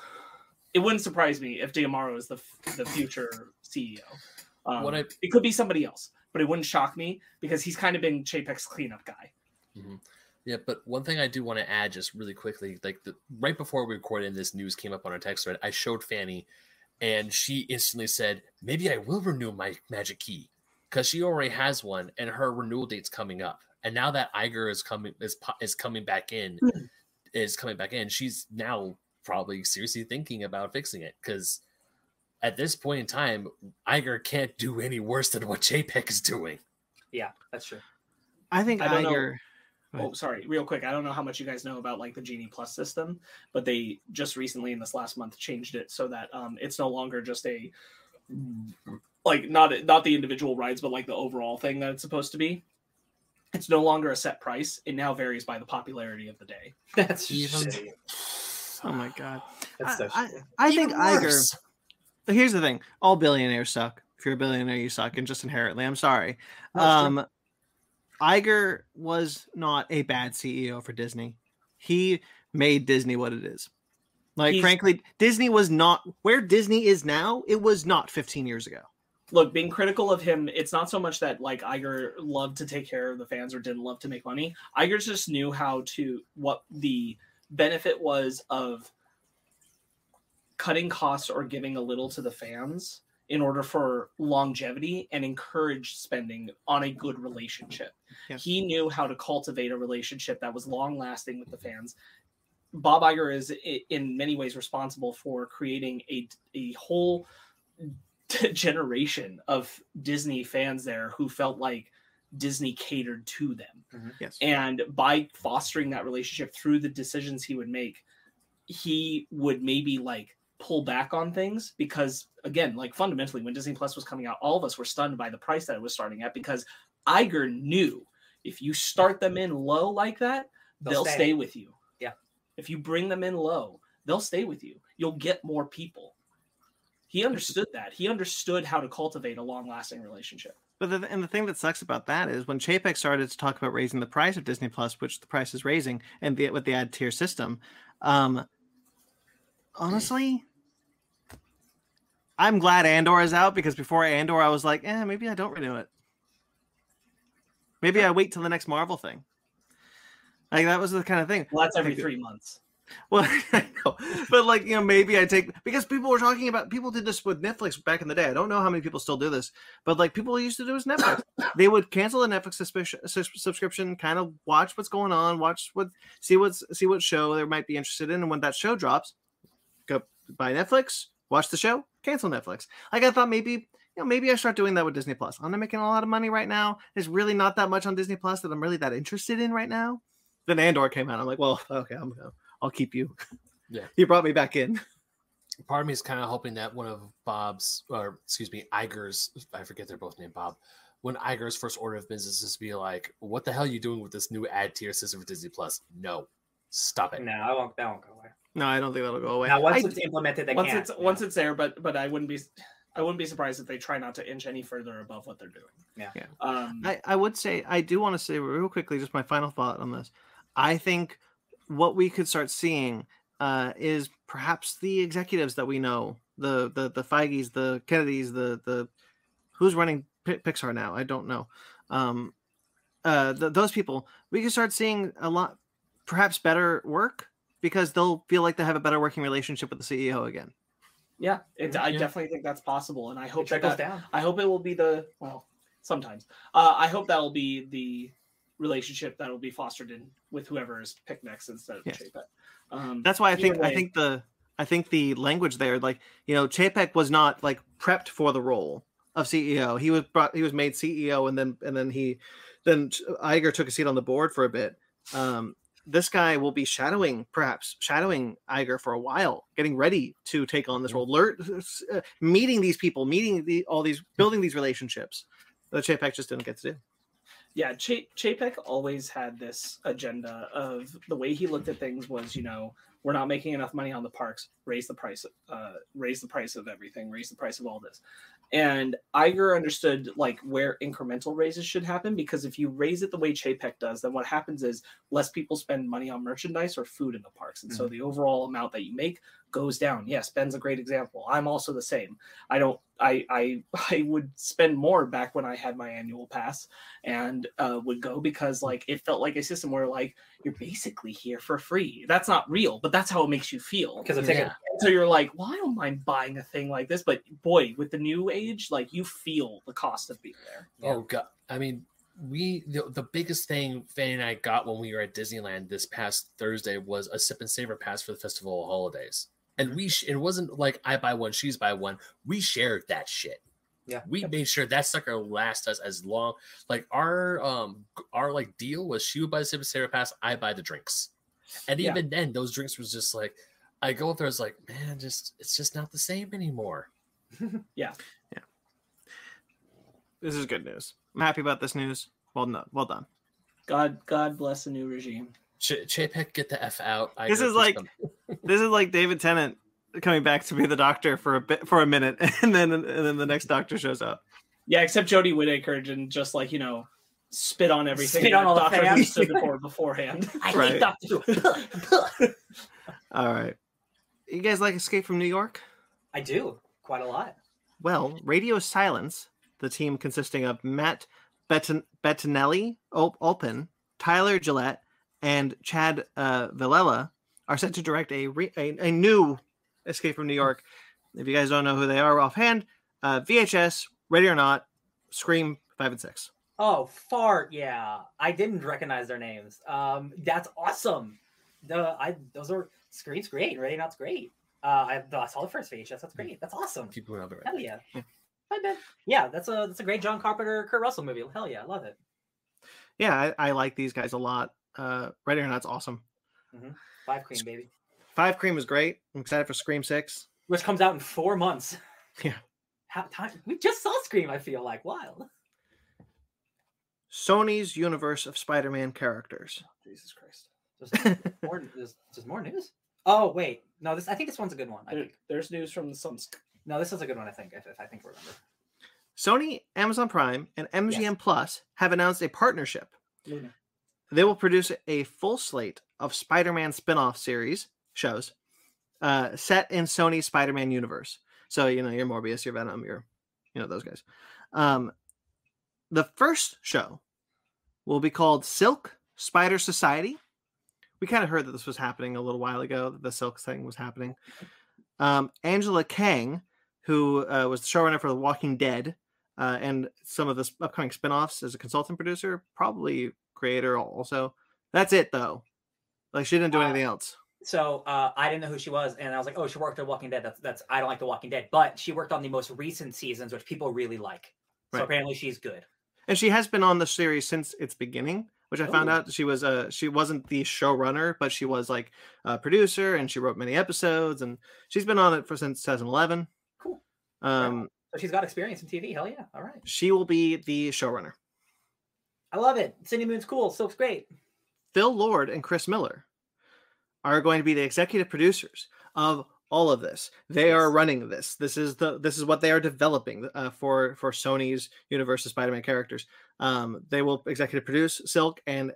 it wouldn't surprise me if D'Amaro is the the future CEO. Um, What I- it could be somebody else, but it wouldn't shock me because he's kind of been Chapek's cleanup guy. Yeah, but one thing I do want to add just really quickly, like the, right before we recorded and this news came up on our text thread, I showed Fanny and she instantly said, maybe I will renew my magic key because she already has one and her renewal date's coming up. And now that Iger is coming is is coming back in, is coming back in, she's now probably seriously thinking about fixing it because at this point in time, Iger can't do any worse than what Chapek is doing. Yeah, that's true. I think I don't know. Iger. Go. Oh, sorry, real quick. I don't know how much you guys know about like the Genie Plus system, but they just recently in this last month changed it so that um, it's no longer just a like not not the individual rides, but like the overall thing that it's supposed to be. It's no longer a set price. It now varies by the popularity of the day. That's Even- shitty. Oh my god. That's so I, I. I think Iger. But here's the thing: all billionaires suck. If you're a billionaire, you suck, and just inherently. I'm sorry. No. Um, Iger was not a bad CEO for Disney. He made Disney what it is. Like, He's- frankly, Disney was not where Disney is now. It was not 15 years ago. Look, being critical of him, it's not so much that like Iger loved to take care of the fans or didn't love to make money. Iger just knew how to what the benefit was of cutting costs or giving a little to the fans in order for longevity and encourage spending on a good relationship. Yeah. He knew how to cultivate a relationship that was long lasting with the fans. Bob Iger is in many ways responsible for creating a a whole generation of Disney fans there who felt like Disney catered to them. Mm-hmm. Yes. And by fostering that relationship through the decisions he would make, he would maybe like pull back on things because again, like fundamentally when Disney Plus was coming out, all of us were stunned by the price that it was starting at because Iger knew If you start them in low like that, They'll they'll, stay. stay. with you. Yeah. If you bring them in low, they'll stay with you. You'll get more people. He understood that. He understood how to cultivate a long-lasting relationship. But the, and the thing that sucks about that is when Chapek started to talk about raising the price of Disney Plus, which the price is raising, and the, with the ad tier system, um, honestly, I'm glad Andor is out because before Andor, I was like, eh, maybe I don't renew it. Maybe I wait till the next Marvel thing. Like that was the kind of thing. Well, that's every three months. Well, I know, but like you know, maybe I take because people were talking about people did this with Netflix back in the day. I don't know how many people still do this, but like people used to do with Netflix. they would cancel the Netflix subscription, kind of watch what's going on, watch what, see what's see what show they might be interested in, and when that show drops, go buy Netflix, watch the show, cancel Netflix. Like I thought maybe you know maybe I start doing that with Disney Plus. I'm not making a lot of money right now. There's really not that much on Disney Plus that I'm really that interested in right now. Then Andor came out. I'm like, well, okay, I'm gonna, I'll keep you. Yeah. you brought me back in. part of me is kind of hoping that one of Bob's, or excuse me, Iger's, I forget they're both named Bob. When Iger's first order of business is to be like, "What the hell are you doing with this new ad tier system for Disney Plus?" No, stop it. No, I won't. That won't go away. No, I don't think that'll go away. Now, once I- it's implemented, they once can't. it's once it's there, but but I wouldn't be I wouldn't be surprised if they try not to inch any further above what they're doing. Yeah. Yeah. Um, I, I would say I do want to say real quickly, just my final thought on this. I think what we could start seeing uh, is perhaps the executives that we know, the the the Feige's, the Kennedys, the the who's running Pi- Pixar now. I don't know. Um, uh, th- those people, we could start seeing a lot, perhaps better work because they'll feel like they have a better working relationship with the CEO again. yeah, it, I Yeah. definitely think that's possible, and I it hope that, trickles that down. I hope it will be the well, sometimes. Uh, I hope that'll be the relationship that will be fostered in with whoever is picked next instead of Yes. Chapek. Um, That's why I think I think the I think the language there, like you know, Chapek was not like prepped for the role of CEO. He was brought, he was made CEO, and then and then he then Iger took a seat on the board for a bit. Um, this guy will be shadowing, perhaps shadowing Iger for a while, getting ready to take on this role, learn, uh, meeting these people, meeting the all these, building these relationships that Chapek just didn't get to do. Yeah, Ch- Chapek always had this agenda of the way he looked at things was, you know, we're not making enough money on the parks. Raise the price, uh, raise the price of everything. Raise the price of all this. And Iger understood like where incremental raises should happen because if you raise it the way Chapek does, then what happens is less people spend money on merchandise or food in the parks, and so the overall amount that you make goes down. Yes, Ben's a great example. I'm also the same. I don't. I I I would spend more back when I had my annual pass and uh, would go because like it felt like a system where like you're basically here for free. That's not real, but that's how it makes you feel. Because the ticket. Yeah. So you're like, well, I don't mind buying a thing like this, but boy, with the new age, like you feel the cost of being there. Oh god, I mean, we the, the biggest thing Fanny and I got when we were at Disneyland this past Thursday was a sip and savor pass for the Festival of Holidays, and we sh- it wasn't like I buy one, she's buy one. We shared that shit. Yeah. we made sure that sucker last us as long. Like our um our like deal was she would buy the sip and savor pass, I buy the drinks, and Yeah. even then those drinks was just like. I go up there, it's like, man, just it's just not the same anymore. Yeah, yeah. This is good news. I'm happy about this news. Well done. Well done. God, God bless the new regime. Ch- Chapek, get the f out. I This is like- this is like David Tennant coming back to be the doctor for a bit for a minute, and then and then the next doctor shows up. Yeah, except Jodie Whittaker and just like you know, spit on everything. Spit that on all the Doctor Who fans. stood for beforehand. I Right. hate Doctor All right, you guys like Escape from New York? I do quite a lot. Well, Radio Silence, the team consisting of Matt Bettin- Bettinelli, Ul- Olpin, Tyler Gillette, and Chad uh, Villella, are set to direct a, re- a a new Escape from New York. If you guys don't know who they are offhand, uh, VHS, Ready or Not, Scream five and six. Oh, fart! Yeah, I didn't recognize their names. Um, that's awesome. The I those are Scream's great. Ready or Not's great. Uh, I, I saw the first VHS. That's great. That's awesome. keep going over it. Hell yeah. Yeah. Hi, Ben. Yeah, that's a that's a great John Carpenter, Kurt Russell movie. Hell yeah, I love it. Yeah, I, I like these guys a lot. Uh, Ready or Not's awesome. Five Cream baby, Five Cream is great. I'm excited for Scream six. which comes out in four months. Yeah. How, time, we just saw Scream. I feel like wild. Sony's universe of Spider-Man characters. Jesus Christ. There's more, there's, there's more news. Oh wait, no. This I think this one's a good one. I There- think. there's news from the Suns. No, this is a good one. I think. If, if I think I remember. Sony, Amazon Prime, and MGM Plus have announced a partnership. Luna. They will produce a full slate of Spider-Man spin-off series shows uh, set in Sony's Spider-Man universe. So you know your Morbius, your Venom, your you know those guys. Um, the first show will be called Silk Spider Society. We kind of heard that this was happening a little while ago. That the Silk thing was happening. Um, Angela Kang, who uh, was the showrunner for The Walking Dead uh, and some of the upcoming spin-offs as a consultant producer, probably creator also. That's it though. Like she didn't do Uh, anything else. So uh, I didn't know who she was, and I was like, "Oh, she worked on Walking Dead." That's that's I don't like The Walking Dead, but she worked on the most recent seasons, which people really like. So Right. apparently, she's good. And she has been on the series since its beginning, which I found Oh. out she was uh she wasn't the showrunner, but she was like a producer and she wrote many episodes and she's been on it for since 2011. Cool. Um So she's got experience in TV. Hell yeah! All right, she will be the showrunner. I love it. Cindy Moon's cool. Silk's great. Phil Lord and Chris Miller are going to be the executive producers of all of this. They are running this. This is the this is what they are developing uh, for for Sony's universe of Spider-Man characters. Um, they will executive produce Silk and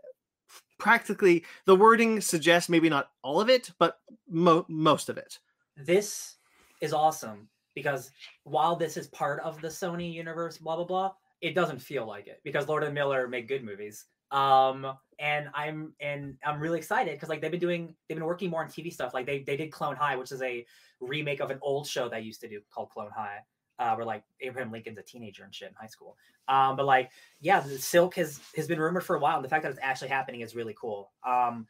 practically the wording suggests maybe not all of it, but mo- most of it. This is awesome because while this is part of the Sony universe, blah blah blah, it doesn't feel like it because Lord and Miller make good movies. Um, and I'm and I'm really excited because like they've been doing, they've been working more on TV stuff. Like they they did Clone High, which is a remake of an old show that I used to do called Clone High, uh, where like Abraham Lincoln's a teenager and shit in high school. Um, but like yeah, Silk has has been rumored for a while, and the fact that it's actually happening is really cool. Um,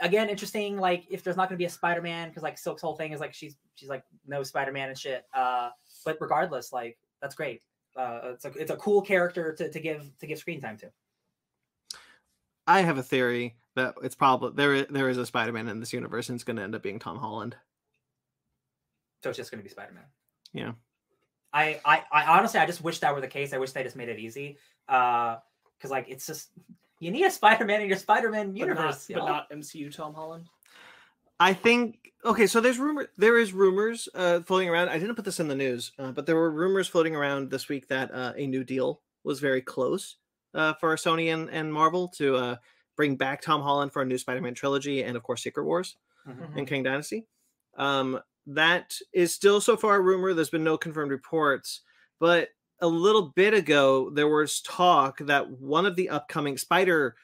again interesting like if there's not going to be a spider-man because like silk's whole thing is like she's she's like no spider-man and shit uh but regardless like that's great uh it's a it's a cool character to, to give to give screen time to I have a theory that it's probably there. There is a Spider-Man in this universe, and it's going to end up being Tom Holland. so it's just going to be spider-man Yeah. I, I i honestly i just wish that were the case i wish they just made it easy uh because like it's just you need a spider-man in your spider-man But universe not, but not MCU Tom Holland. I think okay, so there's rumor there is rumors uh floating around. I didn't put this in the news, uh, but there were rumors floating around this week that uh, a new deal was very close uh for Sony and, and Marvel to uh bring back Tom Holland for a new Spider-Man trilogy and of course Secret Wars Mhm. and Kang Dynasty. Um that is still so far a rumor. There's been no confirmed reports, but a little bit ago there was talk that one of the upcoming Spider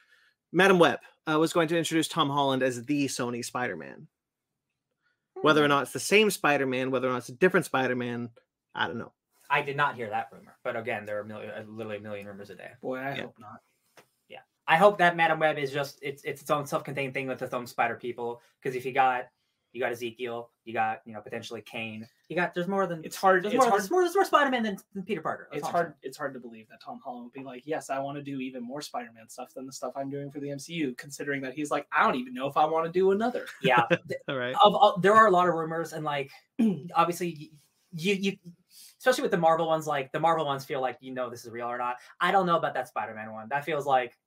Madam Web uh, was going to introduce Tom Holland as the Sony Spider-Man whether or not it's the same Spider-Man, whether or not it's a different Spider-Man, I don't know. i did not hear that rumor but again there are million, uh, literally a million rumors a day Boy, I Yeah. hope not. Yeah, I hope that Madam Web is just it's it's its own self-contained thing with its own spider people. Because if you got you got Ezekiel, you got you know potentially Kaine, you got there's more than It's hard. there's It's more hard. there's more there's more Spider-Man than, than Peter Parker. That's It's all I'm hard. It's hard to believe that Tom Holland would be like, "Yes, I want to do even more Spider-Man stuff than the stuff I'm doing for the MCU." Considering that he's like, "I don't even know if I want to do another." Yeah, All right. of, of- there are a lot of rumors and like obviously you you especially with the Marvel ones like the Marvel ones feel like you know this is real or not. I don't know about that Spider-Man one. That feels like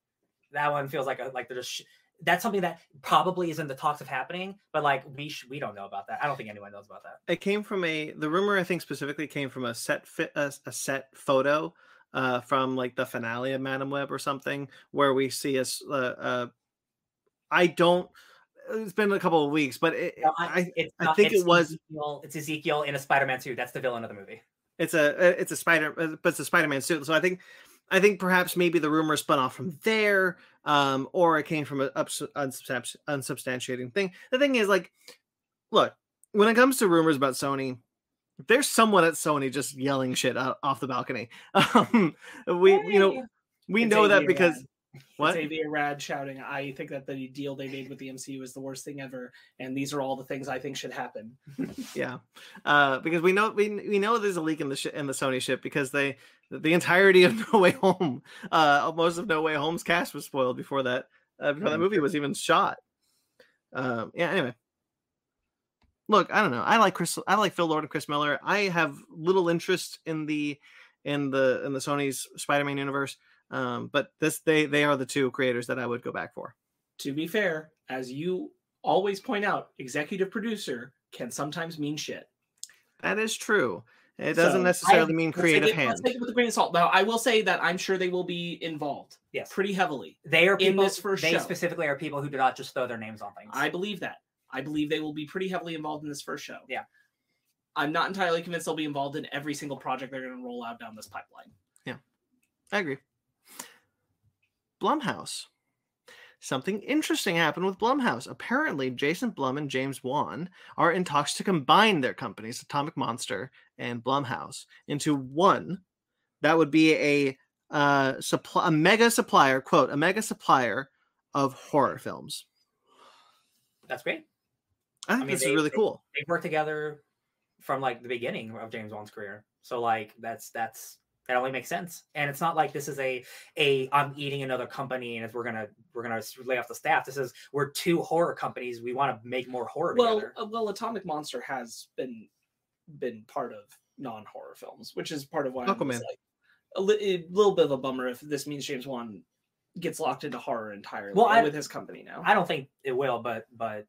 that one feels like a, like they're just sh- that's something that probably is in the talks of happening, but like we sh- we don't know about that. I don't think anyone knows about that. It came from a the rumor I think specifically came from a set fit a, a set photo uh from like the finale of Madam Web or something where we see us uh, uh I don't it's been a couple of weeks, but it, No, I, I I think it was- Ezekiel, it's Ezekiel in a Spider-Man suit. That's the villain of the movie. it's a it's a spider but it's a spider-man suit so i think i think perhaps maybe the rumor spun off from there um or it came from an unsubstantiating thing. The thing is like look when it comes to rumors about sony there's someone at sony just yelling shit out, off the balcony. Um we you know we know that because What? Xavier Rad shouting, "I think that the deal they made with the MCU is the worst thing ever, and these are all the things I think should happen." yeah. Uh because we know we, we know there's a leak in the sh- in the sony ship because they the entirety of no way home uh most of no way home's cast was spoiled before that uh, before that movie was even shot. Um yeah anyway. Look i don't know. I like chris i like phil lord and chris miller. I have little interest in the in the in the sony's spider-man universe Um, but this they they are the two creators that I would go back for. To be fair, as you always point out, executive producer can sometimes mean shit. That is true. It doesn't So, necessarily mean Let's take creative it- hand. Let's take it with a grain of salt. Now, I will say that I'm sure they will be involved Yes. pretty heavily. They are in this first they show. specifically are people who do not just throw their names on things. I believe that. I believe they will be pretty heavily involved in this first show. Yeah. I'm not entirely convinced they'll be involved in every single project they're going to roll out down this pipeline. Yeah. I agree. Blumhouse. Something interesting happened with Blumhouse. Apparently, Jason Blum and James Wan are in talks to combine their companies, Atomic Monster and Blumhouse, into one that would be a uh, supply, a mega supplier, quote, a mega supplier of horror films. That's great. I think mean, this they- is really they- cool. They've worked together from like the beginning of James Wan's career. So like that's that's that only makes sense. And it's not like this is a a I'm eating another company and if we're gonna we're gonna lay off the staff. This is we're two horror companies. We want to make more horror Well, uh, well, Atomic Monster has been been part of non-horror films, which is part of why I'm Aquaman. just like a, li- a little bit of a bummer if this means James Wan gets locked into horror entirely Well, I- with his company now. I don't think it will, but but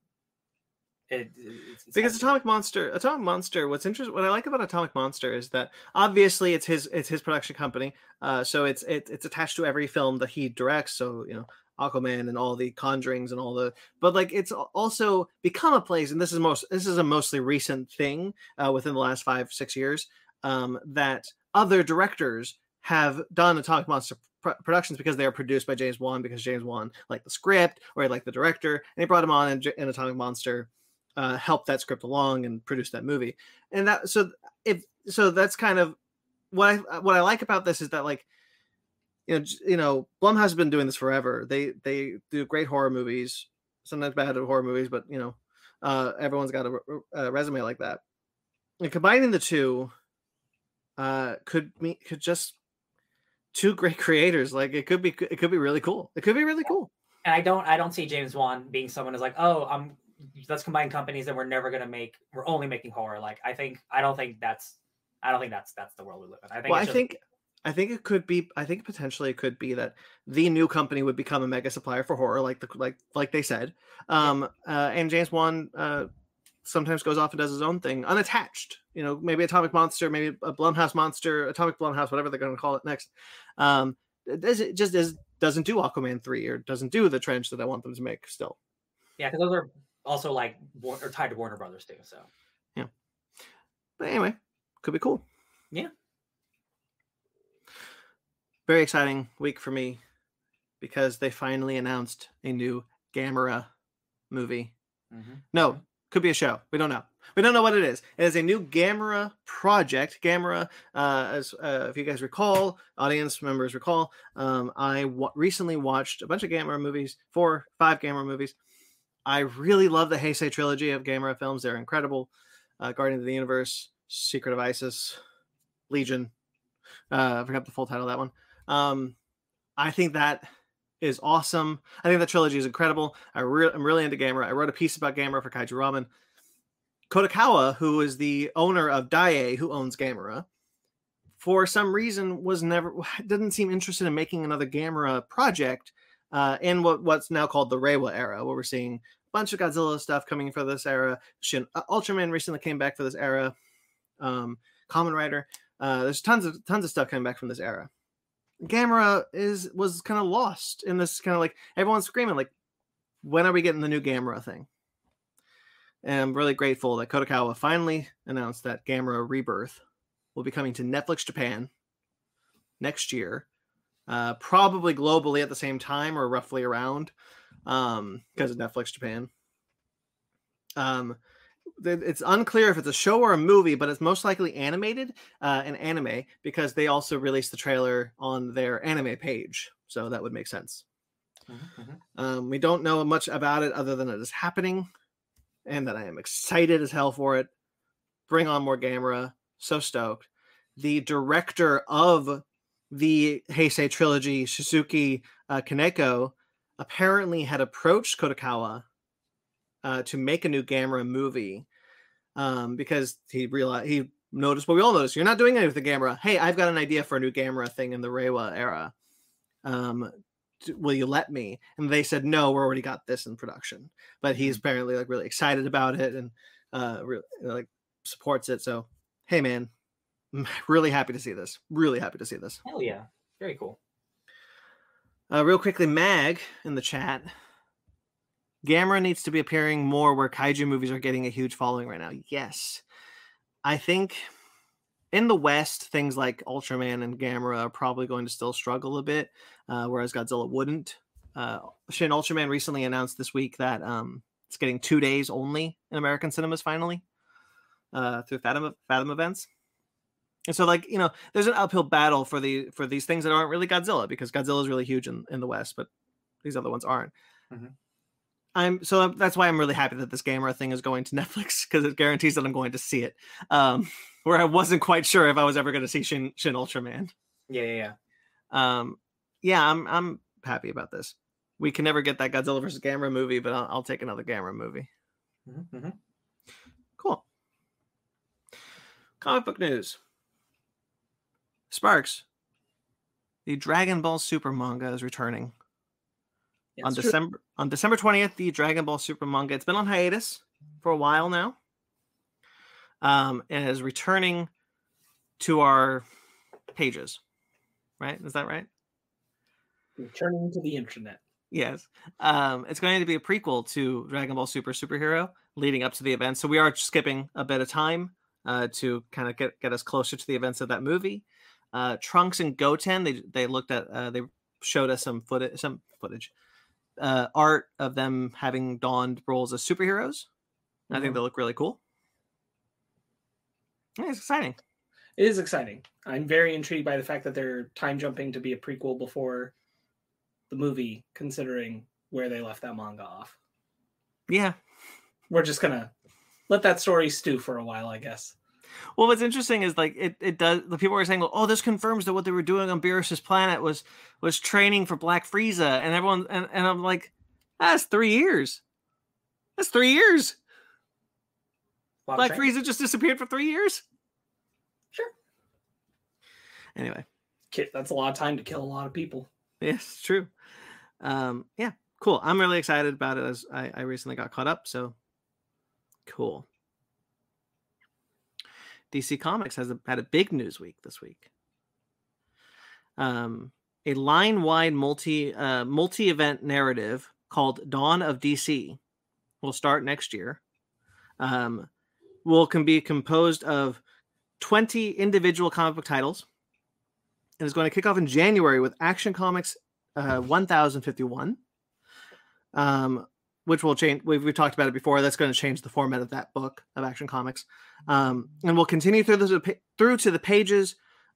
it, it's, it's because. Atomic Monster, Atomic Monster. What's interesting, what I like about Atomic Monster is that obviously it's his it's his production company, uh, so it's it, it's attached to every film that he directs. So you know Aquaman and all the Conjurings and all the, but like it's also become a place, and this is most this is a mostly recent thing uh, within the last five six years um, that other directors have done Atomic Monster pr- productions because they are produced by James Wan because James Wan liked the script or he liked the director and he brought him on in, in Atomic Monster uh, help that script along and produce that movie. And that so if so that's kind of what I what I like about this is that like you know you know Blumhouse has been doing this forever. They they do great horror movies, sometimes bad horror movies, but you know uh, everyone's got a, a resume like that. And combining the two uh, could me could just two great creators. Like it could be it could be really cool. It could be really cool. and I don't I don't see James Wan being someone who's like, oh, I'm let's combine companies that we're never gonna make we're only making horror. Like I think I don't think that's I don't think that's that's the world we live in. I think well, I just- think I think it could be. I think potentially it could be that the new company would become a mega supplier for horror, like the like like they said. Um, uh, and James Wan uh, sometimes goes off and does his own thing, unattached. You know, maybe Atomic Monster, maybe a Blumhouse Monster, Atomic Blumhouse, whatever they're going to call it next. Um, it just is doesn't do Aquaman three or doesn't do the trench that I want them to make still. yeah, because those are also like or tied to Warner Brothers too. So yeah, But anyway, could be cool. Yeah. Very exciting week for me because they finally announced a new Gamera movie. No, could be a show. We don't know. We don't know what it is. It is a new Gamera project. Gamera, uh, as uh, if you guys recall, audience members recall, um, I w- recently watched a bunch of Gamera movies, four, five Gamera movies. I really love the Heisei trilogy of Gamera films. They're incredible. Uh, Guardian of the Universe, Secret of Isis, Legion. Uh, I forgot the full title of that one. Um, I think that is awesome. I think that trilogy is incredible. I re- I'm really into Gamera. I wrote a piece about Gamera for Kaiju Ramen. Kadokawa, who is the owner of Daiei, who owns Gamera, for some reason was never didn't seem interested in making another Gamera project uh, in what what's now called the Reiwa era, where we're seeing a bunch of Godzilla stuff coming for this era. Shin uh, Ultraman recently came back for this era. Um, Kamen Rider. Uh, there's tons of tons of stuff coming back from this era. Gamera is was kind of lost in this kind of like everyone's screaming like, when are we getting the new Gamera thing? And I'm really grateful that Kadokawa finally announced that Gamera Rebirth will be coming to Netflix Japan next year, uh, probably globally at the same time or roughly around, um, because of Netflix Japan. Um, it's unclear if it's a show or a movie, but it's most likely animated uh, and anime because they also released the trailer on their anime page, so that would make sense. Um, we don't know much about it other than it is happening, and that I am excited as hell for it. Bring on more Gamera. So stoked. The director of the Heisei trilogy, Shusuke uh, Kaneko, apparently had approached Kadokawa uh, to make a new Gamera movie um, because he realized he noticed what we all noticed. You're not doing anything with the Gamera. Hey, I've got an idea for a new Gamera thing in the Reiwa era. Um, will you let me? And they said, no, we're already got this in production. But he's apparently like really excited about it and uh, really like supports it. So, hey, man, really happy to see this. Really happy to see this. Hell yeah. Very cool. Uh, real quickly, Mag in the chat. Gamera needs to be appearing more where kaiju movies are getting a huge following right now. Yes. I think in the West, things like Ultraman and Gamera are probably going to still struggle a bit, uh, whereas Godzilla wouldn't. Uh, Shin Ultraman recently announced this week that um, it's getting two days only in American cinemas finally uh, through Fathom, Fathom events. And so, like you know, there's an uphill battle for the for these things that aren't really Godzilla because Godzilla is really huge in, in the West, but these other ones aren't. Mhm. I'm so that's why I'm really happy that this Gamera thing is going to Netflix because it guarantees that I'm going to see it. Um, where I wasn't quite sure if I was ever going to see Shin Shin Ultraman. Yeah, yeah, yeah. Um, yeah, I'm I'm happy about this. We can never get that Godzilla versus Gamera movie, but I'll, I'll take another Gamera movie. Mhm, mhm. Cool. Comic book news. Sparks. The Dragon Ball Super manga is returning on true. December on December 20th. The Dragon Ball Super manga. It's been on hiatus for a while now. Um, and is returning to our pages. Right? Is that right? Returning to the internet. Yes. Um, it's going to be a prequel to Dragon Ball Super Superhero leading up to the event. So we are skipping a bit of time uh, to kind of get, get us closer to the events of that movie. Uh, Trunks and Goten, they they looked at uh, they showed us some footage some footage uh, art of them having donned roles as superheroes. I think Mhm. they look really cool. Yeah, it's exciting. It is exciting. I'm very intrigued by the fact that they're time jumping to be a prequel before the movie, considering where they left that manga off. Yeah. We're just gonna let that story stew for a while, I guess. Well, what's interesting is like it, it does. The people were saying, "Oh, this confirms that what they were doing on Beerus's planet was was training for Black Frieza," and everyone and, and I'm like, "That's three years. That's three years. Lot Black. Frieza just disappeared for three years." Sure. Anyway, That's a lot of time to kill a lot of people. yes, it's true. Um, yeah, cool. I'm really excited about it as I, I recently got caught up. So cool. DC Comics has a, had a big news week this week. Um, a line-wide multi uh, multi-event narrative called Dawn of DC will start next year. Um, will can be composed of 20 individual comic book titles and is going to kick off in January with Action Comics uh, 1051, um, which will change. We've, we've talked about it before. That's going to change the format of that book of Action Comics, um, and we'll continue through the through to the pages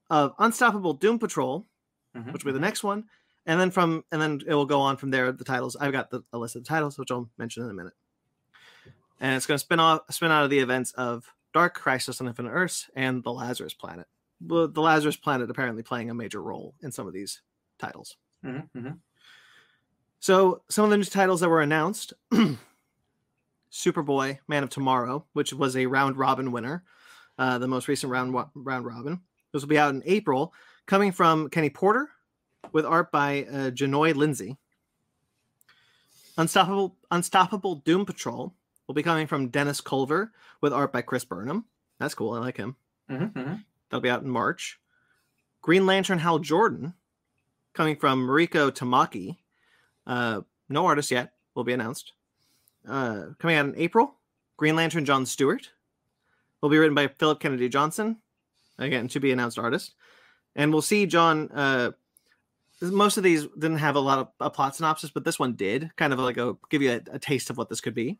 of Unstoppable Doom Patrol, Mhm, which will be the next one, and then from and then it will go on from there. The titles I've got the, a list of the titles, which I'll mention in a minute, and it's going to spin off spin out of the events of Dark Crisis on Infinite Earths and the Lazarus Planet. Well, the Lazarus Planet apparently playing a major role in some of these titles. mhm, mhm. So some of the new titles that were announced: Superboy, Man of Tomorrow, which was a round robin winner, uh, the most recent round round robin. This will be out in April, coming from Kenny Porter, with art by uh, Jahnoy Lindsay. Unstoppable Unstoppable Doom Patrol will be coming from Dennis Culver, with art by Chris Burnham. That's cool. I like him. Mhm, mhm. That'll be out in March. Green Lantern Hal Jordan, coming from Mariko Tamaki. Uh, no artist yet. Will be announced. Uh, coming out in April. Green Lantern John Stewart. Will be written by Philip Kennedy Johnson. Again, to be announced artist. And we'll see John. Uh, most of these didn't have a lot of a plot synopsis, but this one did. Kind of like a give you a, a taste of what this could be.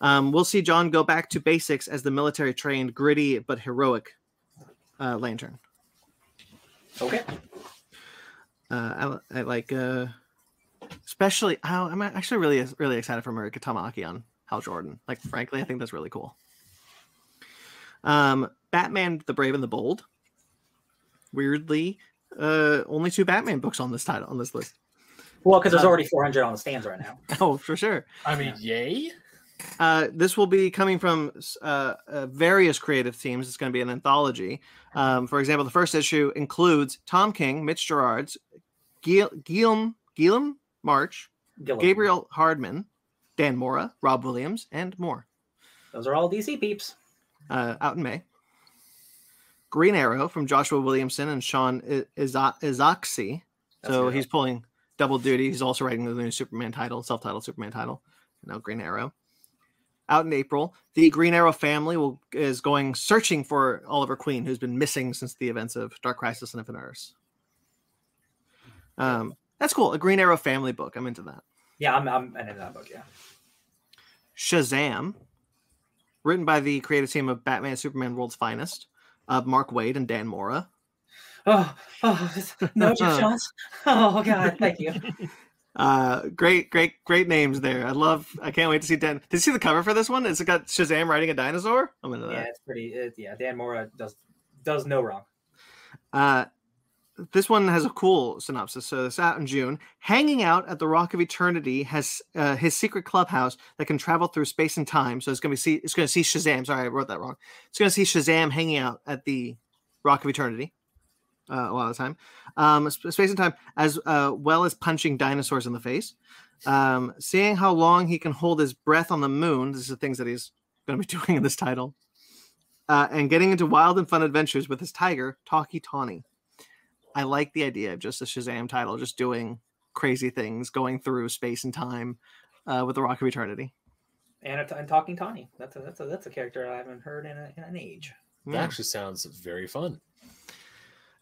Um, we'll see John go back to basics as the military trained, gritty but heroic uh, lantern. Okay. Uh, I, I like, uh, especially. I, I'm actually really, really excited for Mariko Tamaki on Hal Jordan. Like, frankly, I think that's really cool. Um, Batman: The Brave and the Bold. Weirdly, uh, only two Batman books on this title on this list. Well, because there's Uh, already 400 on the stands right now. Oh, for sure. I mean, yay! Uh, this will be coming from uh, uh, various creative teams. It's going to be an anthology. Um, for example, the first issue includes Tom King, Mitch Gerads, Gil- Guillaume Guillaume March, Gilliam. Gabriel Hardman, Dan Mora, Rob Williams, and more. Those are all DC peeps. uh, out in May. Green Arrow from Joshua Williamson and Sean I- Iza- Izaakse. That's So he's pulling double duty. He's also writing the new Superman title, self-titled Superman title. Now Green Arrow. Out in April, the Green Arrow family will is going searching for Oliver Queen, who's been missing since the events of Dark Crisis and Infinite Earths. Um, that's cool. A Green Arrow family book. I'm into that. Yeah, I'm, I'm into that book. Yeah. Shazam, written by the creative team of Batman Superman World's Finest, uh, Mark Waid and Dan Mora. Oh, oh, no Jones. Oh God, thank you. Uh, great, great, great names there. I love. I can't wait to see Dan. Did you see the cover for this one? It's got Shazam riding a dinosaur. I'm into Yeah, that. Yeah, it's pretty. It, yeah, Dan Mora does does no wrong. Uh, this one has a cool synopsis. So it's out in June. Hanging out at the Rock of Eternity has uh, his secret clubhouse that can travel through space and time. So it's gonna be see. It's gonna see Shazam. Sorry, I wrote that wrong. It's gonna see Shazam hanging out at the Rock of Eternity. Uh, a lot of the time, um, space and time, as uh, well as punching dinosaurs in the face. Um, seeing how long he can hold his breath on the moon. This is the things that he's going to be doing in this title. Uh, and getting into wild and fun adventures with his tiger, Tawky Tawny. I like the idea of just a Shazam title, just doing crazy things, going through space and time uh, with the Rock of Eternity. And, and talking Tawny. That's a that's a that's a character I haven't heard in, a, in an age. That Yeah. actually sounds very fun.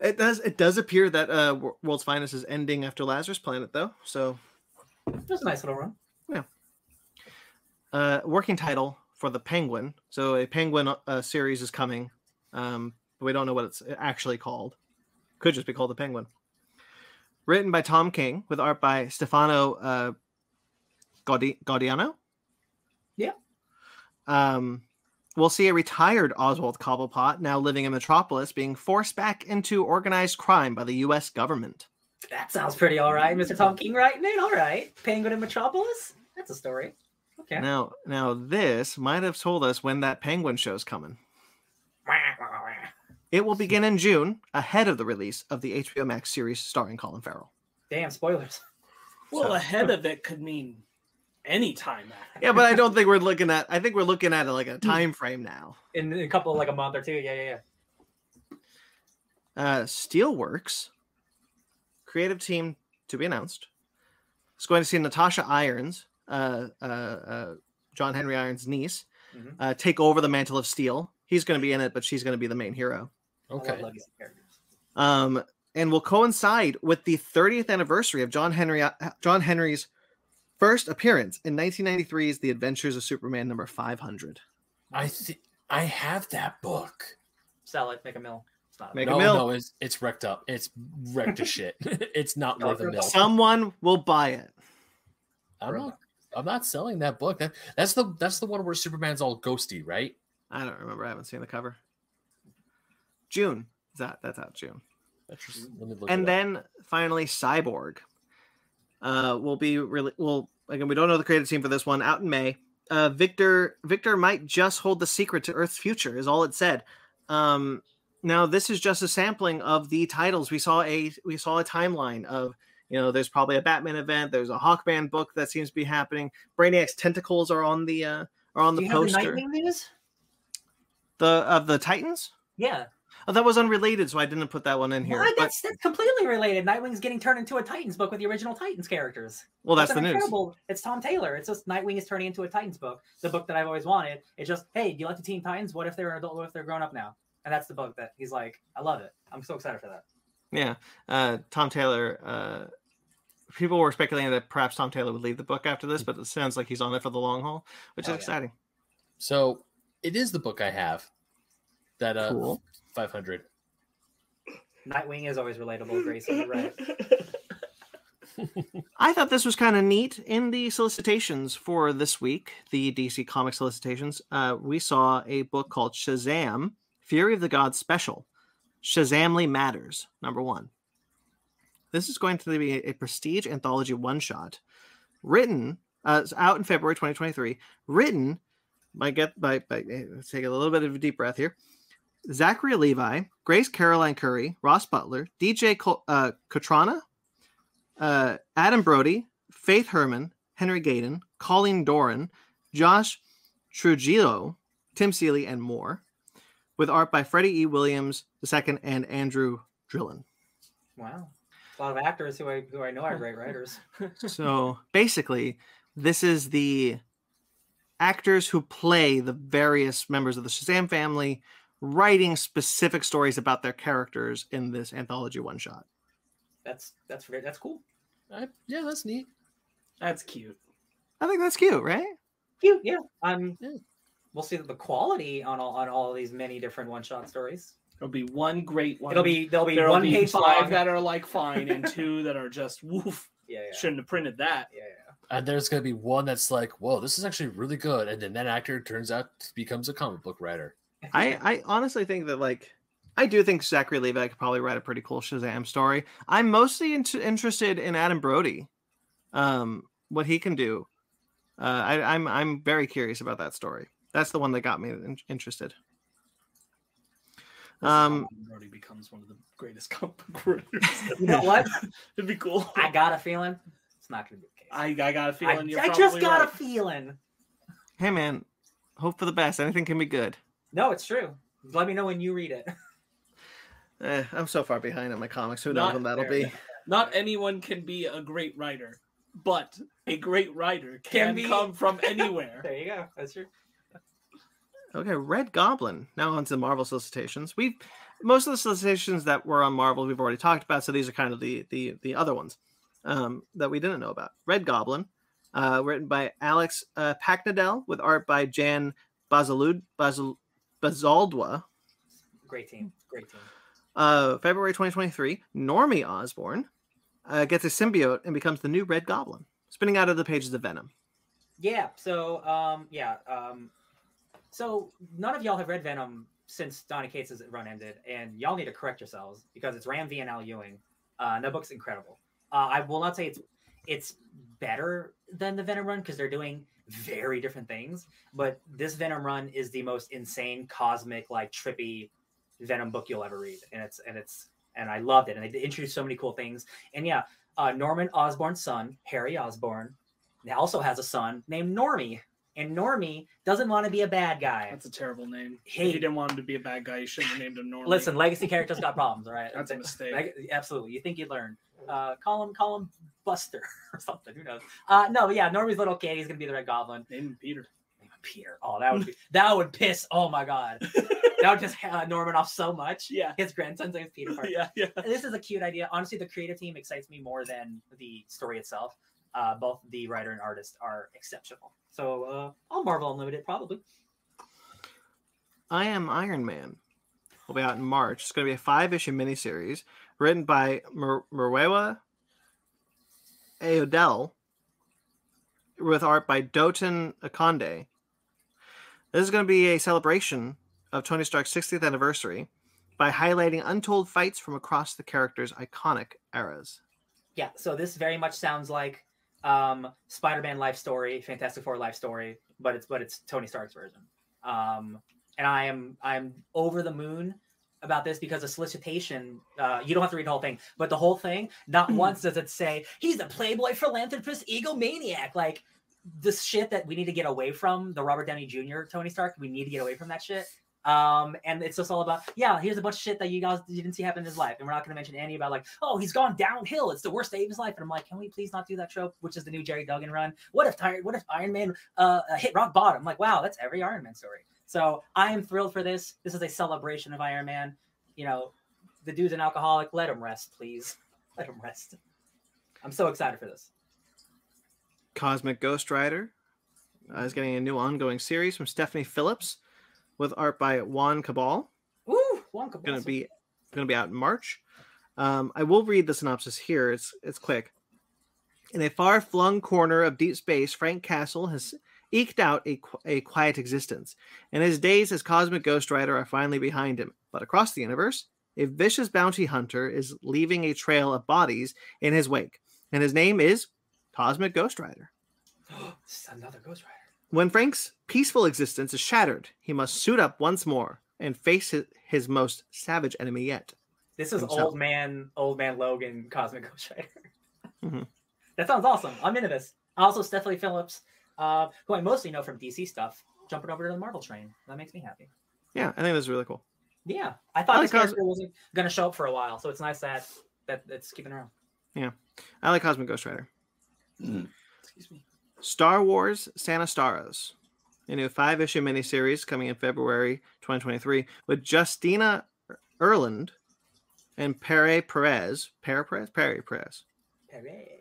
It does. It does appear that uh, World's Finest is ending after Lazarus Planet, though. So, Just a nice little run. Yeah. Uh, working title for the Penguin. So, a Penguin uh, series is coming. Um, but we don't know what it's actually called. Could just be called the Penguin. Written by Tom King with art by Stefano uh, Gaudi- Gaudiano. Yeah. Um, we'll see a retired Oswald Cobblepot, now living in Metropolis, being forced back into organized crime by the U.S. government. That sounds pretty all right, Mr. Tom King writing it. All right, Penguin in Metropolis. That's a story. Okay. Now, now this might have told us when that Penguin show's coming. It will begin in June, ahead of the release of the HBO Max series starring Colin Farrell. Damn spoilers. Well, So- ahead of it could mean any time. after. Yeah, but I don't think we're looking at. I think we're looking at it like a time frame now. In a couple, of like a month or two. Yeah, yeah, yeah. Uh, Steelworks, creative team to be announced. It's going to see Natasha Irons, uh, uh, uh, John Henry Irons' niece, Mhm. uh, take over the mantle of Steel. He's going to be in it, but she's going to be the main hero. I love Okay. legacy characters. um, and will coincide with the 30th anniversary of John Henry John Henry's first appearance in 1993's The Adventures of Superman number 500. I think I have that book. Sell it, make a mill. It's not. Make a no, mill. no, it's it's wrecked up. It's wrecked to shit. it's not worth a mill. Someone will buy it. I'm not. I'm not selling that book. That that's the that's the one where Superman's all ghosty, right? I don't remember. I haven't seen the cover. June. Is that that's out June. Let me look. and then finally cyborg uh will be really well again we don't know the creative team for this one out in may uh victor victor might just hold the secret to earth's future is all it said um now this is just a sampling of the titles we saw a we saw a timeline of you know there's probably a batman event there's a hawkman book that seems to be happening brainiac's tentacles are on the uh are on Do the you have the poster Nightwing news? the of the titans Yeah. Oh, that was unrelated so i didn't put that one in here Why? but, That's, that's completely related. Nightwing's getting turned into a Titans book with the original Titans characters. well that's, the an news incredible- It's Tom Taylor. It's just Nightwing is turning into a Titans book. The book that I've always wanted. It's just, hey, do you like the Teen Titans? What if they're an adult? What if they're grown up now? And that's the book that he's like, I love it. I'm so excited for that. Yeah, uh, Tom Taylor. Uh, people were speculating that perhaps Tom Taylor would leave the book after this, but it sounds like he's on it for the long haul, which Hell is yeah. exciting. so it is the book I have. That uh, Cool. 500. Nightwing is always relatable, Grayson. You're right. I thought this was kind of neat in the solicitations for this week, the DC comic solicitations. Uh, we saw a book called Shazam: Fury of the Gods Special. Shazamly Matters, number one. This is going to be a, a prestige anthology one shot, written uh, it's out in February 2023. Written by get by, by eh, let's take a little bit of a deep breath here. Zachary Levi, Grace Caroline Currey, Ross Butler, DJ Col- uh, Cotrona, uh, Adam Brody, Faithe Herman, Henry Gayden, Colleen Doran, Josh Trujillo, Tim Seeley, and more, with art by Freddie E. Williams II and Andrew Drilon. Wow. A lot of actors who I who I know are great writers. So basically, this is the actors who play the various members of the Shazam family writing specific stories about their characters in this anthology one shot. That's that's great. That's cool. I, yeah, that's neat. That's cute. I think that's cute, right? Cute. Yeah. Um. Yeah. We'll see the quality on all on all these many different one shot stories. There'll be one great one. It'll be there'll be There'll one be page five long. that are like fine and two that are just woof. yeah, yeah, Shouldn't have printed that. yeah, yeah. And there's gonna be one that's like, whoa, this is actually really good, and then that actor turns out becomes a comic book writer. I, I honestly think that like I do think Zachary Levi could probably write a pretty cool Shazam story. I'm mostly into, interested in Adam Brody, um, what he can do. Uh, I, I'm I'm very curious about that story. That's the one that got me in, interested. Um, Brody becomes one of the greatest comic book writers. You know what? It'd be cool. I got a feeling it's not going to be the case. I, I got a feeling you're I just got right. a feeling. Hey man, hope for the best. Anything can be good. No, it's true. Let me know when you read it. Eh, I'm so far behind on my comics. Who knows Not when that'll very- be? Not anyone can be a great writer, but a great writer Can can, be- come from anywhere. There you go. That's true. Okay, Red Goblin. Now on to the Marvel solicitations. We've most of the solicitations that were on Marvel we've already talked about, so these are kind of the the the other ones um, that we didn't know about. Red Goblin, uh, written by Alex uh, Paknadel with art by Jan Bazalud Bazal, Bazaldua. Great team. Great team. Uh, February 2023, Normie Osborn uh, gets a symbiote and becomes the new Red Goblin, spinning out of the pages of Venom. Yeah. So, um, yeah. Um, so none of y'all have read Venom since Donny Cates' run ended, and y'all need to correct yourselves because it's Ram V and Al Ewing. Uh, and that book's incredible. Uh, I will not say it's it's better than the Venom run because they're doing very different things, but this Venom run is the most insane, cosmic, like trippy Venom book you'll ever read, and it's and it's and I loved it, and they introduced so many cool things. And yeah, uh, Norman Osborn's son, Harry Osborn, also has a son named Normie. And Normie doesn't want to be a bad guy. That's a terrible name. Hey. If you didn't want him to be a bad guy, you shouldn't have named him Norman. Listen, legacy characters got problems, all right? That's a mistake. Absolutely. You think you'd learn. Uh, call him, call him Buster or something. Who knows? Uh, no, but yeah, Normie's little kid. He's gonna be the Red Goblin. name him Peter. Name him Peter. Oh, that would be that would piss. Oh my god, that would just uh, Norman off so much. Yeah. His grandson's name is Peter Parker. Yeah, yeah. This is a cute idea. Honestly, the creative team excites me more than the story itself. Uh, both the writer and artist are exceptional. So uh, I'll Marvel Unlimited probably. I Am Iron Man will be out in March. It's going to be a five issue miniseries written by Mer- Murewa Ayodele with art by Dotun Akande. This is going to be a celebration of Tony Stark's 60th anniversary by highlighting untold fights from across the character's iconic eras. Yeah, so this very much sounds like um, Spider-Man life story, Fantastic Four life story, but it's but it's Tony Stark's version. Um, and I am I'm over the moon about this because the solicitation uh, you don't have to read the whole thing, but the whole thing not once does it say he's a playboy philanthropist egomaniac like this shit that we need to get away from the Robert Downey Jr. Tony Stark. We need to get away from that shit. Um, and it's just all about, yeah, here's a bunch of shit that you guys you didn't see happen in his life. And we're not going to mention any about like, oh, he's gone downhill. It's the worst day of his life. And I'm like, can we please not do that trope, which is the new Gerry Duggan run? What if Ty- what if Iron Man uh, hit rock bottom? I'm like, wow, that's every Iron Man story. So I am thrilled for this. This is a celebration of Iron Man. You know, the dude's an alcoholic. Let him rest, please. Let him rest. I'm so excited for this. Cosmic Ghost Rider uh, is getting a new ongoing series from Stephanie Phillips with art by Juan Cabal. Woo! Wonka going to be going to be out in March. Um, I will read the synopsis here. It's it's quick. In a far-flung corner of deep space, Frank Castle has eked out a, a quiet existence, and his days as cosmic ghost rider are finally behind him. But across the universe, a vicious bounty hunter is leaving a trail of bodies in his wake, and his name is Cosmic Ghost Rider. This is another Ghost Rider. When Frank's peaceful existence is shattered, he must suit up once more and face his, his most savage enemy yet. This is Himself. old man, old man Logan, Cosmic Ghost Rider. Mhm. That sounds awesome. I'm into this. Also, Stephanie Phillips, uh, who I mostly know from DC stuff, jumping over to the Marvel train. That makes me happy. Yeah, I think this is really cool. Yeah, I thought I this like Cos- character wasn't going to show up for a while, so it's nice that that it's keeping around. Yeah, I like Cosmic Ghost Rider. Excuse me. Star Wars Sana Starros, a new five issue miniseries coming in February 2023 with Justina Ireland and Pere Perez. Pere Perez? Pere Perez. Hooray.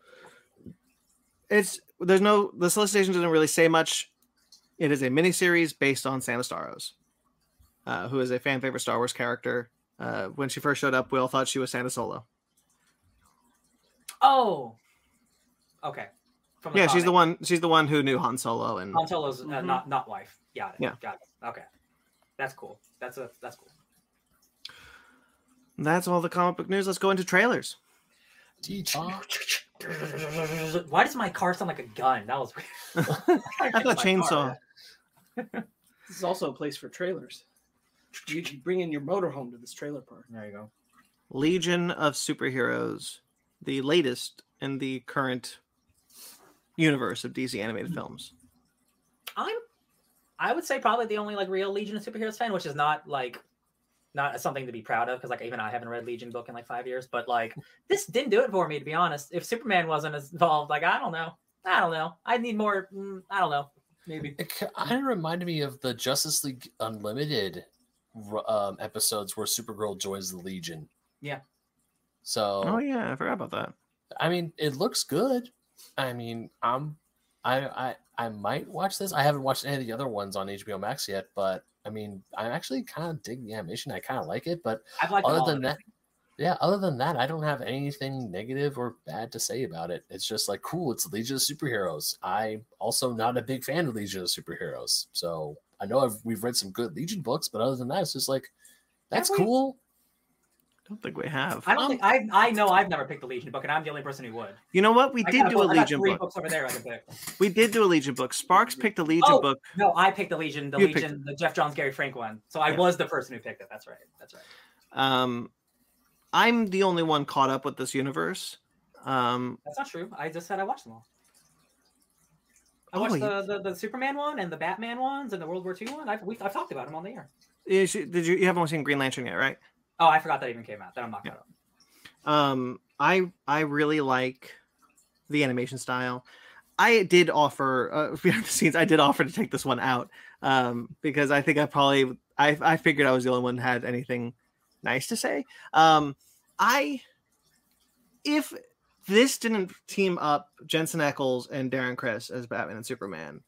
It's there's no the solicitation doesn't really say much. It is a miniseries based on Sana Starros, uh, who is a fan favorite Star Wars character. Uh, when she first showed up, we all thought she was Santa Solo. Oh, okay. From Yeah, she's the one. She's the one who knew Han Solo and Han Solo's uh, Mhm. not not wife. Got it. Yeah. Got it. Okay, that's cool. That's a that's cool. that's all the comic book news. Let's go into trailers. Why does my car sound like a gun? That was weird. I thought chainsaw. car. This is also a place for trailers. You should bring in your motorhome to this trailer park. There you go. Legion of Superheroes, the latest in the current universe of DC animated films. I'm, I would say probably the only like real Legion of Superheroes fan, which is not like, not something to be proud of because like even I haven't read Legion book in like five years. But like this didn't do it for me to be honest. If Superman wasn't as involved, like I don't know, I don't know. I need more. mm, I don't know. Maybe. It kind of reminded me of the Justice League Unlimited um, episodes where Supergirl joins the Legion. Yeah. So Oh yeah, I forgot about that. I mean, it looks good. I mean, I'm, I, I, I might watch this. I haven't watched any of the other ones on HBO Max yet, but I mean, I'm actually kind of dig the animation. I kind of like it, but them other than that, yeah, other than that, I don't have anything negative or bad to say about it. It's just like cool. It's Legion of Superheroes. I'm also not a big fan of Legion of Superheroes, so I know I've, we've read some good Legion books, but other than that, it's just like that's cool. I don't think we have. I don't Um, think I. I know I've never picked the Legion book, and I'm the only person who would. You know what? We I did got do a book- I got Legion three book. books over there. I can pick. We did do a Legion book. Sparks picked a Legion Oh. book. No, I picked the Legion. The You Legion, the Geoff Johns, Gary Frank one. So I Yeah. was the person who picked it. That's right. That's right. Um, I'm the only one caught up with this universe. Um, That's not true. I just said I watched them all. I Oh, watched you- the, the the Superman one and the Batman ones and the World War II one. I've we, I've talked about them on the air. is- did you? You haven't seen Green Lantern yet, right? Oh, I forgot that even came out. Then I'm not Yeah. caught up. Um, I I really like the animation style. I did offer uh, behind the scenes. I did offer to take this one out um, because I think I probably I I figured I was the only one who had anything nice to say. Um, I if this didn't team up Jensen Ackles and Darren Criss as Batman and Superman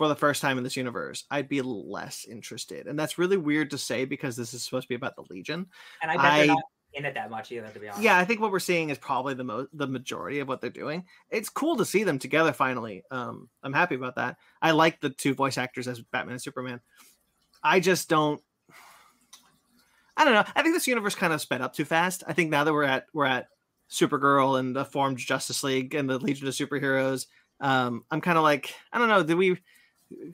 for the first time in this universe, I'd be less interested. And that's really weird to say because this is supposed to be about the Legion. And I bet I- they're not in it that much either. To be honest. Yeah, I think what we're seeing is probably the most the majority of what they're doing. It's cool to see them together finally. Um, I'm happy about that. I like the two voice actors as Batman and Superman. I just don't. I don't know. I think this universe kind of sped up too fast. I think now that we're at we're at Supergirl and the formed Justice League and the Legion of Superheroes, um, I'm kind of like I don't know. Did we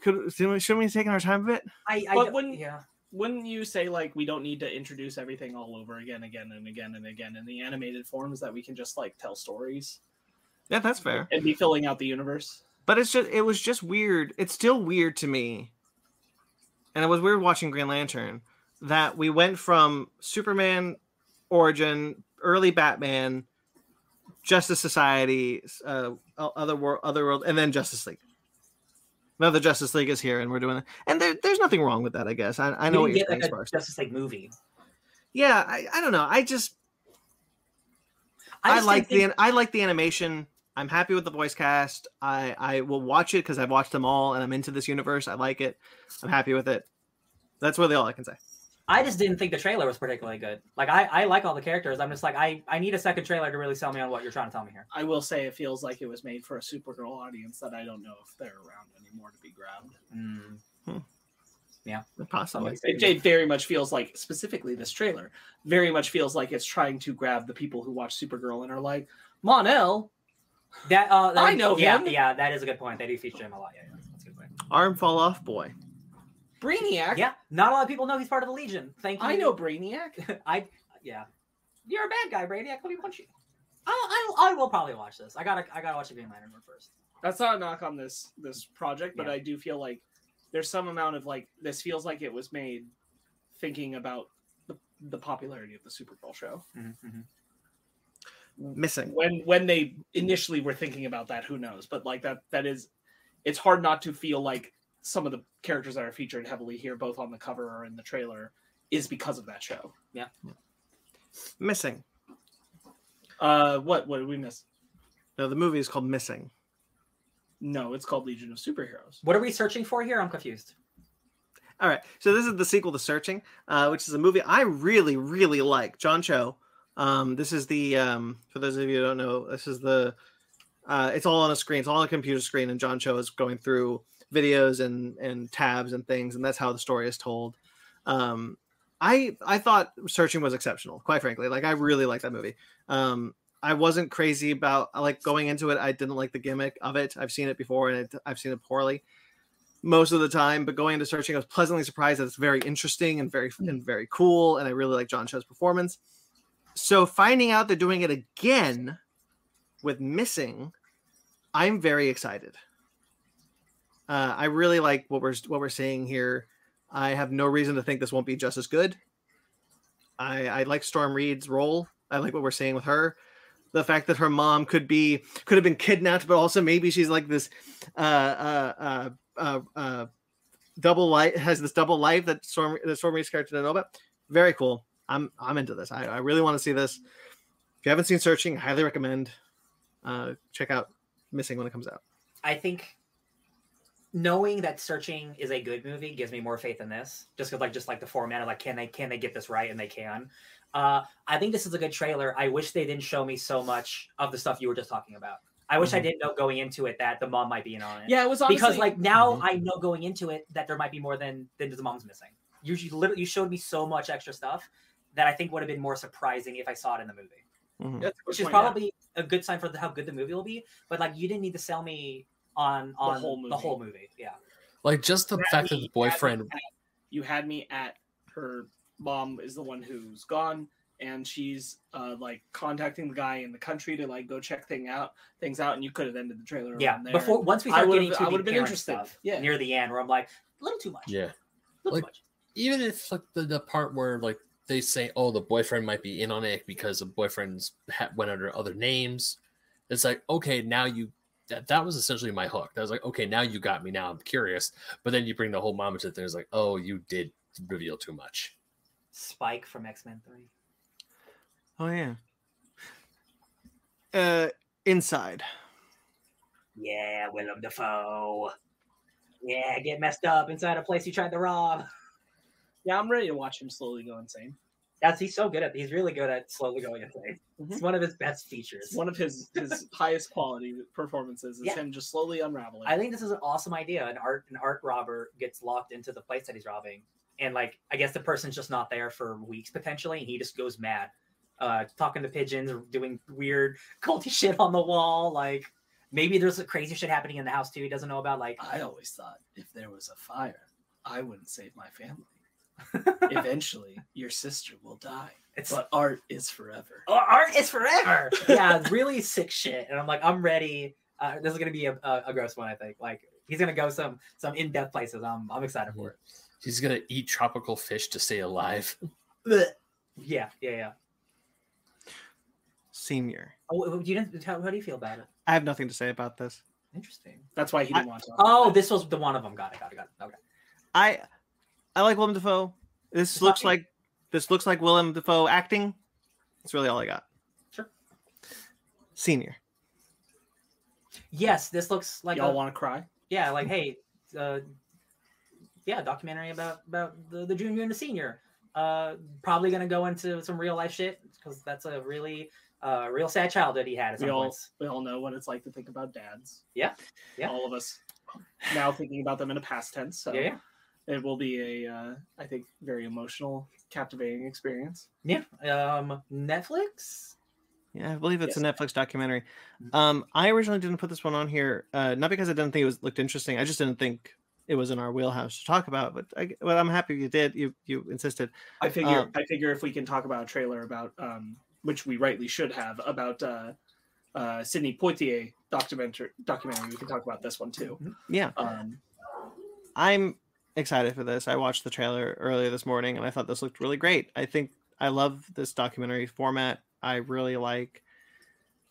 could shouldn't we, shouldn't we taking our time a bit? I, I But don't- when- yeah. Wouldn't you say like we don't need to introduce everything all over again, again and again and again in the animated forms that we can just like tell stories Yeah, that's fair. and be filling out the universe? but it's just it was just weird it's still weird to me and it was weird watching green lantern that we went from superman origin early batman justice society uh other world other world and then justice league now the justice league is here and we're doing it and there, there's nothing wrong with that i guess i, I know what You you're get like a. Justice League movie. yeah I, I don't know i just I, just like didn't the I like the animation. I'm happy with the voice cast. I I will watch it because I've watched them all and I'm into this universe. I like it. I'm happy with it. That's really all I can say. I just didn't think the trailer was particularly good. Like I, I like all the characters. I'm just like I, I need a second trailer to really sell me on what you're trying to tell me here. I will say it feels like it was made for a Supergirl audience that I don't know if they're around anymore to be grabbed. Mm. Possibly. It, it very much feels like, specifically this trailer, very much feels like it's trying to grab the people who watch Supergirl and are like, Mon-El, That uh, that- I know yeah, him. Yeah, that is a good point. They do feature him a lot. Yeah, yeah that's a good point. Arm fall off boy. Brainiac. Yeah, not a lot of people know he's part of the Legion. Thank you. I know Brainiac. I yeah. You're a bad guy, Brady. I could punch you. I, I I will probably watch this. I gotta I gotta watch the Green Lantern one first. That's not a knock on this this project, but Yeah. I do feel like there's some amount of like this feels like it was made thinking about the, the popularity of the Supergirl show. Mm-hmm. Missing. When when they initially were thinking about that, who knows? But like that that is it's hard not to feel like some of the characters that are featured heavily here, both on the cover or in the trailer, is because of that show. Yeah. Missing. Uh what what did we miss? No, the movie is called Missing. No, it's called Legion of Superheroes. What are we searching for here? I'm confused. All right, so this is the sequel to Searching, uh, which is a movie I really, really like. John Cho. Um, this is the um, for those of you who don't know, this is the. Uh, it's all on a screen. It's all on a computer screen, and John Cho is going through videos and and tabs and things, and that's how the story is told. Um, I I thought Searching was exceptional, quite frankly. Like I really like that movie. Um, I wasn't crazy about like going into it. I didn't like the gimmick of it. I've seen it before, and it, I've seen it poorly most of the time. But going into searching, I was pleasantly surprised that it's very interesting and very and very cool, and I really like John Cho's performance. So finding out they're doing it again with missing, I'm very excited. Uh, I really like what we're what we're seeing here. I have no reason to think this won't be just as good. I, I like Storm Reid's role. I like what we're seeing with her. The fact that her mom could be could have been kidnapped, but also maybe she's like this uh, uh, uh, uh, uh, double life has this double life that Storm that Storm Reid's character didn't know about. Very cool. I'm I'm into this. I, I really want to see this. If you haven't seen Searching, highly recommend. Uh, check out Missing when it comes out. I think knowing that searching is a good movie gives me more faith in this. Just because like just like the format of like can they can they get this right and they can. Uh, I think this is a good trailer. I wish they didn't show me so much of the stuff you were just talking about. I wish I Mhm. didn't know going into it that the mom might be in on it. Yeah, it was honestly, because like now Mhm. I know going into it that there might be more than than the mom's missing. You you literally you showed me so much extra stuff that I think would have been more surprising if I saw it in the movie, Mhm. That's a which is point, yeah. probably a good sign for the, how good the movie will be. But like you didn't need to sell me on on whole movie. the whole movie. Yeah. Like just the You had fact that me the at- boyfriend at- you had me at her mom is the one who's gone and she's uh like contacting the guy in the country to like go check thing out things out and you could have ended the trailer Yeah, there. before once we start would've- getting to I the would've been parent interested. stuff Yeah. near the end, where I'm like, a little too much. yeah little Like- too much. even if like the, the part where like they say oh the boyfriend might be in on it because the boyfriend's ha- went under other names it's like okay now you that, that was essentially my hook that was like okay now you got me now i'm curious but then you bring the whole mom into it it's like oh you did reveal too much Spike from X Men Three. Oh yeah. Uh, inside. Yeah, Willem Dafoe. Yeah, get messed up inside a place you tried to rob. yeah i'm ready to watch him slowly go insane That's he's so good at. He's really good at slowly going insane. It's one of his best features. one of his his highest quality performances is Yeah. him just slowly unraveling I think this is an awesome idea. An art an art robber gets locked into the place that he's robbing, and like I guess the person's just not there for weeks potentially, and he just goes mad, uh, talking to pigeons, or doing weird culty shit on the wall. Like maybe there's a crazy shit happening in the house too. He doesn't know about. Like i always thought if there was a fire i wouldn't save my family eventually your sister will die it's but art is forever Oh, art is forever. yeah, really sick shit, and I'm like, I'm ready. Uh, this is gonna be a, a, a gross one, I think. Like he's gonna go some some in depth places. I'm I'm excited for it. he's gonna eat tropical fish to stay alive Yeah, yeah, yeah. Senior. Oh, you didn't. How, how do you feel about it? I have nothing to say about this. Interesting. that's why he didn't want to Oh, this was the one of them. Got it. Got it. Got it. Okay. I I like Willem Dafoe. This It's looks like this looks like Willem Dafoe acting. That's really all I got. Sure. Senior. Yes, this looks like y'all want to cry yeah, like hey, uh, yeah, documentary about about the the junior and the senior. Uh, probably gonna go into some real life shit because that's a really uh real sad childhood he had at we all points. we all know what it's like to think about dads. Yeah, yeah. All of us now thinking about them in a past tense. So Yeah, yeah. It will be a uh, I think very emotional, captivating experience. Yeah. Um, Netflix. Yeah, I believe it's a Netflix documentary. Mm-hmm. Um, I originally didn't put this one on here, uh, not because I didn't think it was looked interesting. I just didn't think it was in our wheelhouse to talk about. But I, well, I'm happy you did. You you insisted. I figure Um, I figure if we can talk about a trailer about um, which we rightly should have, about uh, uh, Sidney Poitier documentary. Documentary. We can talk about this one too. Yeah, Um, I'm excited for this. I watched the trailer earlier this morning and I thought this looked really great. I think I love this documentary format. I really like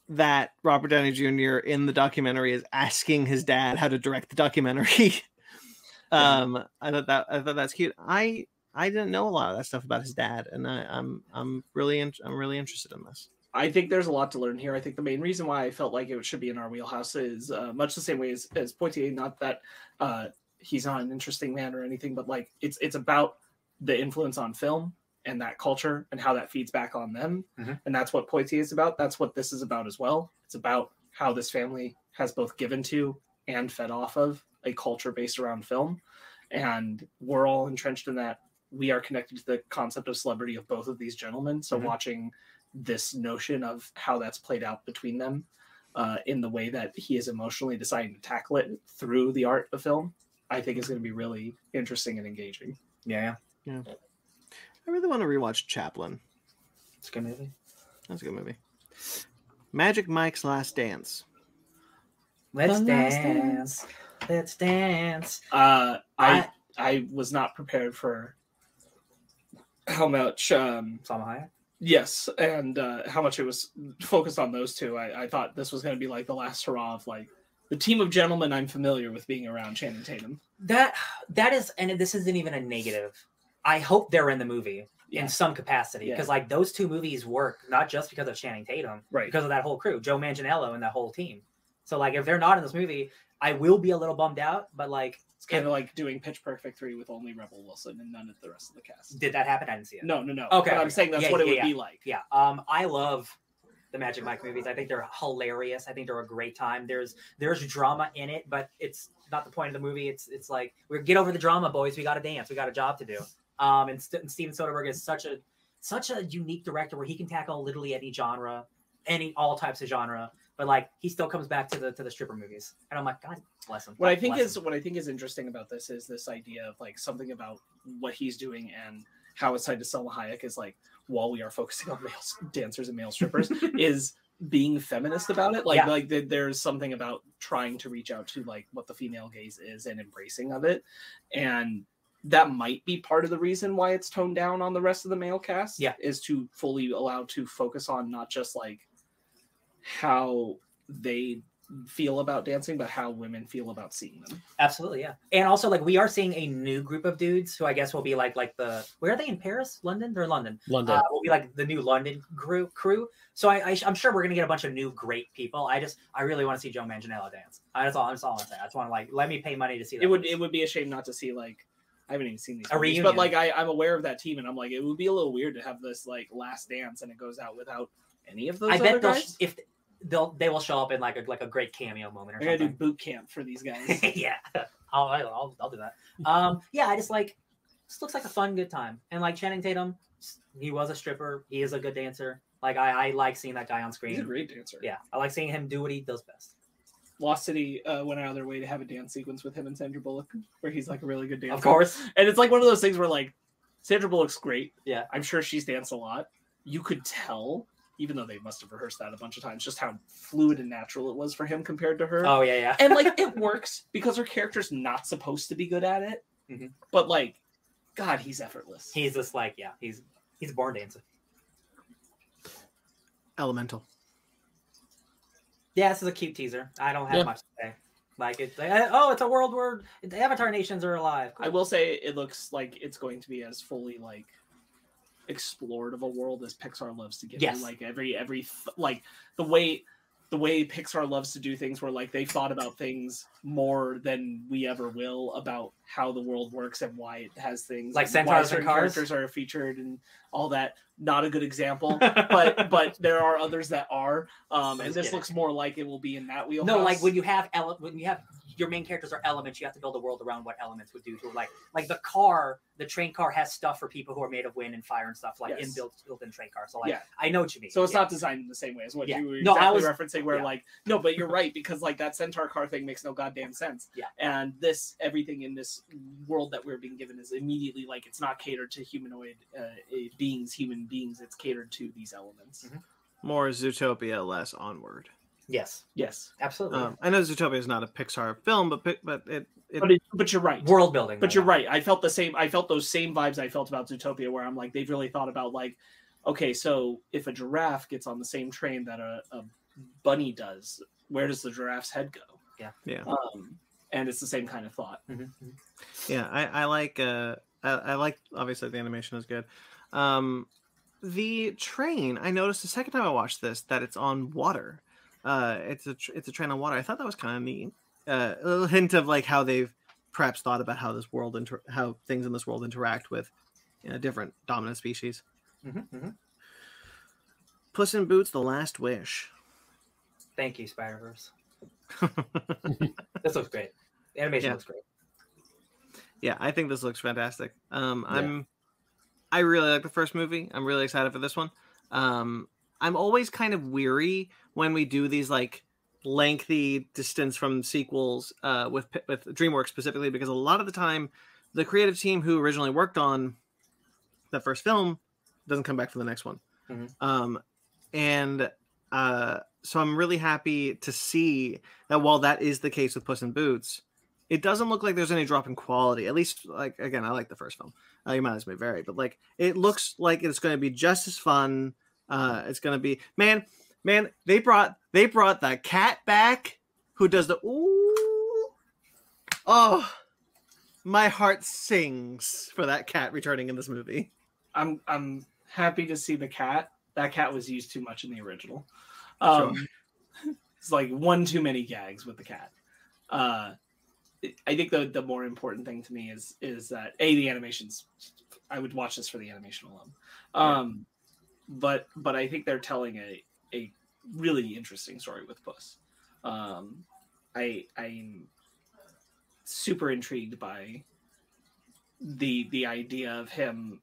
that Robert Downey Jr. in the documentary is asking his dad how to direct the documentary. um, I thought that I thought that's cute. I I didn't know a lot of that stuff about his dad, and I, I'm I'm really in, I'm really interested in this. I think there's a lot to learn here. I think the main reason why I felt like it should be in our wheelhouse is uh, much the same way as, as Poitier. Not that uh, he's not an interesting man or anything, but like it's it's about the influence on film and that culture and how that feeds back on them. Mhm. And that's what Poitier is about. That's what this is about as well. It's about how this family has both given to and fed off of a culture based around film. And we're all entrenched in that. We are connected to the concept of celebrity of both of these gentlemen. So Mhm. watching this notion of how that's played out between them uh, in the way that he is emotionally deciding to tackle it through the art of film, I think is going to be really interesting and engaging. Yeah, yeah. I really want to rewatch Chaplin. It's a good movie. That's a good movie. Magic Mike's Last Dance. Let's The Last dance. Let's dance. Uh, I, I- I was not prepared for how much um, Salma Hayek. yes and uh, how much it was focused on those two. I, I thought this was going to be like the last hurrah of like the team of gentlemen I'm familiar with being around Channing Tatum. That that is, and this isn't even a negative. I hope they're in the movie Yeah. in some capacity Yeah. because like those two movies work not just because of Channing Tatum, Right. because of that whole crew, Joe Manganiello and that whole team. So like if they're not in this movie, I will be a little bummed out. But like, It's kind of like doing Pitch Perfect 3 with only Rebel Wilson and none of the rest of the cast. did that happen? I didn't see it. No, no, no. Okay, But I'm saying that's Yeah, what it would yeah. be like. Yeah. Um, I love the Magic Mike movies. I think they're hilarious. I think they're a great time. There's there's drama in it, but it's not the point of the movie. It's it's like we get over the drama, boys. We got to dance. We got a job to do. Um, and, St- and Steven Soderbergh is such a such a unique director where he can tackle literally any genre, any all types of genre. But like he still comes back to the to the stripper movies, and I'm like, God bless him. What I think is him. what I think is interesting about this is this idea of like something about what he's doing and how it's tied to Salma Hayek is like while we are focusing on male dancers and male strippers is being feminist about it. Like Yeah. like th- there's something about trying to reach out to like what the female gaze is and embracing of it, and that might be part of the reason why it's toned down on the rest of the male cast. Yeah. is to fully allow to focus on not just like how they feel about dancing, but how women feel about seeing them. Absolutely, yeah. And also, like, we are seeing a new group of dudes who I guess will be like, like the where are they in Paris, London? They're in London. London. Uh, will be like the new London crew. crew. So I, I, am sure we're gonna get a bunch of new great people. I just, I really want to see Joe Manganiello dance. I, that's all. That's all I'm saying. I just want to like let me pay money to see that. it would movie. it would be a shame not to see like I haven't even seen these A movies, reunion. but like I, I'm aware of that team and I'm like it would be a little weird to have this like last dance and it goes out without any of those I other bet they'll guys. if they'll they will show up in like a like a great cameo moment or I gotta do boot camp for these guys. yeah, I'll, I'll I'll I'll do that. Um, yeah, I just like this looks like a fun good time, and like Channing Tatum, he was a stripper. He is a good dancer. Like I, I like seeing that guy on screen. He's a great dancer. Yeah, I like seeing him do what he does best. Lost City uh, went out of their way to have a dance sequence with him and Sandra Bullock, where he's like a really good dancer. Of course, and it's like one of those things where like Sandra Bullock's great. Yeah. I'm sure she's danced a lot. You could tell, even though they must have rehearsed that a bunch of times, just how fluid and natural it was for him compared to her. Oh yeah, yeah. and like it works because her character's not supposed to be good at it. Mhm. But like, God, he's effortless. he's just like yeah, he's he's a born dancer. Elemental. Yeah, this is a cute teaser. I don't have Yeah. much to say. Like it's like, oh, it's a world where the Avatar nations are alive. I will say it looks like it's going to be as fully like explored of a world as Pixar loves to give Yes. you. Like every every th- like the way the way Pixar loves to do things where like they thought about things more than we ever will about how the world works and why it has things Like centaurs and cars? characters are featured and all that. Not a good example. but but there are others that are um and this looks more like it will be in that wheel. no, like when you have ele- when you have your main characters are elements. You have to build a world around what elements would do to. Like like the car, the train car has stuff for people who are made of wind and fire and stuff like Yes. inbuilt built in train car. So like Yeah. I know what you mean. So it's Yeah. not designed in the same way as what Yeah. you were No, I was- referencing. Where yeah. like, no, but you're right because like that centaur car thing makes no goddamn sense. Yeah. And this everything in this world that we're being given is immediately like it's not catered to humanoid uh, beings, human beings. It's catered to these elements. Mhm. More Zootopia, less Onward. Yes, Yes, absolutely. Um, I know Zootopia is not a Pixar film, but but it, it but it, but you're right. world building. But though, you're right. I felt the same. I felt those same vibes I felt about Zootopia, where I'm like, they've really thought about like, okay, so if a giraffe gets on the same train that a, a bunny does, where does the giraffe's head go? yeah Um, and it's the same kind of thought. Mhm, mhm. yeah I, I like uh I, I like obviously the animation is good. Um, the train I noticed the second time I watched this that it's on water. Uh, it's a it's a train on water. I thought that was kind of neat. Uh, a little hint of like how they've perhaps thought about how this world inter- how things in this world interact with you know, different dominant species. Mhm, mhm. Puss in Boots: The Last Wish. Thank you, Spider Verse. This looks great. The animation Yeah. looks great. yeah, I think this looks fantastic. Um, Yeah. I'm, I really like the first movie. I'm really excited for this one. Um, I'm always kind of weary when we do these like lengthy distance from sequels uh, with with DreamWorks specifically because a lot of the time the creative team who originally worked on the first film doesn't come back for the next one. Mhm. Um, and uh, so I'm really happy to see that while that is the case with Puss in Boots, it doesn't look like there's any drop in quality. At least, like again, I like the first film. Uh, your mileage may vary, but like it looks like it's going to be just as fun. Uh, it's going to be man, man. They brought they brought the cat back, who does the ooh. Oh, my heart sings for that cat returning in this movie. I'm I'm happy to see the cat. That cat was used too much in the original. Um, It's like one too many gags with the cat. Uh, I think the the more important thing to me is is that a the animations. I would watch this for the animation alone. Um, but but I think they're telling a a really interesting story with Puss. Um, I I'm super intrigued by the the idea of him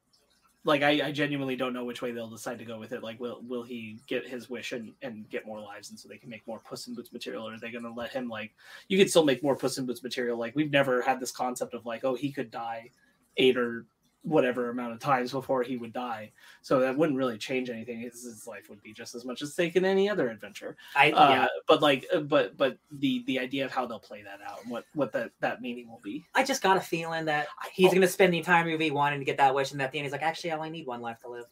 like I, I genuinely don't know which way they'll decide to go with it. Like, will will he get his wish and, and get more lives, and so they can make more Puss in Boots material, or are they to let him like? You could still make more Puss in Boots material. Like, we've never had this concept of like, oh, he could die eight or whatever amount of times before he would die. So that wouldn't really change anything. His, his life would be just as much at stake in any other adventure. I Uh, yeah. But like, uh, but but the the idea of how they'll play that out and what what that that meaning will be. I just got a feeling that he's oh. gonna spend the entire movie wanting to get that wish, and at the end he's like, actually, I only need one life to live.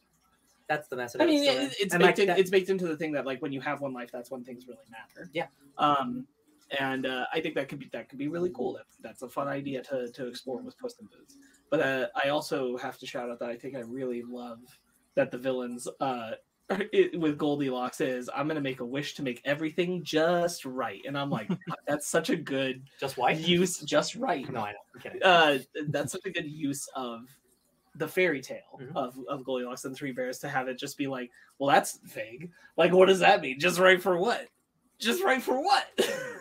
That's the message. I mean, story. it's baked like, in, that- it's baked into the thing that like when you have one life, that's when things really matter. Yeah. Um, and uh, I think that could be that could be really cool. That, that's a fun idea to to explore with Puss in Boots. But uh, I also have to shout out that I think I really love that the villains uh, it, with Goldilocks is I'm gonna make a wish to make everything just right, and I'm like that's such a good just white. use, just right No, I know. I'm uh, that's such a good use of the fairy tale Mhm. of, of Goldilocks and Three Bears to have it just be like, well, that's vague. Like, what does that mean? Just right for what? Just right for what?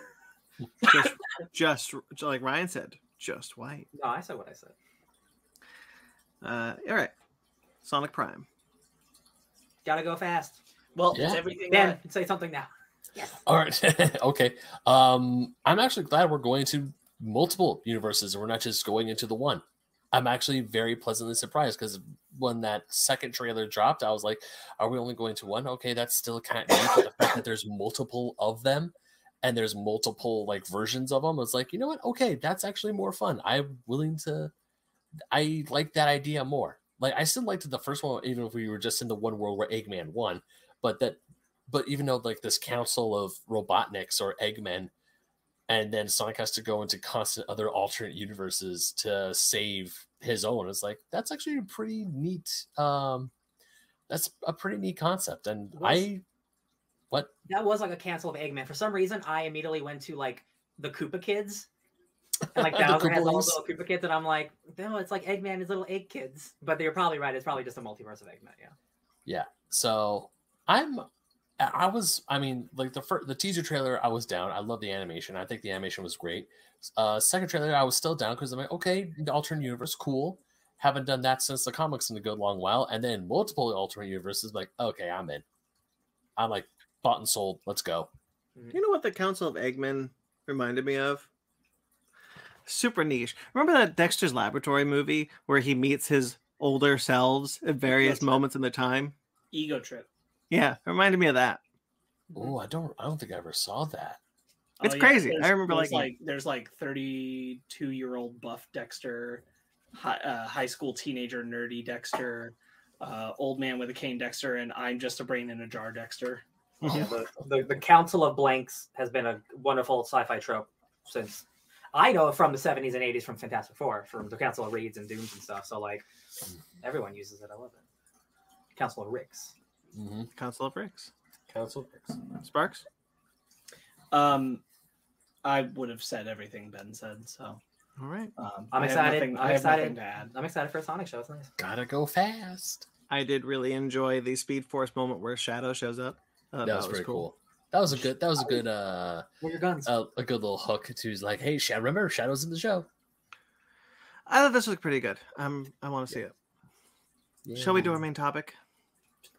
Just, just like Ryan said, just white. no, I said what I said. Uh, all right, Sonic Prime. Gotta go fast. well, it's Yeah. everything. Ben, that- say something now. Yes. All right. okay. Um, I'm actually glad we're going to multiple universes and we're not just going into the one. I'm actually very pleasantly surprised because when that second trailer dropped, I was like, are we only going to one? Okay, that's still kind of neat. But the fact that there's multiple of them and there's multiple like versions of them, it's like, you know what? Okay, that's actually more fun. I'm willing to, I like that idea more. Like, I still liked the first one, even if we were just in the one world where Eggman won, but that but even though like this council of Robotniks or Eggmen, and then Sonic has to go into constant other alternate universes to save his own, it's like that's actually a pretty neat. Um, that's a pretty neat concept, and I, what That was like a cancel of Eggman. For some reason, I immediately went to like the Koopa kids. And like Bowser has all those little Koopa kids, and I'm like, no, it's like Eggman and his little egg kids. But they're probably right. It's probably just a multiverse of Eggman. Yeah. Yeah. So I'm I I was, I mean, like the first, the teaser trailer, I was down. I love the animation. I think the animation was great. Uh, second trailer, I was still down because I'm like, okay, the alternate universe, cool. Haven't done that since the comics in a good long while. And then multiple alternate universes, like, okay, I'm in. I'm like bought and sold. Let's go. You know what the Council of Eggmen reminded me of? Super niche. Remember that Dexter's Laboratory movie where he meets his older selves at various moments in the time? Ego trip. Yeah, it reminded me of that. Oh, I don't, I don't think I ever saw that. It's crazy. I remember there's liking like there's like 32 year old buff Dexter, high, uh, high school teenager nerdy Dexter, uh, old man with a cane Dexter, and I'm just a brain in a jar Dexter. Yeah, the, the, the Council of Blanks has been a wonderful sci-fi trope since I know from the 70s and 80s from Fantastic Four, from the Council of Reeds and Dooms and stuff. So like everyone uses it. I love it. Council of Ricks. Mm-hmm. Council of Ricks. Council. Of Ricks. Sparks? Um, I would have said everything Ben said, so All right. um, I'm I excited. nothing- I'm I excited. I'm excited for a Sonic show. It's nice. Gotta go fast. I did really enjoy the Speed Force moment where Shadow shows up. Uh, that was pretty cool. That was a good. That was a good. Uh, Where your guns? uh, a good little hook to like, hey, Shadow. Remember, Shadow's in the show. I thought this was pretty good. Um, I want to see it. Shall we do our main topic?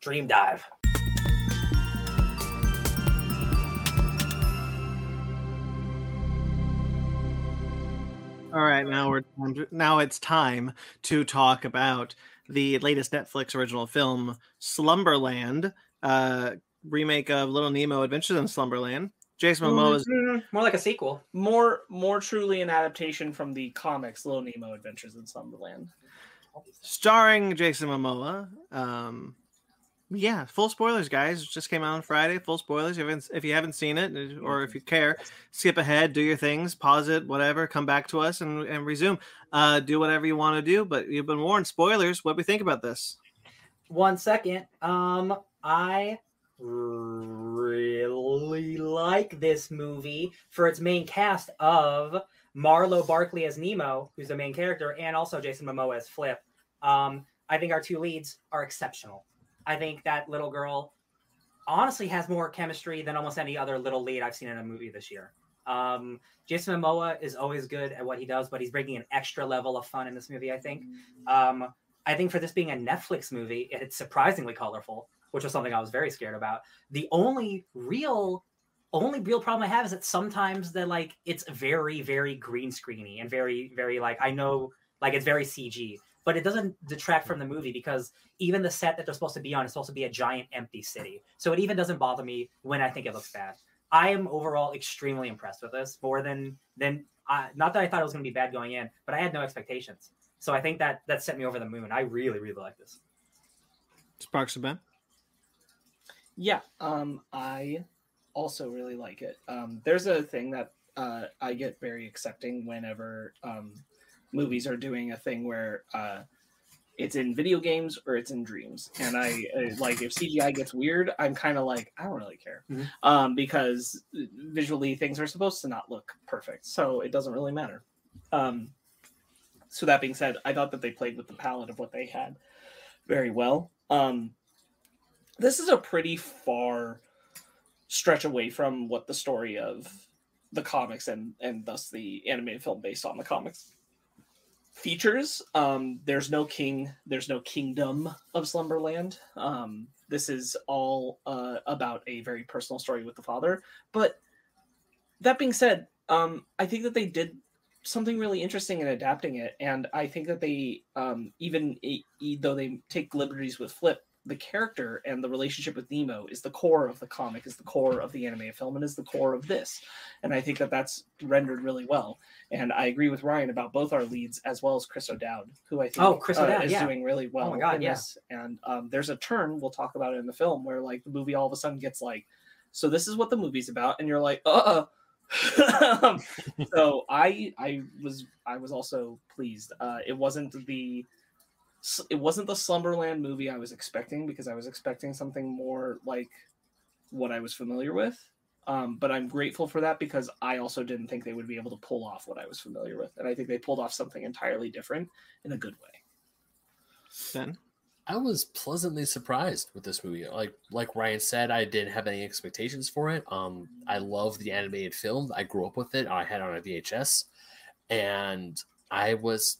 Dream dive. All right, now we're now it's time to talk about the latest Netflix original film, Slumberland, uh, remake of Little Nemo: Adventures in Slumberland. Jason Momoa Mm, More like a sequel. more more truly an adaptation from the comics Little Nemo Adventures in Slumberland. starring Jason Momoa. Um, yeah, full spoilers, guys. It just came out on Friday. Full spoilers. If you haven't, if you haven't seen it, or if you care, skip ahead, do your things, pause it, whatever. Come back to us and, and resume. Uh, do whatever you want to do. But you've been warned. Spoilers. What do we think about this? One second. Um, I really like this movie for its main cast of Marlow Barkley as Nemo, who's the main character, and also Jason Momoa as Flip. Um, I think our two leads are exceptional. I think that little girl honestly has more chemistry than almost any other little lead I've seen in a movie this year. Um, Jason Momoa is always good at what he does, but he's bringing an extra level of fun in this movie. I think. Um, I think for this being a Netflix movie, it's surprisingly colorful, which was something I was very scared about. The only real only real problem I have is that sometimes the like it's very, very green screeny and very, very like I know like it's very CG, but it doesn't detract from the movie because even the set that they're supposed to be on is supposed to be a giant empty city. So it even doesn't bother me when I think it looks bad. I am overall extremely impressed with this, more than than uh, not that I thought it was going to be bad going in, but I had no expectations. So I think that that set me over the moon. I really, really like this. Sparks Ben. Yeah, um, I also really like it. Um, there's a thing that uh, I get very accepting whenever um, movies are doing a thing where uh, it's in video games or it's in dreams, and I uh, like if CGI gets weird, I'm kind of like I don't really care Mhm. um, because visually things are supposed to not look perfect, so it doesn't really matter. Um, so that being said, I thought that they played with the palette of what they had very well. Um, this is a pretty far stretch away from what the story of the comics and and thus the animated film based on the comics features. Um, there's no king, there's no kingdom of Slumberland. Um, this is all uh, about a very personal story with the father. But that being said, um, I think that they did something really interesting in adapting it, and I think that they um, even e- though they take liberties with Flip, the character and the relationship with Nemo is the core of the comic, is the core of the anime film, and is the core of this. And I think that that's rendered really well. And I agree with Ryan about both our leads as well as Chris O'Dowd, who I think Oh, Chris uh, O'Dowd, is yeah. doing really well. Oh my God, yeah. this. And um, there's a turn we'll talk about it in the film where like the movie all of a sudden gets like, so this is what the movie's about, and you're like, uh. uh so I I was I was also pleased. Uh, it wasn't the it wasn't the Slumberland movie I was expecting because I was expecting something more like what I was familiar with. Um, but I'm grateful for that because I also didn't think they would be able to pull off what I was familiar with, and I think they pulled off something entirely different in a good way. Ben. I was pleasantly surprised with this movie. Like like Ryan said, I didn't have any expectations for it. Um, I love the animated film. I grew up with it. I had it on a VHS, and I was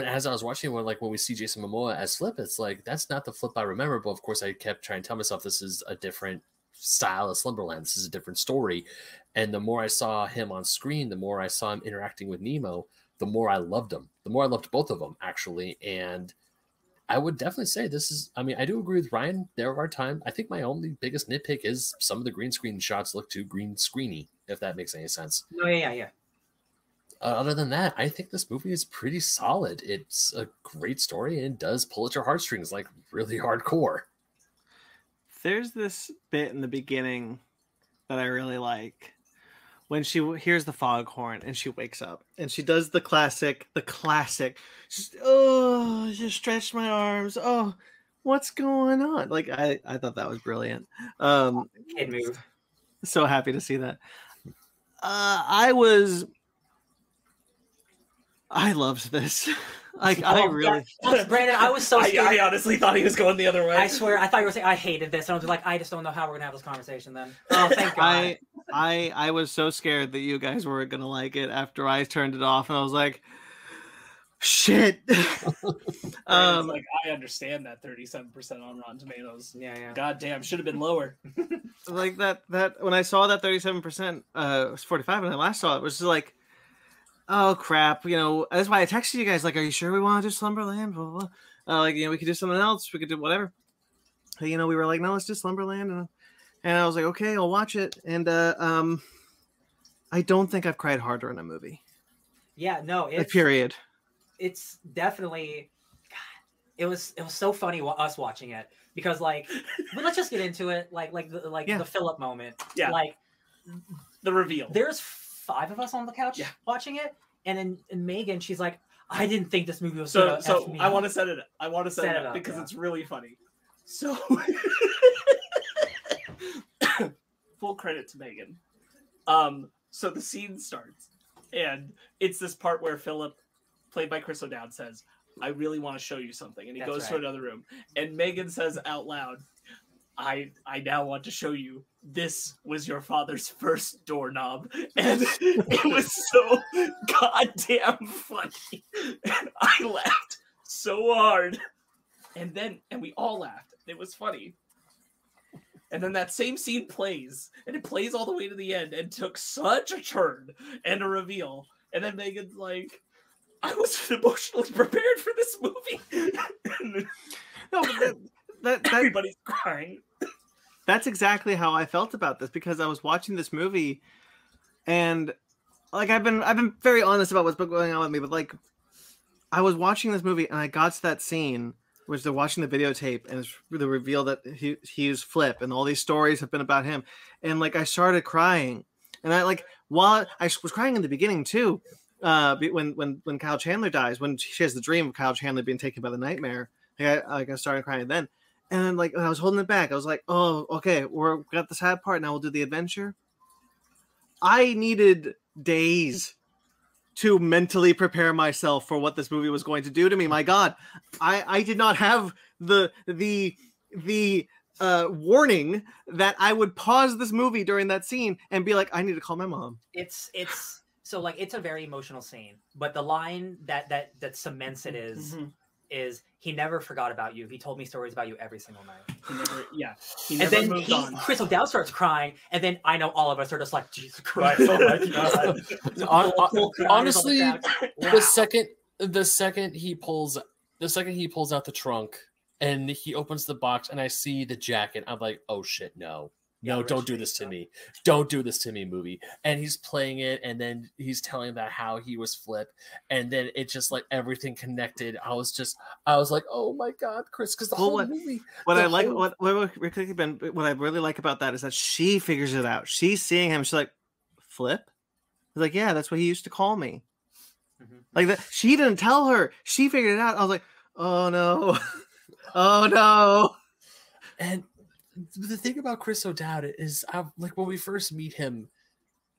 as I was watching when like when we see Jason Momoa as Flip, it's like that's not the Flip I remember. But of course, I kept trying to tell myself this is a different style of Slumberland. This is a different story. And the more I saw him on screen, the more I saw him interacting with Nemo, the more I loved him. The more I loved both of them actually, and I would definitely say this is. I mean, I do agree with Ryan. There are times. I think my only biggest nitpick is some of the green screen shots look too green screeny. If that makes any sense. No, yeah, yeah, other than that, I think this movie is pretty solid. It's a great story and does pull at your heartstrings like really hardcore. There's this bit in the beginning that I really like when she hears the foghorn and she wakes up and she does the classic, the classic, just oh, just stretch my arms. Oh, what's going on? Like I, I thought that was brilliant. Um, Kid move. So happy to see that. Uh, I was, I loved this. Like I Oh, really, yeah. Brandon, I was so I, scared. I honestly thought he was going the other way. I swear, I thought you were saying I hated this, and I was like, I just don't know how we're gonna have this conversation. Then, oh, thank God. I, I, I was so scared that you guys weren't gonna like it after I turned it off, and I was like, shit. Um, like, I understand that 37% on Rotten Tomatoes. yeah, yeah. God damn, should have been lower. like that that when I saw that 37% uh was 45 when I last saw it, it was just like oh crap, you know, that's why I texted you guys like, are you sure we want to do Slumberland? Blah, blah, blah. Uh, like, you know, we could do something else, we could do whatever. But, you know, we were like, no, let's do Slumberland and and I was like, okay, I'll watch it. And uh um I don't think I've cried harder in a movie. Yeah, no, Like, it's period. it's definitely. God, it was it was so funny wa- us watching it because like, but let's just get into it. Like like the like Yeah. the Philip moment. Yeah. Like The reveal. there's five of us on the couch Yeah. watching it, and then and Megan, she's like, I didn't think this movie was So, so I want to set it. I want to set, Set it up up, because yeah. it's really funny. So, full credit to Megan. Um, so the scene starts, and it's this part where Philip, played by Chris O'Dowd, says, "I really want to show you something," and he That's goes to another room, and Megan says out loud, "I I now want to show you." This was your father's first doorknob, and it was so goddamn funny, and I laughed so hard, and then and we all laughed. It was funny, and then that same scene plays, and it plays all the way to the end, and took such a turn and a reveal, and then Megan's like, "I wasn't emotionally prepared for this movie," No, but that, that, that everybody's crying. that's exactly how I felt about this because I was watching this movie and like I've been I've been very honest about what's been going on with me, but like I was watching this movie and I got to that scene which they're watching the videotape and it's the reveal that he he's Flip and all these stories have been about him and like I started crying and I like while I was crying in the beginning too uh when when when Kyle Chandler dies when she has the dream of Kyle Chandler being taken by the nightmare like I, like I started crying then and then like I was holding it back. I was like, "Oh, okay, we're we got the sad part. Now we'll do the adventure." I needed days to mentally prepare myself for what this movie was going to do to me. My God, I I did not have the the the uh warning that I would pause this movie during that scene and be like, "I need to call my mom." it's it's so like it's a very emotional scene, but the line that that that cements it is Mhm. Is he never forgot about you. He told me stories about you every single night. He never, yeah, he And then moved he, on. Chris O'Dowd starts crying, and then I know all of us are just like, Jesus Christ! Oh my God. Hon- Full- full crying honestly, the. Wow. the second the second he pulls the second he pulls out the trunk and he opens the box and I see the jacket, I'm like, oh shit, no. No, Yeah, don't do this to me. Don't do this to me, movie. And he's playing it, and then he's telling about how he was Flip, and then it just like everything connected. I was just, I was like, oh my god, Chris, because the Well, whole what- movie. What I like, whole- what what what, what been- what I really like about that is that she figures it out. She's seeing him. She's like, "Flip." He's like, "Yeah, that's what he used to call me." Mhm. Like that. She didn't tell her. She figured it out. I was like, "Oh no, oh no." And the thing about Chris O'Dowd is, I, like when we first meet him,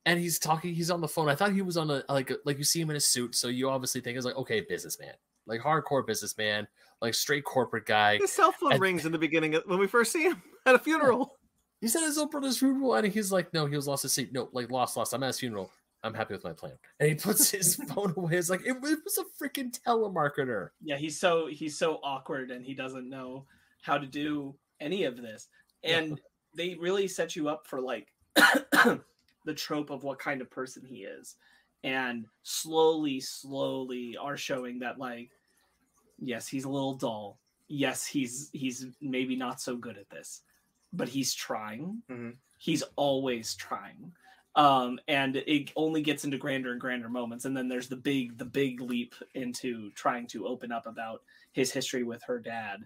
and he's talking, he's on the phone. I thought he was on a like like you see him in a suit, so you obviously think it's like okay, businessman. like hardcore businessman, like straight corporate guy. His cell phone And- rings in the beginning of- when we first see him at a funeral. He's at his own brother's funeral, and he's like, "No, he was lost at sea. No, like lost, lost. I'm at his funeral. I'm happy with my plan." And he puts his phone away. It's like it, it was a freaking telemarketer. yeah he's so he's so awkward and he doesn't know how to do any of this and they really set you up for like the trope of what kind of person he is. And slowly slowly are showing that like yes he's a little dull. Yes he's he's maybe not so good at this but he's trying. Mhm. he's always trying. Um and it only gets into grander and grander moments. And then there's the big the big leap into trying to open up about his history with her dad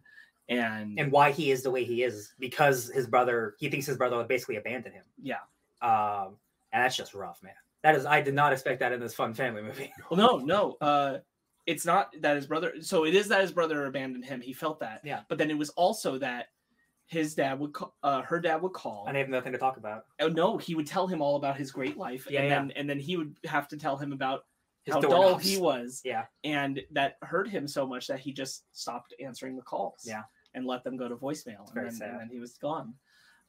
and, and why he is the way he is because his brother he thinks his brother basically abandoned him. Yeah. Um and that's just rough man. That is i did not expect that in this fun family movie. Well no no uh it's not that his brother so it is that his brother abandoned him. He felt that. Yeah. but then it was also that his dad would call uh her dad would call. And they have nothing to talk about. Oh no he would tell him all about his great life Yeah, and yeah. then and then he would have to tell him about His how dull he was. Yeah. And that hurt him so much that he just stopped answering the calls. Yeah. And let them go to voicemail and very then, sad. and then he was gone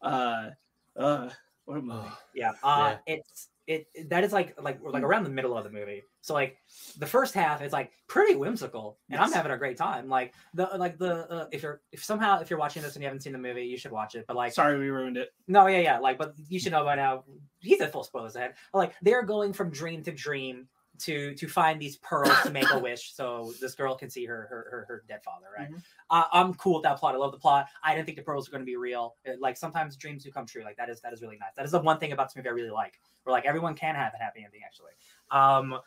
uh uh what a movie Yeah, uh, it's it that is like like like around the middle of the movie. So like the first half is like pretty whimsical, and I'm having a great time. Like the like the uh, if you're if somehow if you're watching this and you haven't seen the movie, you should watch it. But like sorry we ruined it no, yeah, yeah, like but you should know by now. He's at full spoilers ahead. Like they're going from dream to dream to to find these pearls to make a wish, so this girl can see her her her, her dead father. Right. Mhm. Uh, I'm cool with that plot. I love the plot. I didn't think the pearls were going to be real. Uh, Like sometimes dreams do come true. Like that is that is really nice. That is the one thing about this movie I really like. Where like everyone can have a happy ending actually. Um.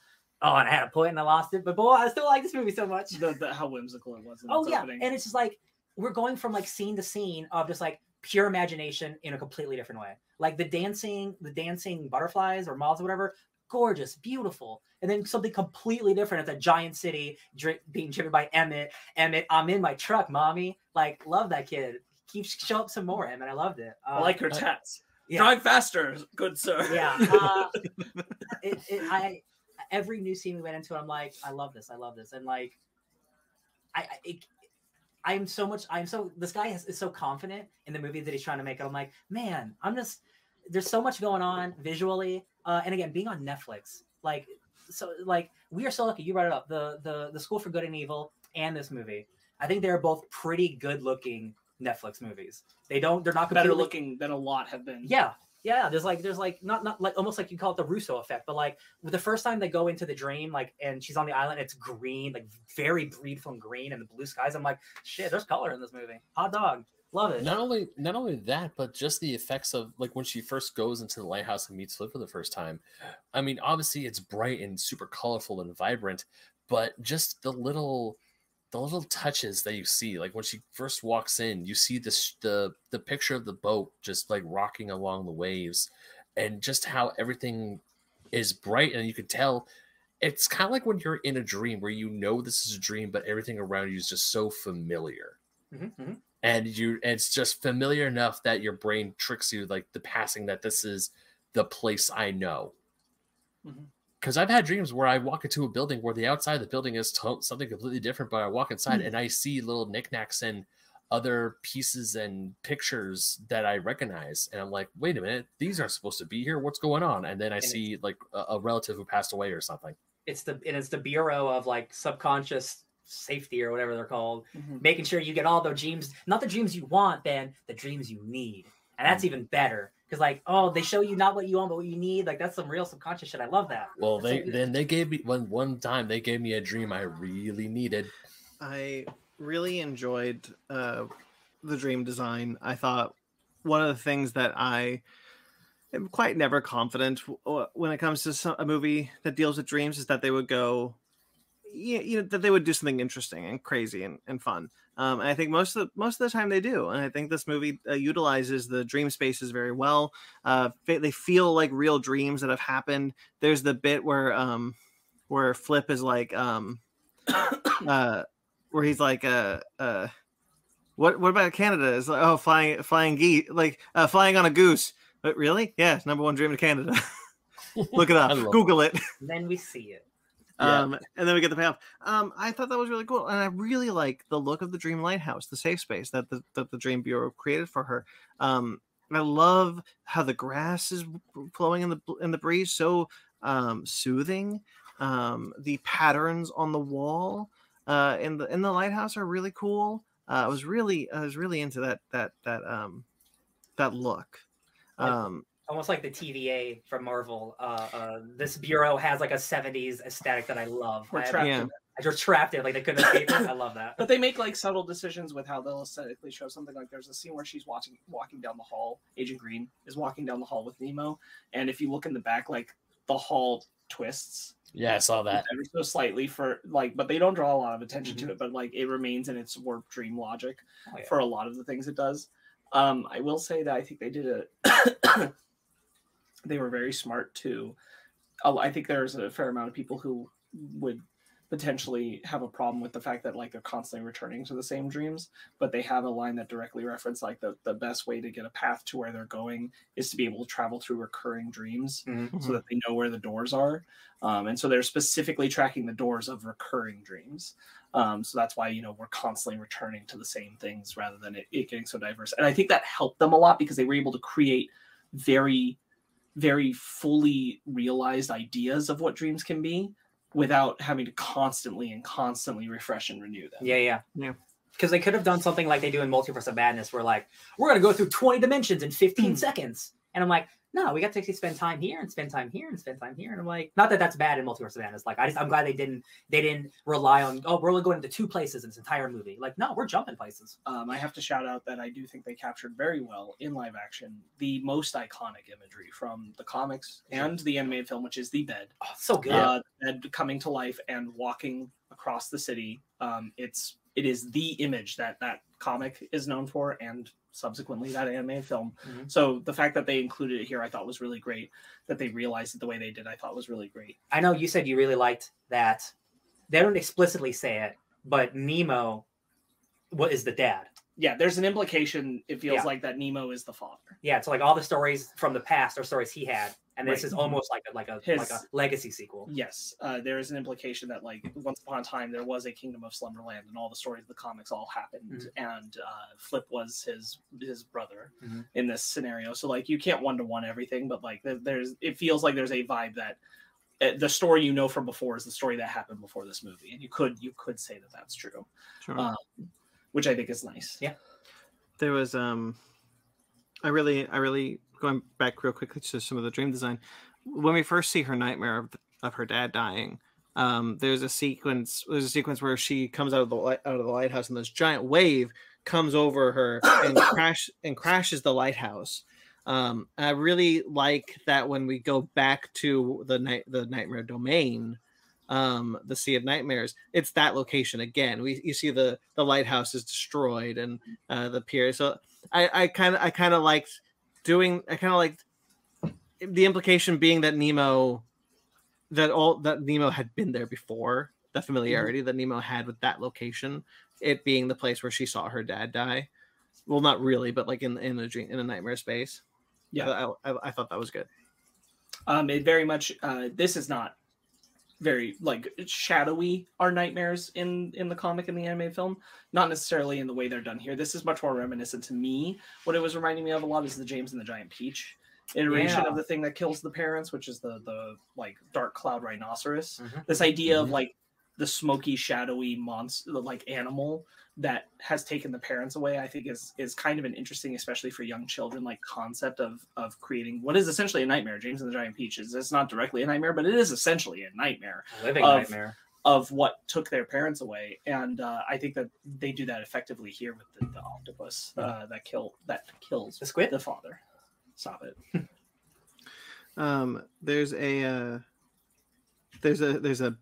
Oh, and I had a point and I lost it, but boy, I still like this movie so much. the, the how whimsical it was in Oh yeah, opening. and it's just like we're going from like scene to scene of just like pure imagination in a completely different way. Like the dancing, the dancing butterflies or moths or whatever, gorgeous, beautiful. And then something completely different. It's a giant city dri- being driven by Emmett. Emmett, I'm in my truck, mommy. Like, love that kid. Keep show up some more, Emmett. I loved it. I Uh, like her uh, tats yeah. drive faster good sir yeah. Uh, it, it, I every new scene we went into, I'm like, I love this. I love this, and like, I, I it, I'm so much. I'm so this guy is, is so confident in the movie that he's trying to make it. I'm like, man, I'm just there's so much going on visually, uh, and again, being on Netflix, like, so like we are so lucky. You brought it up the the the School for Good and Evil and this movie. I think they're both pretty good looking Netflix movies. They don't. They're not better looking than a lot have been yeah, yeah. There's like there's like not not like almost like you call it the Russo effect, but like the first time they go into the dream, like and she's on the island, it's green, like very beautiful and green, and the blue skies. I'm like, shit, there's color in this movie. Hot dog, love it. Not only not only that, but just the effects of like when she first goes into the lighthouse and meets Flip for the first time. I mean, obviously it's bright and super colorful and vibrant, but just the little the little touches that you see, like when she first walks in, you see this the the picture of the boat just like rocking along the waves, and just how everything is bright, and you can tell. It's kind of like when you're in a dream where you know this is a dream, but everything around you is just so familiar Mhm, mhm. And you and it's just familiar enough that your brain tricks you like the passing that this is the place i know. Because i've had dreams where i walk into a building where the outside of the building is something completely different but i walk inside Mhm. and i see little knickknacks and other pieces and pictures that i recognize and i'm like wait a minute these aren't supposed to be here. What's going on? And then i And see like a, a relative who passed away or something. It's the and it's the Bureau of like subconscious safety or whatever they're called, Mhm. making sure you get all the dreams, not the dreams you want, Ben, the dreams you need, and that's even better. Because like, oh, they show you not what you want, but what you need. Like that's some real subconscious shit. I love that. well That's they good. then they gave me one one time they gave me a dream i really needed I really enjoyed uh, the dream design. I thought one of the things that I am quite never confident w- w- when it comes to some, a movie that deals with dreams is that they would go, you you know, that they would do something interesting and crazy and, and fun. Um, and I think most of the, most of the time they do. And I think this movie uh, utilizes the dream spaces very well. Uh, they feel like real dreams that have happened. There's the bit where um, where Flip is like um, uh where he's like uh uh what what about Canada? Is like oh flying flying geese like uh flying on a goose. But really? Yeah, it's number one dream in Canada. Look it up. Google it. And then we see it. Yeah. Um, and then we get the payoff. Um, I thought that was really cool, and I really like the look of the Dream Lighthouse, the safe space that the that the Dream Bureau created for her. Um, I love how the grass is flowing in the in the breeze, so um, soothing. Um, the patterns on the wall uh, in the in the lighthouse are really cool. Uh, I was really I was really into that that that um that look. Um, almost like the TVA from Marvel. Uh, uh, this bureau has like a '70s aesthetic that I love. We're I, trapped Yeah. in it. I just trapped it, like they couldn't escape it. I love that. But they make like subtle decisions with how they'll aesthetically show something. Like there's a scene where she's watching walking down the hall. Agent Green is walking down the hall with Nemo, and if you look in the back, like the hall twists Yeah, I saw that. ever so slightly for like, but they don't draw a lot of attention Mm-hmm. to it. But like it remains in its warp dream logic Oh, yeah. for a lot of the things it does. Um, I will say that I think they did a. they were very smart too. I think there's a fair amount of people who would potentially have a problem with the fact that like they're constantly returning to the same dreams but they have a line that directly reference like the, the best way to get a path to where they're going is to be able to travel through recurring dreams Mhm. so that they know where the doors are um, and so they're specifically tracking the doors of recurring dreams um, so that's why you know we're constantly returning to the same things rather than it, it getting so diverse and i think that helped them a lot because they were able to create very very fully realized ideas of what dreams can be without having to constantly and constantly refresh and renew them. Yeah, yeah, Yeah. Because they could have done something like they do in Multiverse of Madness, where like we're gonna go through 20 dimensions in 15 hmm. seconds, and I'm like, no, we got to actually spend time here and spend time here and spend time here, and I'm like, not that that's bad in Multiverse of Madness. Like, I just I'm glad they didn't they didn't rely on oh we're only going to two places in this entire movie. Like, no, we're jumping places. um, I have to shout out that I do think they captured very well in live action the most iconic imagery from the comics and the animated film, which is the bed. Oh, so good. Uh, bed coming to life and walking across the city. Um, it's it is the image that that comic is known for, and subsequently that anime film. Mhm. So the fact that they included it here, I thought was really great. That they realized it the way they did, I thought was really great. I know you said you really liked that. They don't explicitly say it, but Nemo, what is the dad? Yeah, there's an implication. It feels Yeah. like that Nemo is the father. Yeah, it's like all the stories from the past are stories he had, and this Right. is almost like a like a His- like a legacy sequel. Yes, uh, there is an implication that like once upon a time there was a kingdom of Slumberland, and all the stories of the comics all happened, and uh, Flip was his his brother Mhm. in this scenario. So like you can't one to one everything, but like there, there's it feels like there's a vibe that uh, the story you know from before is the story that happened before this movie, and you could you could say that that's true, sure. uh, which I think is nice. Yeah. there was um i really i really going back real quickly to some of the dream design. When we first see her nightmare of, of her dad dying um there's a sequence there's a sequence where she comes out of the light out of the lighthouse and this giant wave comes over her and crash and crashes the lighthouse. Um i really like that when we go back to the night the nightmare domain um the sea of nightmares it's that location again. We you see the the lighthouse is destroyed and uh the pier. So i i kind of i kind of liked doing i kind of like the implication being that nemo that all that nemo had been there before the familiarity that nemo had with that location it being the place where she saw her dad die well not really but like in in a dream in a nightmare space Yeah. i, I, I thought that was good Um, it very much. Uh, this is not very like shadowy. Our nightmares in in the comic and the anime film, not necessarily in the way they're done here. This is much more reminiscent to me. What it was reminding me of a lot is the James and the Giant Peach iteration Yeah. of the thing that kills the parents, which is the the like dark cloud rhinoceros. Mhm. This idea of Mhm. like the smoky, shadowy monster, like animal that has taken the parents away i think is is kind of an interesting especially for young children like concept of of creating what is essentially a nightmare. James and the giant peach is it's not directly a nightmare but it is essentially a nightmare Living Of- nightmare. of what took their parents away. And uh, i think that they do that effectively here with the, the octopus uh, that kill that kills The squid. the father. Stop it. Um there's a uh there's a there's a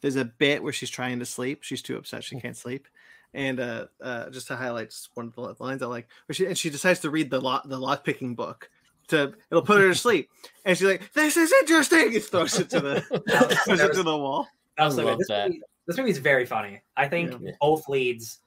there's a bit where she's trying to sleep. She's too upset she can't sleep and uh, uh just to highlight just one of the lines i like where she and she decides to read the lot the lock picking book to it'll put her to sleep and she's like this is interesting it throws it to the was- throws it to the wall that was so love good. This that. movie, this movie is very funny. I think Yeah. both leads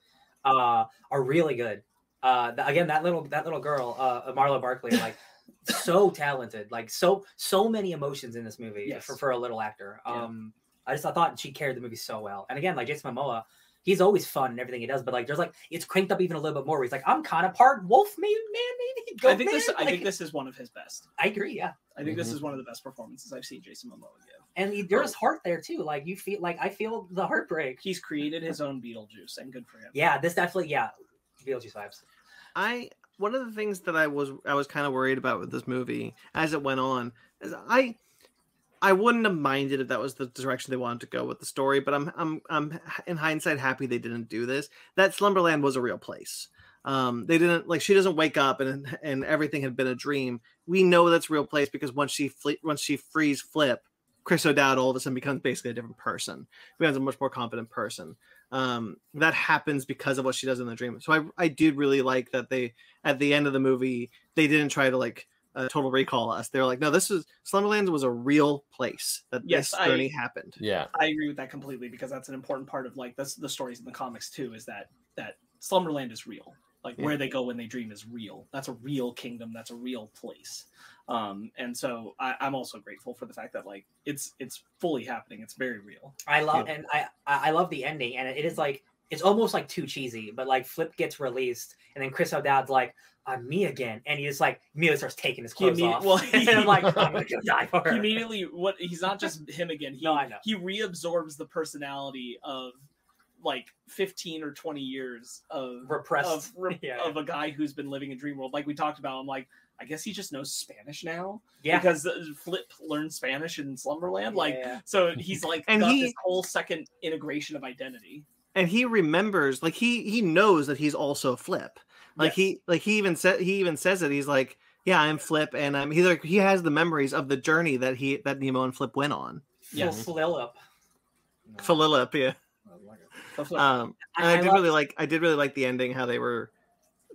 uh, are really good. Uh, th- again, that little that little girl, uh, Marla Barkley, like so talented, like so so many emotions in this movie Yes. for, for a little actor. Yeah. Um, I just I thought she carried the movie so well. And again, like Jason Momoa, he's always fun and everything he does, but like there's like it's cranked up even a little bit more. Where he's like, I'm kind of part wolf, maybe man, maybe. I goat think this. man." I think this is one of his best. I agree, yeah. I think this Mhm. is one of the best performances I've seen Jason Momoa give. And he, there's heart there too. Like you feel like I feel the heartbreak. He's created his own Beetlejuice, and good for him. Yeah, this definitely yeah. Beetlejuice vibes. I one of the things that I was I was kind of worried about with this movie as it went on is I I wouldn't have minded if that was the direction they wanted to go with the story, but I'm I'm I'm in hindsight happy they didn't do this. That Slumberland was a real place. Um, they didn't like she doesn't wake up and and everything had been a dream. We know that's real place because once she fle- once she frees Flip, Chris O'Dowd all of a sudden becomes basically a different person. Becomes a much more competent person. Um, that happens because of what she does in the dream. So I I did really like that they at the end of the movie they didn't try to like uh, total recall us. They're like, no, this is Slumberland was a real place that Yes, this I- journey happened. Yeah. I agree with that completely because that's an important part of like this the stories in the comics too. Is that that Slumberland is real. Like Yeah. where they go when they dream is real. That's a real kingdom. That's a real place. Um, and so I, I'm also grateful for the fact that like it's it's fully happening. It's very real. I love and I I I love the ending, and it is like it's almost like too cheesy, but like Flip gets released, and then Chris O'Dowd's like, "I'm me again," and he just like immediately starts taking his He clothes immedi- off. well, and I'm like, "I'm gonna go die for her." immediately what he's not just him again. He No, I know. he reabsorbs the personality of like 15 or 20 years of Repressed. of, re- Yeah, of a guy who's been living in dream world like we talked about i'm like i guess he just knows spanish now yeah, because uh, flip learned spanish in slumberland like yeah. so he's like And got he- this whole second integration of identity and he remembers like he he knows that he's also flip like Yes. he like he even said he even says it he's like yeah i'm flip and i'm he's like he has the memories of the journey that he that nemo and flip went on Yes. Full Philip. philip yeah So Flip- um and I- i, I did love- really like i did really like the ending how they were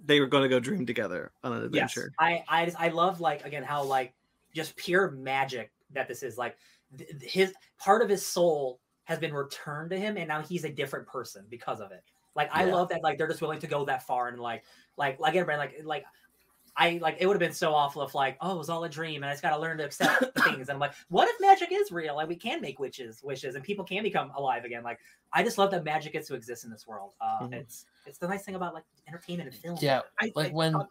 they were going to go dream together on an adventure. Yes. I I just, I love like again how like just pure magic that this is like th- th- his part of his soul has been returned to him and now he's a different person because of it. Like I Yeah. love that like they're just willing to go that far and like like like everybody like like I like it would have been so awful if like oh it was all a dream and I just got to learn to accept things and I'm like what if magic is real like we can make witches wishes and people can become alive again like I just love that magic gets to exist in this world. Uh, Mhm. It's it's the nice thing about like entertainment and film. Yeah. I- Like I when thought-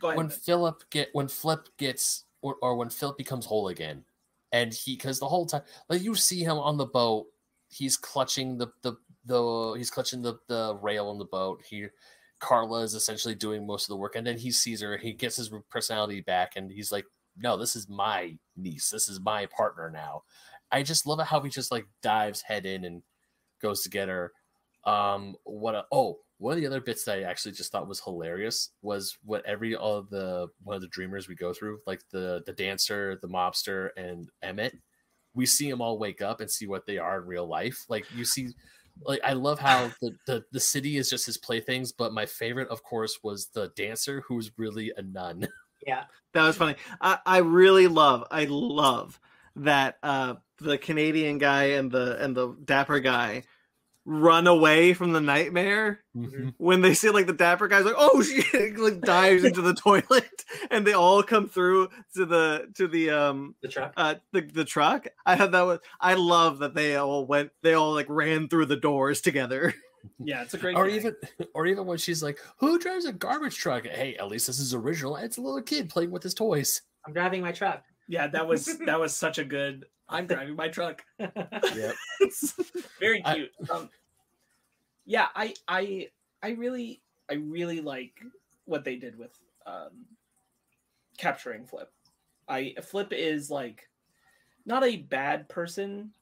go ahead when Ben. Philip get when Flip gets or, or when Philip becomes whole again, and he because the whole time like you see him on the boat, he's clutching the the the he's clutching the the rail on the boat. He Carla is essentially doing most of the work, and then he sees her. He gets his personality back, and he's like, "No, this is my niece. This is my partner now." I just love it how he just like dives head in and goes to get her. Um, what a oh, one of the other bits that I actually just thought was hilarious was what every all the one of the dreamers we go through, like the the dancer, the mobster, and Emmett. We see them all wake up and see what they are in real life. Like you see, like I love how the the, the city is just his playthings, but my favorite, of course, was the dancer who's really a nun. Yeah. That was funny. I, I really love, I love that uh the Canadian guy and the and the dapper guy run away from the nightmare Mhm. when they see like the dapper guy's like, oh shit, like dives into the toilet and they all come through to the to the um The truck. uh the, the truck. I thought that was I love that they all went they all like ran through the doors together. yeah it's a great or thing. even or even when she's like, "Who drives a garbage truck?" Hey, at least this is original. It's a little kid playing with his toys. I'm driving my truck. yeah that was that was such a good i'm driving my truck Yep. it's very I- cute. um, yeah, I I I really I really like what they did with um, capturing Flip. I Flip is like not a bad person,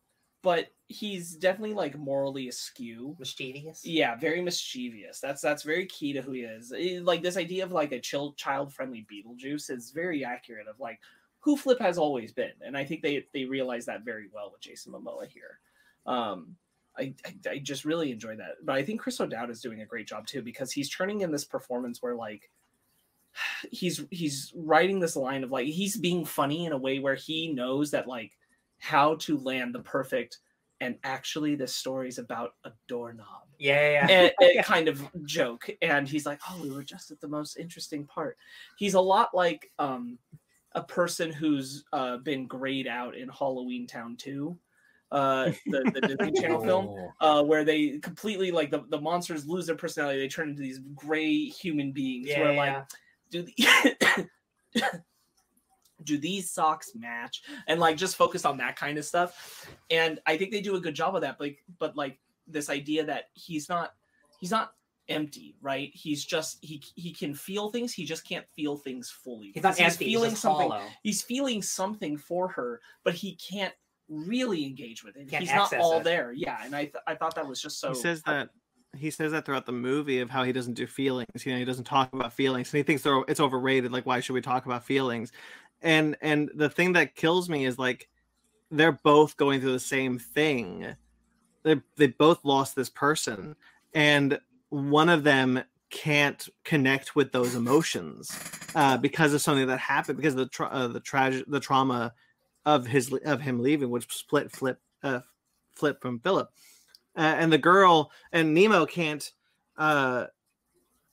but he's definitely like morally askew. Mischievous. Yeah, very mischievous. That's that's very key to who he is. Eh, Like this idea of like a chill, child-friendly Beetlejuice is very accurate of like who Flip has always been, and I think they they realize that very well with Jason Momoa here. Um, I, I I just really enjoy that, but I think Chris O'Dowd is doing a great job too because he's turning in this performance where like he's he's writing this line of like he's being funny in a way where he knows that like how to land the perfect and actually this story is about a doorknob. Yeah, yeah, and, and kind of joke and he's like oh we were just at the most interesting part. He's a lot like um a person who's uh been grayed out in Halloweentown 2 uh, the, the Disney Channel film, Oh. uh, where they completely like the, the monsters lose their personality. They turn into these gray human beings. Yeah, where yeah, like, do the do these socks match? And like just focus on that kind of stuff. And I think they do a good job of that. Like, but like this idea that he's not he's not empty, right? He's just he he can feel things. He just can't feel things fully. He's not because empty. feeling he's something hollow. he's feeling something for her, but he can't really engage with it. Can't He's not all it. there. Yeah, and I th- I thought that was just so. he says that he says that throughout the movie of how he doesn't do feelings you know he doesn't talk about feelings and he thinks they're it's overrated like why should we talk about feelings and and the thing that kills me is like they're both going through the same thing they they both lost this person and one of them can't connect with those emotions uh, because of something that happened because of the tra- uh, the tragic the trauma of his of him leaving which split flip uh, flip from Philip uh, and the girl and Nemo can't. Uh,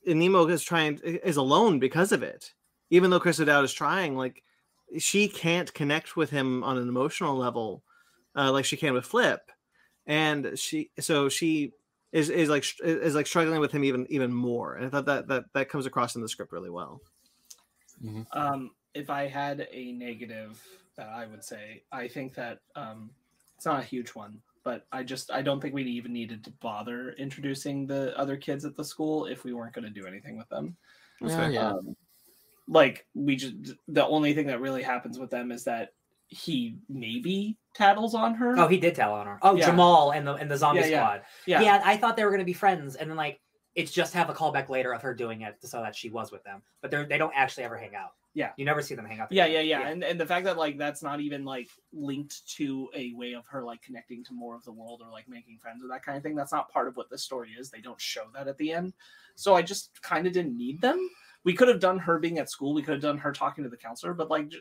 and Nemo is trying is alone because of it. Even though Chris O'Dowd is trying, like she can't connect with him on an emotional level, uh, like she can with Flip, and she so she is is like is like struggling with him even even more. And I thought that that that comes across in the script really well. Um, if I had a negative that I would say, I think that um, it's not a huge one, but I just I don't think we even needed to bother introducing the other kids at the school if we weren't going to do anything with them. Yeah, fair. yeah. Um, like we just the only thing that really happens with them is that he maybe tattles on her. Oh, he did tell on her. Oh, Yeah. Jamal and the and the zombie Yeah, yeah. squad. yeah. Yeah. I thought they were gonna be friends, and then like it's just have a callback later of her doing it so that she was with them, but they they don't actually ever hang out. Yeah. you never see them hang out. yeah together. yeah yeah and and the fact that like that's not even like linked to a way of her like connecting to more of the world or like making friends or that kind of thing that's not part of what the story is they don't show that at the end so i just kind of didn't need them we could have done her being at school we could have done her talking to the counselor but like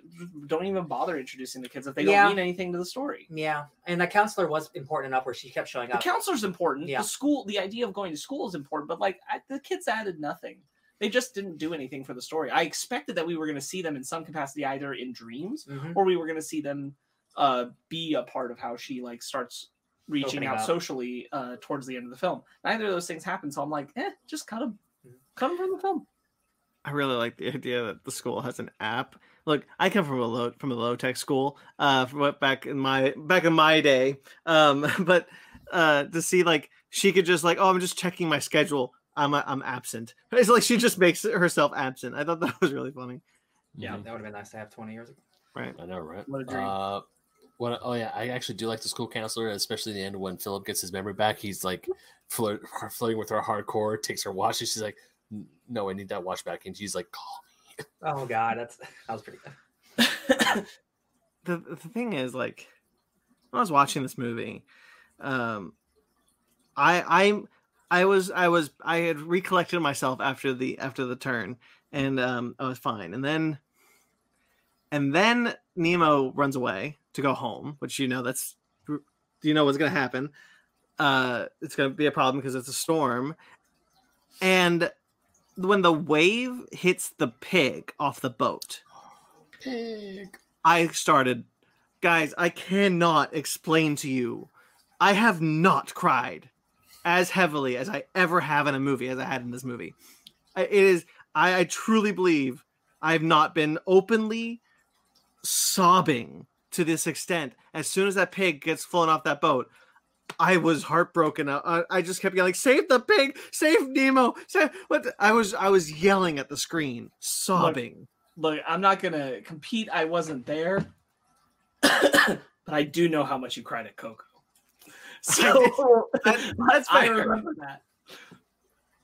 don't even bother introducing the kids if they Yeah. don't mean anything to the story yeah. And the counselor was important enough where she kept showing up. the counselor's important Yeah. the school the idea of going to school is important but like I, the kids added nothing they just didn't do anything for the story i expected that we were going to see them in some capacity either in dreams Mhm. or we were going to see them uh, be a part of how she like starts reaching out up. socially uh, towards the end of the film. Neither of those things happen, so I'm like, eh, just cut them, Mhm. cut them from the film. I really like the idea that the school has an app. Look, I come from a low from a low tech school, uh, from what back in my back in my day. Um, but uh, to see like she could just like, oh, I'm just checking my schedule. I'm I'm absent. It's like she just makes herself absent. I thought that was really funny. Yeah, Mhm. that would have been nice to have 20 years ago. Right. I know, right? What a dream. Uh, what? Oh yeah, I actually do like the school counselor, especially in the end when Philip gets his memory back. He's like flirt, flirting with her hardcore, takes her watch, and she's like, "N- "No, I need that watch back." And she's like, "Call me." Oh god, that's that was pretty good. the the thing is like when I was watching this movie, um, I I I was I was I had recollected myself after the after the turn, and um, I was fine. And then and then Nemo runs away to go home, which you know that's do you know what's gonna happen. Uh, it's gonna be a problem because it's a storm, and when the wave hits the pig off the boat. Pig. I started, guys, I cannot explain to you. I have not cried as heavily as I ever have in a movie as I had in this movie. I, it is, I, I truly believe I have not been openly sobbing to this extent. As soon as that pig gets flown off that boat, I was heartbroken. I, I just kept yelling, "Save the pig! Save Nemo!" Save what? I was I was yelling at the screen, sobbing. Look, I'm not gonna compete. I wasn't there, but I do know how much you cried at Coco. So That's I fair. remember that.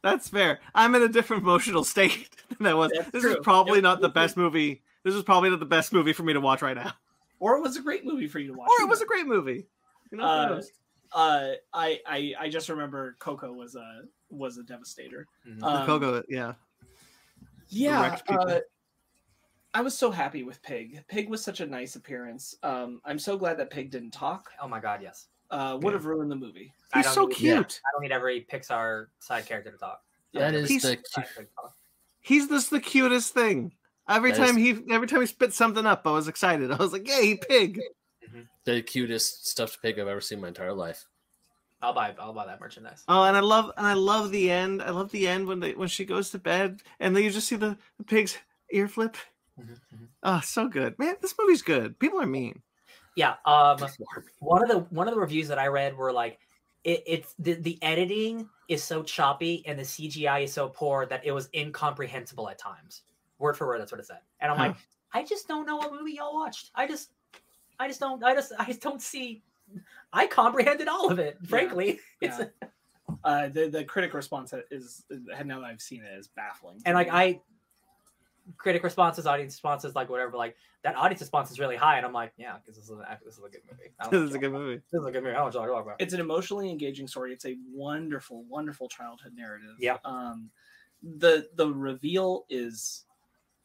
That's fair. I'm in a different emotional state than I was. That's this true. is probably Yep, not the best movie. This is probably not the best movie for me to watch right now. Or it was a great movie for you to watch. Or it was a great movie. You know, Uh? Uh, I, I I just remember Coco was a was a devastator. Mhm. Um, Coco, yeah. Yeah, uh, I was so happy with Pig. Pig was such a nice appearance. Um, I'm so glad that Pig didn't talk. oh my god, yes. Uh, would Yeah. have ruined the movie. I He's don't so need- cute. I don't need every Pixar side character to talk. That is He's- the Side. He's just the cutest thing. Every That is- time he every time he spit something up, I was excited. I was like, "Yay, pig!" Mm-hmm. The cutest stuffed pig I've ever seen in my entire life. I'll buy I'll buy that merchandise. Oh, and I love and I love the end. I love the end when they when she goes to bed and then you just see the, the pig's ear flip. Oh, so good, man! This movie's good. People are mean. Yeah. Um one of the one of the reviews that I read were like it, it's the, the editing is so choppy and the CGI is so poor that it was incomprehensible at times. Word for word, that's what it said. And I'm Huh. like, I just don't know what movie y'all watched. I just I just don't I just I just don't see I comprehended all of it, frankly. It's Yeah. uh, the the critic response is now that I've seen it is baffling. and like I critic responses, audience responses, like whatever, like that audience response is really high, and I'm like, yeah, because this is an, this is a good movie. I don't know This is a good y'all- movie. This is a good movie. I don't know what y'all about. it's an emotionally engaging story. It's a wonderful, wonderful childhood narrative. Yeah. Um, the the reveal is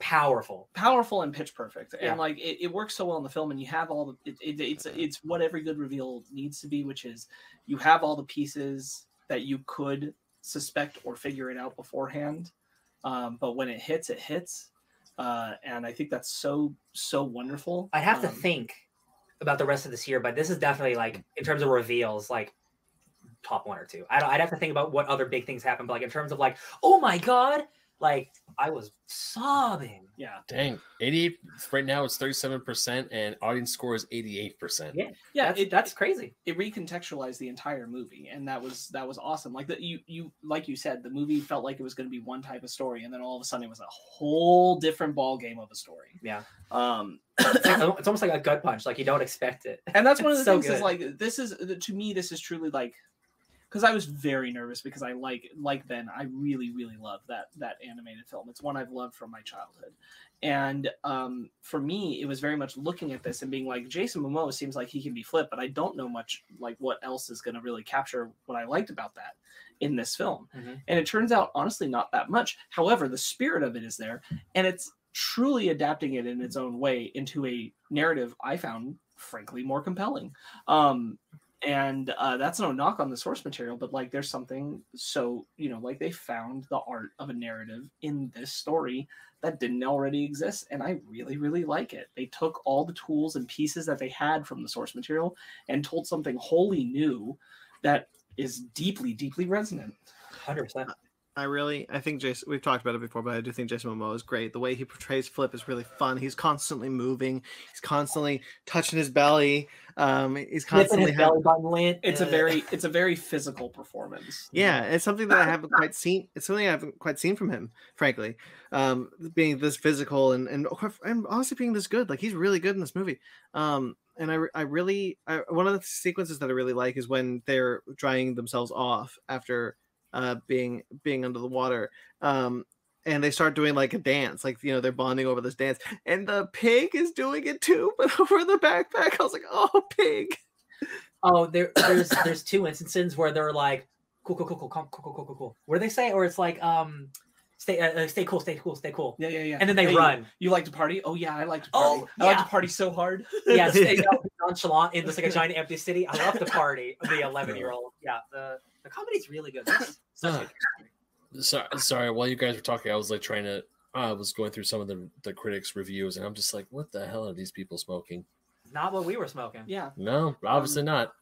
Powerful. powerful and pitch perfect, Yeah. and like it, it works so well in the film. And you have all the it, it, it's it's what every good reveal needs to be, which is you have all the pieces that you could suspect or figure it out beforehand. Um, but when it hits, it hits, uh, and I think that's so so wonderful. I'd have to Um, think about the rest of this year, but this is definitely like in terms of reveals, like top one or two. I don't, I'd have to think about what other big things happen, but like in terms of like, oh my god, like I was sobbing. Yeah, Dang, 88 right now it's 37% and audience score is 88%. Yeah. yeah. that's, it, that's crazy. it recontextualized the entire movie and that was that was awesome like that you you like you said the movie felt like it was going to be one type of story and then all of a sudden it was a whole different ball game of a story Yeah. um It's, like- it's almost like a gut punch. Like you don't expect it. and that's one of the so things is like this is to me this is truly like because i was very nervous because i like like ben i really really love that that animated film. It's one i've loved from my childhood. And um, for me it was very much looking at this and being like jason momoa seems like he can be flipped but i don't know much like what else is going to really capture what i liked about that in this film. Mhm. and it turns out honestly not that much. However the spirit of it is there and it's truly adapting it in its own way into a narrative i found frankly more compelling. Um and uh, that's no knock on the source material but like there's something so you know like they found the art of a narrative in this story that didn't already exist and i really really like it they took all the tools and pieces that they had from the source material and told something wholly new that is deeply deeply resonant Hundred percent. I really, I think Jason. We've talked about it before, but I do think Jason Momoa is great. The way he portrays Flip is really fun. He's constantly moving. He's constantly touching his belly. Um, he's constantly his having. belly button lint. it's a uh, very it's a very physical performance Yeah, it's something that I haven't quite seen. It's something I haven't quite seen from him, frankly. Um, being this physical and and and honestly being this good. Like he's really good in this movie. Um, and I I really I, one of the sequences that I really like is when they're drying themselves off after uh being being under the water. Um. And they start doing like a dance, like you know, they're bonding over this dance, and the pig is doing it too, but over the backpack. I was like, "Oh, pig!" Oh, there, there's there's two instances where they're like, cool, cool, cool, cool, cool, cool, cool, cool, cool. What do they say? Or it's like, um, stay, uh, uh, stay cool, stay cool, stay cool. yeah yeah yeah And then they Hey, run. you like to party oh yeah i like to party Oh, yeah. i like to party so hard Yeah, stay nonchalant in just like a giant empty city. I love the party. The 11 year old. Yeah, the the comedy's really good. This- such a good comedy. Sorry, sorry. While you guys were talking, I was like trying to. I was going through some of the the critics' reviews, and I'm just like, what the hell are these people smoking? Not what we were smoking. yeah No, obviously not.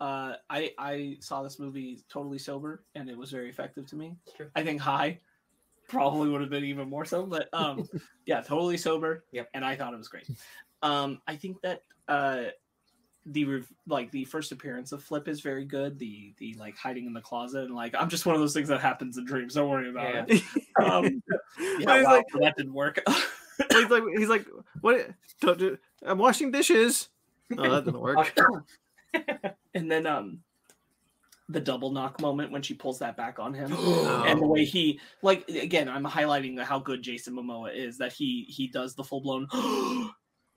uh, I I saw this movie totally sober, and it was very effective to me. True. I think high probably would have been even more so, but um, yeah, totally sober. Yep. and I thought it was great. Um, I think that uh, the rev- like the first appearance of Flip is very good. The the like hiding in the closet and like I'm just one of those things that happens in dreams. Don't worry about Yeah. it. Um, yeah, wow, like, that didn't work. he's like, he's like, what? Don't do, I'm washing dishes. Oh, that didn't work. and then um, the double knock moment when she pulls that back on him. And the way he like again i'm highlighting how good jason momoa is that he he does the full-blown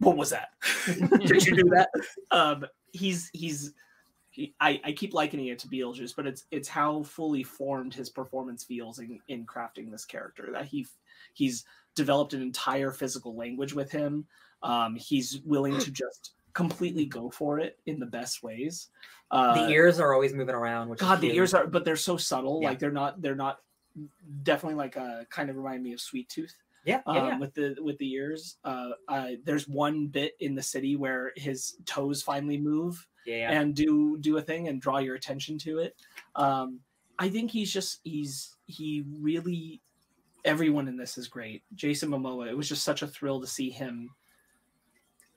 what was that did you do that um he's he's he, I, I keep likening it to Beetlejuice, but it's it's how fully formed his performance feels in, in crafting this character. That he he's developed an entire physical language with him. Um, he's willing to just completely go for it in the best ways. Uh, the ears are always moving around. Which God, the ears are, but they're so subtle. Yeah. Like they're not, they're not. Definitely, like a kind of remind me of Sweet Tooth. Yeah, yeah, um, yeah. with the with the ears. Uh, uh, there's one bit in the city where his toes finally move yeah, yeah. and do do a thing and draw your attention to it. Um, I think he's just he's he really everyone in this is great. Jason Momoa. It was just such a thrill to see him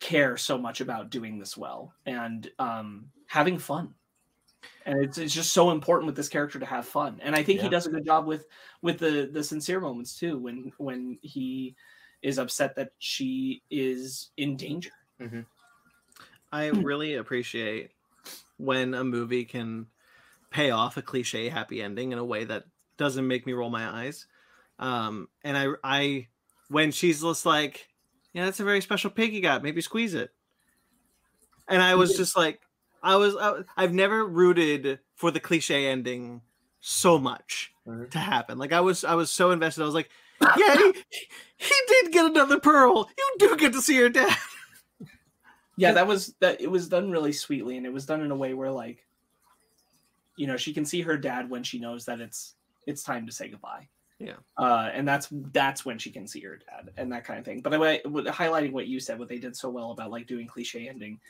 care so much about doing this well and um, having fun. And it's, it's just so important with this character to have fun. And I think he does a good job with with the the sincere moments too when when he is upset that she is in danger. I really appreciate when a movie can pay off a cliche happy ending in a way that doesn't make me roll my eyes. Um, and I, I, when she's just like, "Yeah, that's a very special pig you got. Maybe squeeze it," and I was just like, I was, I, I've never rooted for the cliche ending so much Mhm. to happen. Like I was, I was so invested. I was like, "Yeah, he, he did get another pearl. You do get to see your dad." yeah that was that it was done really sweetly and it was done in a way where like you know she can see her dad when she knows that it's it's time to say goodbye Yeah. uh and that's that's when she can see her dad and that kind of thing but I, highlighting what you said what they did so well about like doing cliche ending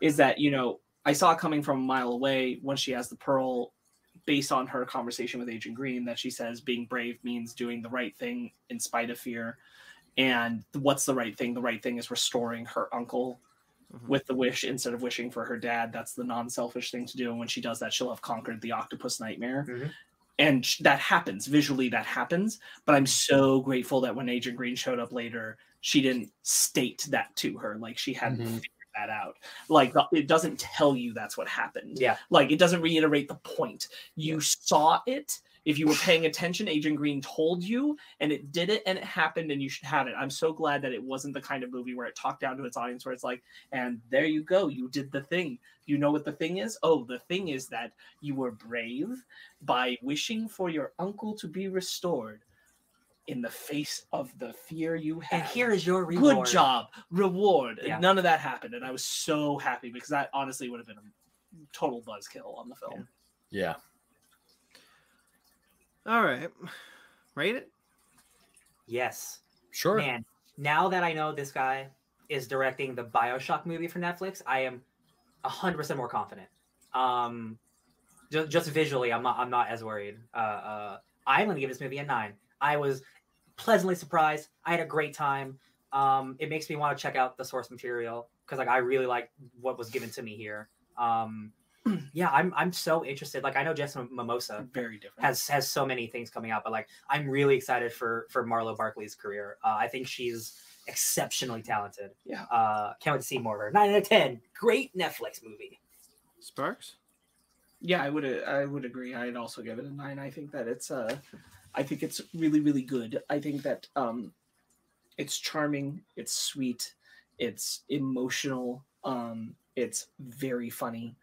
is that you know i saw coming from a mile away when she has the pearl based on her conversation with agent green that she says being brave means doing the right thing in spite of fear and what's the right thing the right thing is restoring her uncle Mhm. with the wish instead of wishing for her dad. That's the non-selfish thing to do. And when she does that, she'll have conquered the octopus nightmare. Mhm. And that happens visually. That happens. But I'm so grateful that when Agent Green showed up later, she didn't state that to her. Like she hadn't Mhm. That out. Like the, it doesn't tell you that's what happened. Yeah. Like it doesn't reiterate the point. You saw it. If you were paying attention, Agent Green told you, and it did it, and it happened, and you should have it. I'm so glad that it wasn't the kind of movie where it talked down to its audience, where it's like, and there you go, you did the thing. You know what the thing is? Oh, the thing is that you were brave by wishing for your uncle to be restored in the face of the fear you had. and here is your reward. Good job, reward. Yeah. None of that happened, and I was so happy because that honestly would have been a total buzzkill on the film. Yeah. All right, rate it. Yes. Sure. Man, now that I know this guy is directing the Bioshock movie for Netflix, I am hundred percent more confident. Um, just, just visually, I'm not I'm not as worried. Uh, uh, I'm gonna give this movie a nine. I was pleasantly surprised. I had a great time. Um, it makes me want to check out the source material because like I really like what was given to me here. Um, yeah, I'm I'm so interested. Like I know Jason Momoa Very different. has has so many things coming out but like i'm really excited for for marlow barkley's career uh, i think she's exceptionally talented Yeah. uh can't wait to see more of her 9 out of 10 great netflix movie Sparks. Yeah, I would I would agree. I'd also give it a nine. I think that it's uh I think it's really, really good. I think that um it's charming, it's sweet, it's emotional, um, it's very funny.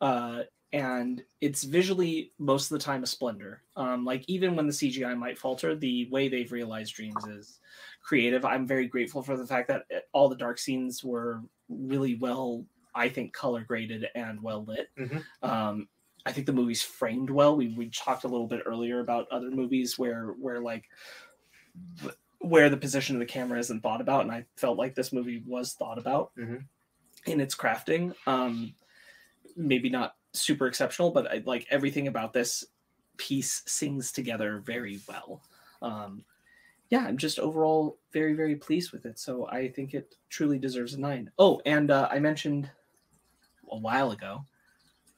Uh and it's visually most of the time a splendor. Um, like even when the CGI might falter, the way they've realized dreams is creative. I'm very grateful for the fact that uh, all the dark scenes were really well, I think, color graded and well lit. Mhm. Um, I think the movie's framed well. We we talked a little bit earlier about other movies where where like where the position of the camera isn't thought about, and I felt like this movie was thought about Mhm. in its crafting. Um, maybe not super exceptional, but I, like everything about this piece sings together very well. Um, yeah, I'm just overall very very pleased with it. So I think it truly deserves a nine. Oh, and uh, I mentioned a while ago,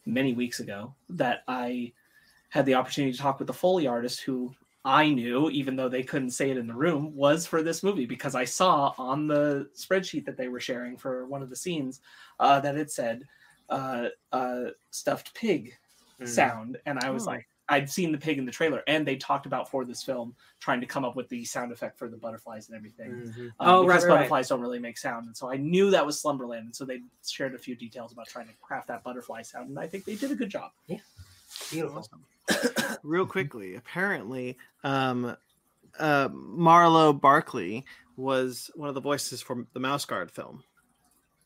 many weeks ago, that I had the opportunity to talk with the Foley artist who I knew, even though they couldn't say it in the room, was for this movie because I saw on the spreadsheet that they were sharing for one of the scenes uh, that it said uh, uh, stuffed pig Mhm. sound. And I was Oh. like, I'd seen the pig in the trailer, and they talked about for this film trying to come up with the sound effect for the butterflies and everything. Mhm. Um, oh right, because right, right. butterflies don't really make sound, and so I knew that was Slumberland, and so they shared a few details about trying to craft that butterfly sound, and I think they did a good job. Yeah, beautiful Real quickly, apparently, um, uh, Marlow Barkley was one of the voices for the Mouse Guard film.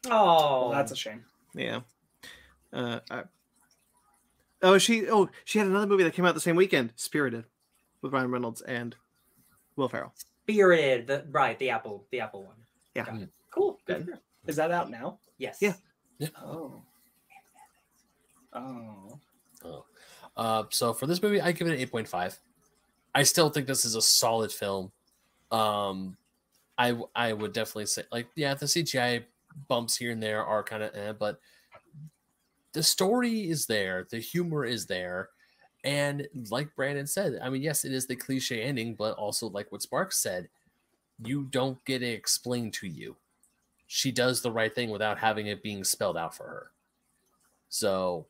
oh Well, that's a shame. Yeah. Uh, I, oh, she. Oh, she had another movie that came out the same weekend, Spirited, with Ryan Reynolds and Will Ferrell. Spirited, the right, the Apple, the Apple one. Yeah. Got. Cool. Good. Is that out now? Yes. Yeah. Yeah. Oh. Oh. Uh, so for this movie, I give it an eight point five. I still think this is a solid film. Um, I I would definitely say like yeah, the CGI bumps here and there are kind of, eh, but the story is there, the humor is there, and like Brandon said, I mean yes, it is the cliche ending, but also like what Sparks said, you don't get it explained to you. She does the right thing without having it being spelled out for her. So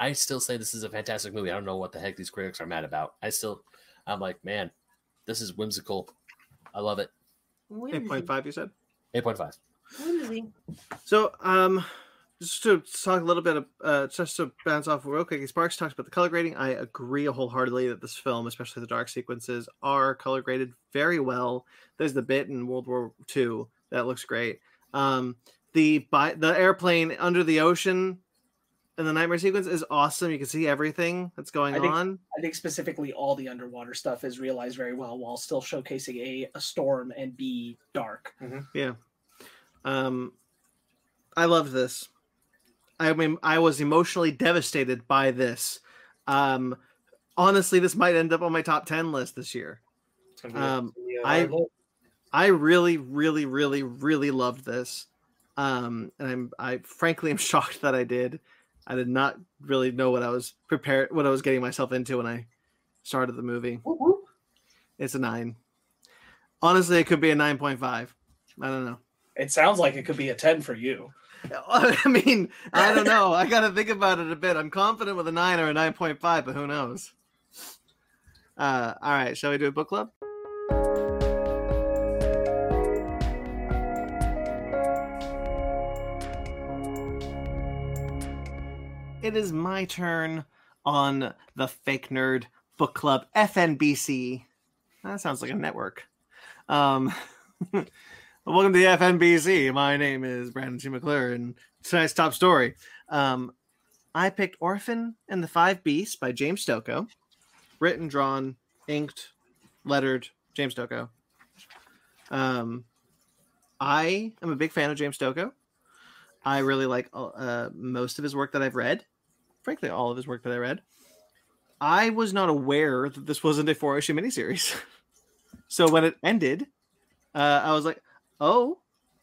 I still say this is a fantastic movie. I don't know what the heck these critics are mad about. I still, I'm like, man, this is whimsical. I love it. Eight point five. You said. 8.5. So, um, just to talk a little bit, of, uh, just to bounce off real quick, Sparks talks about the color grading. I agree wholeheartedly that this film, especially the dark sequences, are color graded very well. There's the bit in World War II that looks great. Um, the by the airplane under the ocean and the nightmare sequence is awesome. You can see everything that's going I think- on. I think specifically all the underwater stuff is realized very well while still showcasing a, a storm and B dark. Yeah. Um, I loved this. I mean, I was emotionally devastated by this. Um, honestly, this might end up on my top ten list this year. It's gonna be a- Um, it's gonna be a I- hard look. I really, really, really, really loved this. Um, and I'm, I frankly am shocked that I did. I did not really know what I was prepared, what I was getting myself into when I started the movie. Whoop, whoop. It's a nine. Honestly, it could be a nine point five. I don't know. It sounds like it could be a 10 for you. I mean, I don't know. I got to think about it a bit. I'm confident with a nine or a nine point five, but who knows? Uh, all right, shall we do a book club? It is my turn on the Fake Nerd Book Club FNBC. That sounds like a network. Um, welcome to the FNBC. My name is Brandon T. McClure, and tonight's top story. Um, I picked Orphan and the Five Beasts by James Stokoe. Written, drawn, inked, lettered, James Stokoe. Um, I am a big fan of James Stokoe. I really like uh, most of his work that I've read. Frankly, all of his work that I read. I was not aware that this wasn't a four issue miniseries. so when it ended, uh, I was like, oh,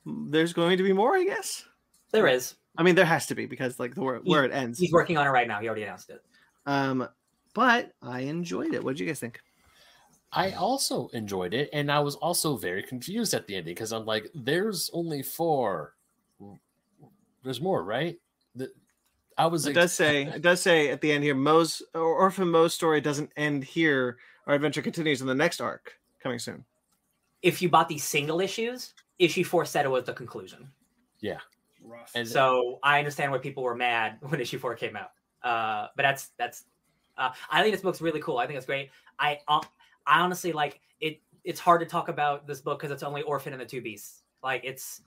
there's going to be more, I guess. There is. I mean, there has to be because like the where, where it ends. He's working on it right now. He already announced it. Um, but I enjoyed it. What did you guys think? I also enjoyed it, and I was also very confused at the ending because I'm like, there's only four. There's more, right? The, I was. It does say it does say at the end here, Moe's or Orphan Moe's story doesn't end here. Our adventure continues in the next arc coming soon. If you bought these single issues, issue four said it was the conclusion. Rough. And So I understand why people were mad when issue four came out. Uh, but that's that's. Uh, I think this book's really cool. I think it's great. I uh, I honestly like it. It's hard to talk about this book because it's only Orphan and the Two Beasts. Like it's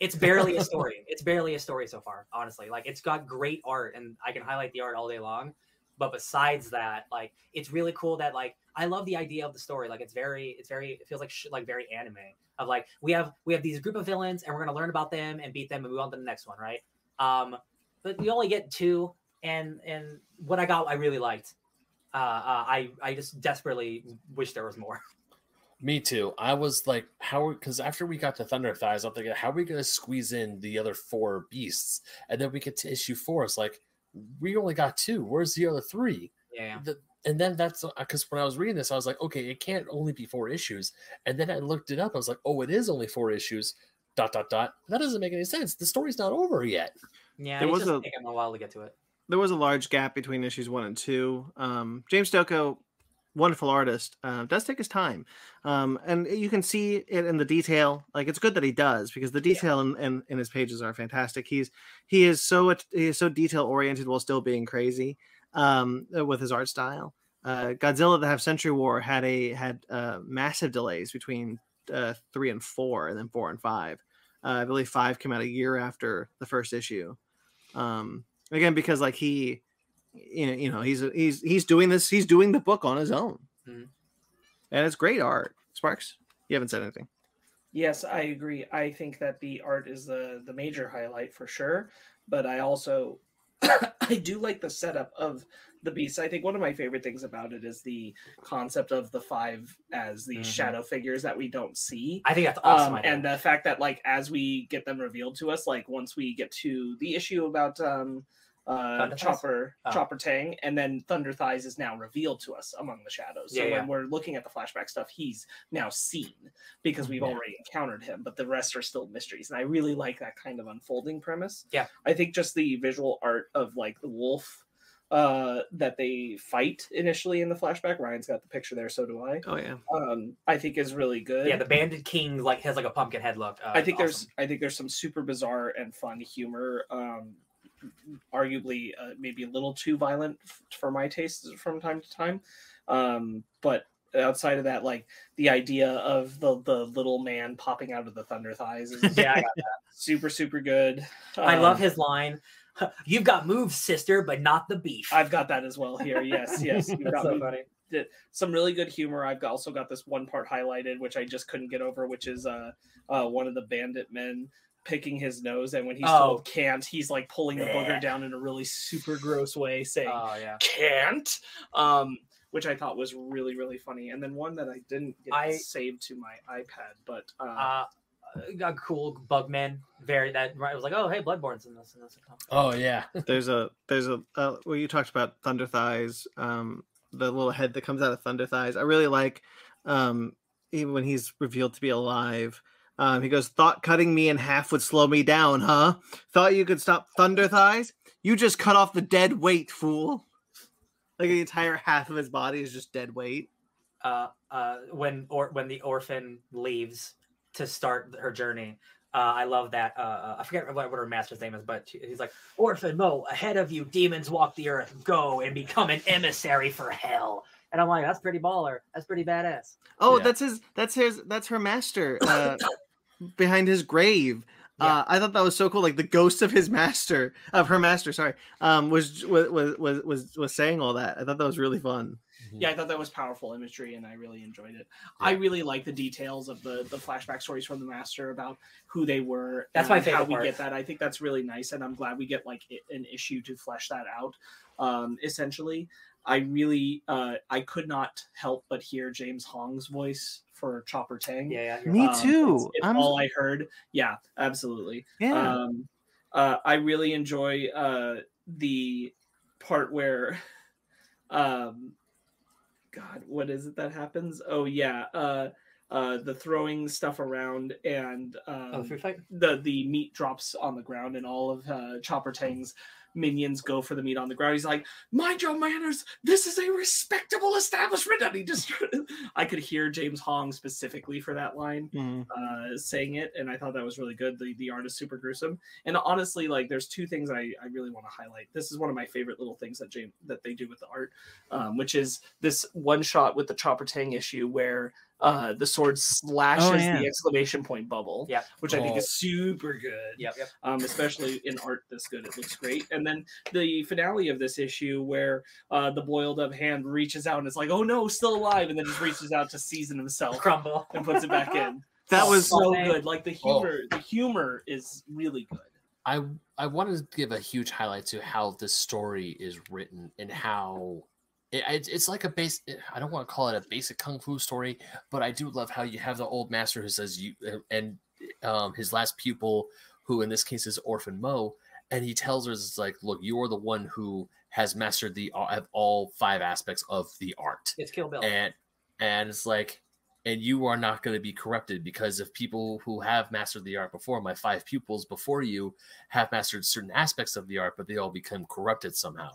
it's barely a story. It's barely a story so far. Honestly, like it's got great art, and I can highlight the art all day long. But besides that, like it's really cool that like I love the idea of the story. Like it's very, it's very, it feels like sh- like very anime. Of like we have we have these group of villains, and we're gonna learn about them and beat them, and move on to the next one, right? Um, but we only get two, and and what I got, I really liked. Uh, uh I I just desperately wish there was more. Me too. I was like, how? Because after we got to Thunder Thighs, I'm thinking, how are we going to squeeze in the other four beasts? And then we get to issue four. It's like, we only got two. Where's the other three? Yeah. The, and then that's because when I was reading this, I was like, okay, it can't only be four issues. And then I looked it up. I was like, oh, it is only four issues. Dot dot dot. That doesn't make any sense. The story's not over yet. Yeah, There was just a- taking a while to get to it. There was a large gap between issues one and two. Um, James Stokoe, wonderful artist, uh, does take his time, um, and you can see it in the detail. Like it's good that he does because the detail in, in, in his pages are fantastic. He's he is so he is so detail oriented while still being crazy um, with his art style. Uh, Godzilla: The Half Century War had a had uh, massive delays between uh, three and four, and then four and five. Uh, I believe five came out a year after the first issue. Um, again, because like he, you know, you know, he's he's he's doing this. He's doing the book on his own, Mhm. and it's great art. Sparks. You haven't said anything. Yes, I agree. I think that the art is the the major highlight for sure, but I also I do like the setup of the beast. I think one of my favorite things about it is the concept of the five as these Mhm. shadow figures that we don't see. I think that's awesome. Um, and the fact that like as we get them revealed to us, like once we get to the issue about um uh Chopper Oh. Chopper Tang, and then Thunder Thighs is now revealed to us among the shadows. So Yeah, yeah. when we're looking at the flashback stuff, he's now seen because we've Yeah. already encountered him, but the rest are still mysteries. And I really like that kind of unfolding premise. Yeah. I think just the visual art of like the wolf uh that they fight initially in the flashback. Ryan's got the picture there, so do I. Oh yeah. Um, I think is really good. yeah, the banded king like has like a pumpkin head look. Uh, I think awesome. there's I think there's some super bizarre and fun humor. Um, arguably, uh, maybe a little too violent f- for my taste from time to time. Um, but outside of that, like the idea of the the little man popping out of the thunder thighs is yeah. Super super good. that. I love Um, his line. You've got moves, sister, but not the beef. I've got that as well here. Yes, yes. You've got so me- funny. some really good humor. I've got- also got this one part highlighted, which I just couldn't get over, which is uh, uh one of the bandit men picking his nose, and when he's Oh. told can't, he's like pulling the Yeah. booger down in a really super gross way, saying Oh yeah. can't. Um, which I thought was really really funny. And then one that I didn't get I- saved to my iPad, but uh, Uh, a cool Bugman. Very that right was like, oh hey, Bloodborne's in this. And this. Oh yeah. There's a there's a uh, well you talked about Thunder Thighs, um, the little head that comes out of Thunder Thighs. I really like um even when he's revealed to be alive. Um, he goes, "Thought cutting me in half would slow me down, huh? Thought you could stop Thunder Thighs? You just cut off the dead weight, fool." Like the entire half of his body is just dead weight. uh, uh, when or when the orphan leaves to start her journey. Uh, I love that. Uh, uh, I forget what, what her master's name is, but he's like, "Orphan Mo, ahead of you, demons walk the earth. Go and become an emissary for hell." And I'm like, "That's pretty baller. That's pretty badass." Oh, Yeah. that's his. That's his. That's her master uh, behind his grave. Yeah. Uh, I thought that was so cool. Like the ghost of his master, of her master, sorry, um, was was was was was, was saying all that. I thought that was really fun. yeah, I thought that was powerful imagery, and I really enjoyed it. I really like the details of the the flashback stories from the master about who they were. That's my and How we part. get that, I think that's really nice, and I'm glad we get like an issue to flesh that out. Um, essentially, I really uh, I could not help but hear James Hong's voice for Chopper Tang. Yeah, yeah. Me. Um, too. It's, it's I'm- all I heard. Yeah, absolutely. Yeah. Um, uh, I really enjoy uh, the part where, um, God, what is it that happens? Oh yeah, uh, uh, the throwing stuff around and um, Oh, the the meat drops on the ground and all of uh, Chopper Tang's minions go for the meat on the ground. He's like, "Mind your manners! This is a respectable establishment." And he just, I could hear James Hong specifically for that line Mm. uh, saying it, and I thought that was really good. The the art is super gruesome, and honestly, like there's two things I, I really want to highlight. This is one of my favorite little things that James that they do with the art, um, which is this one shot with the Chopper Tang issue where uh, the sword slashes yeah. the exclamation point bubble, Yep. which I think Oh. is super good. Yep. Yep. Um, especially in art this good, it looks great. And then the finale of this issue, where uh, the boiled up hand reaches out and it's like, "Oh no, still alive," and then just reaches out to season himself Crumble. and puts it back in. That Oh, was so Oh. good. Like the humor, the humor is really good. I I wanted to give a huge highlight to how this story is written and how it, it's it's like a base. Eh, I don't want to call it a basic kung fu story, but I do love how you have the old master who says you eh, and um, his last pupil, who in this case is Orphan Mo, and he tells her it's like, look, you are the one who has mastered the uh, of all five aspects of the art It's Kill Bill. and and it's like and you are not going to be corrupted because if people who have mastered the art before. My five pupils before you have mastered certain aspects of the art but they all become corrupted somehow.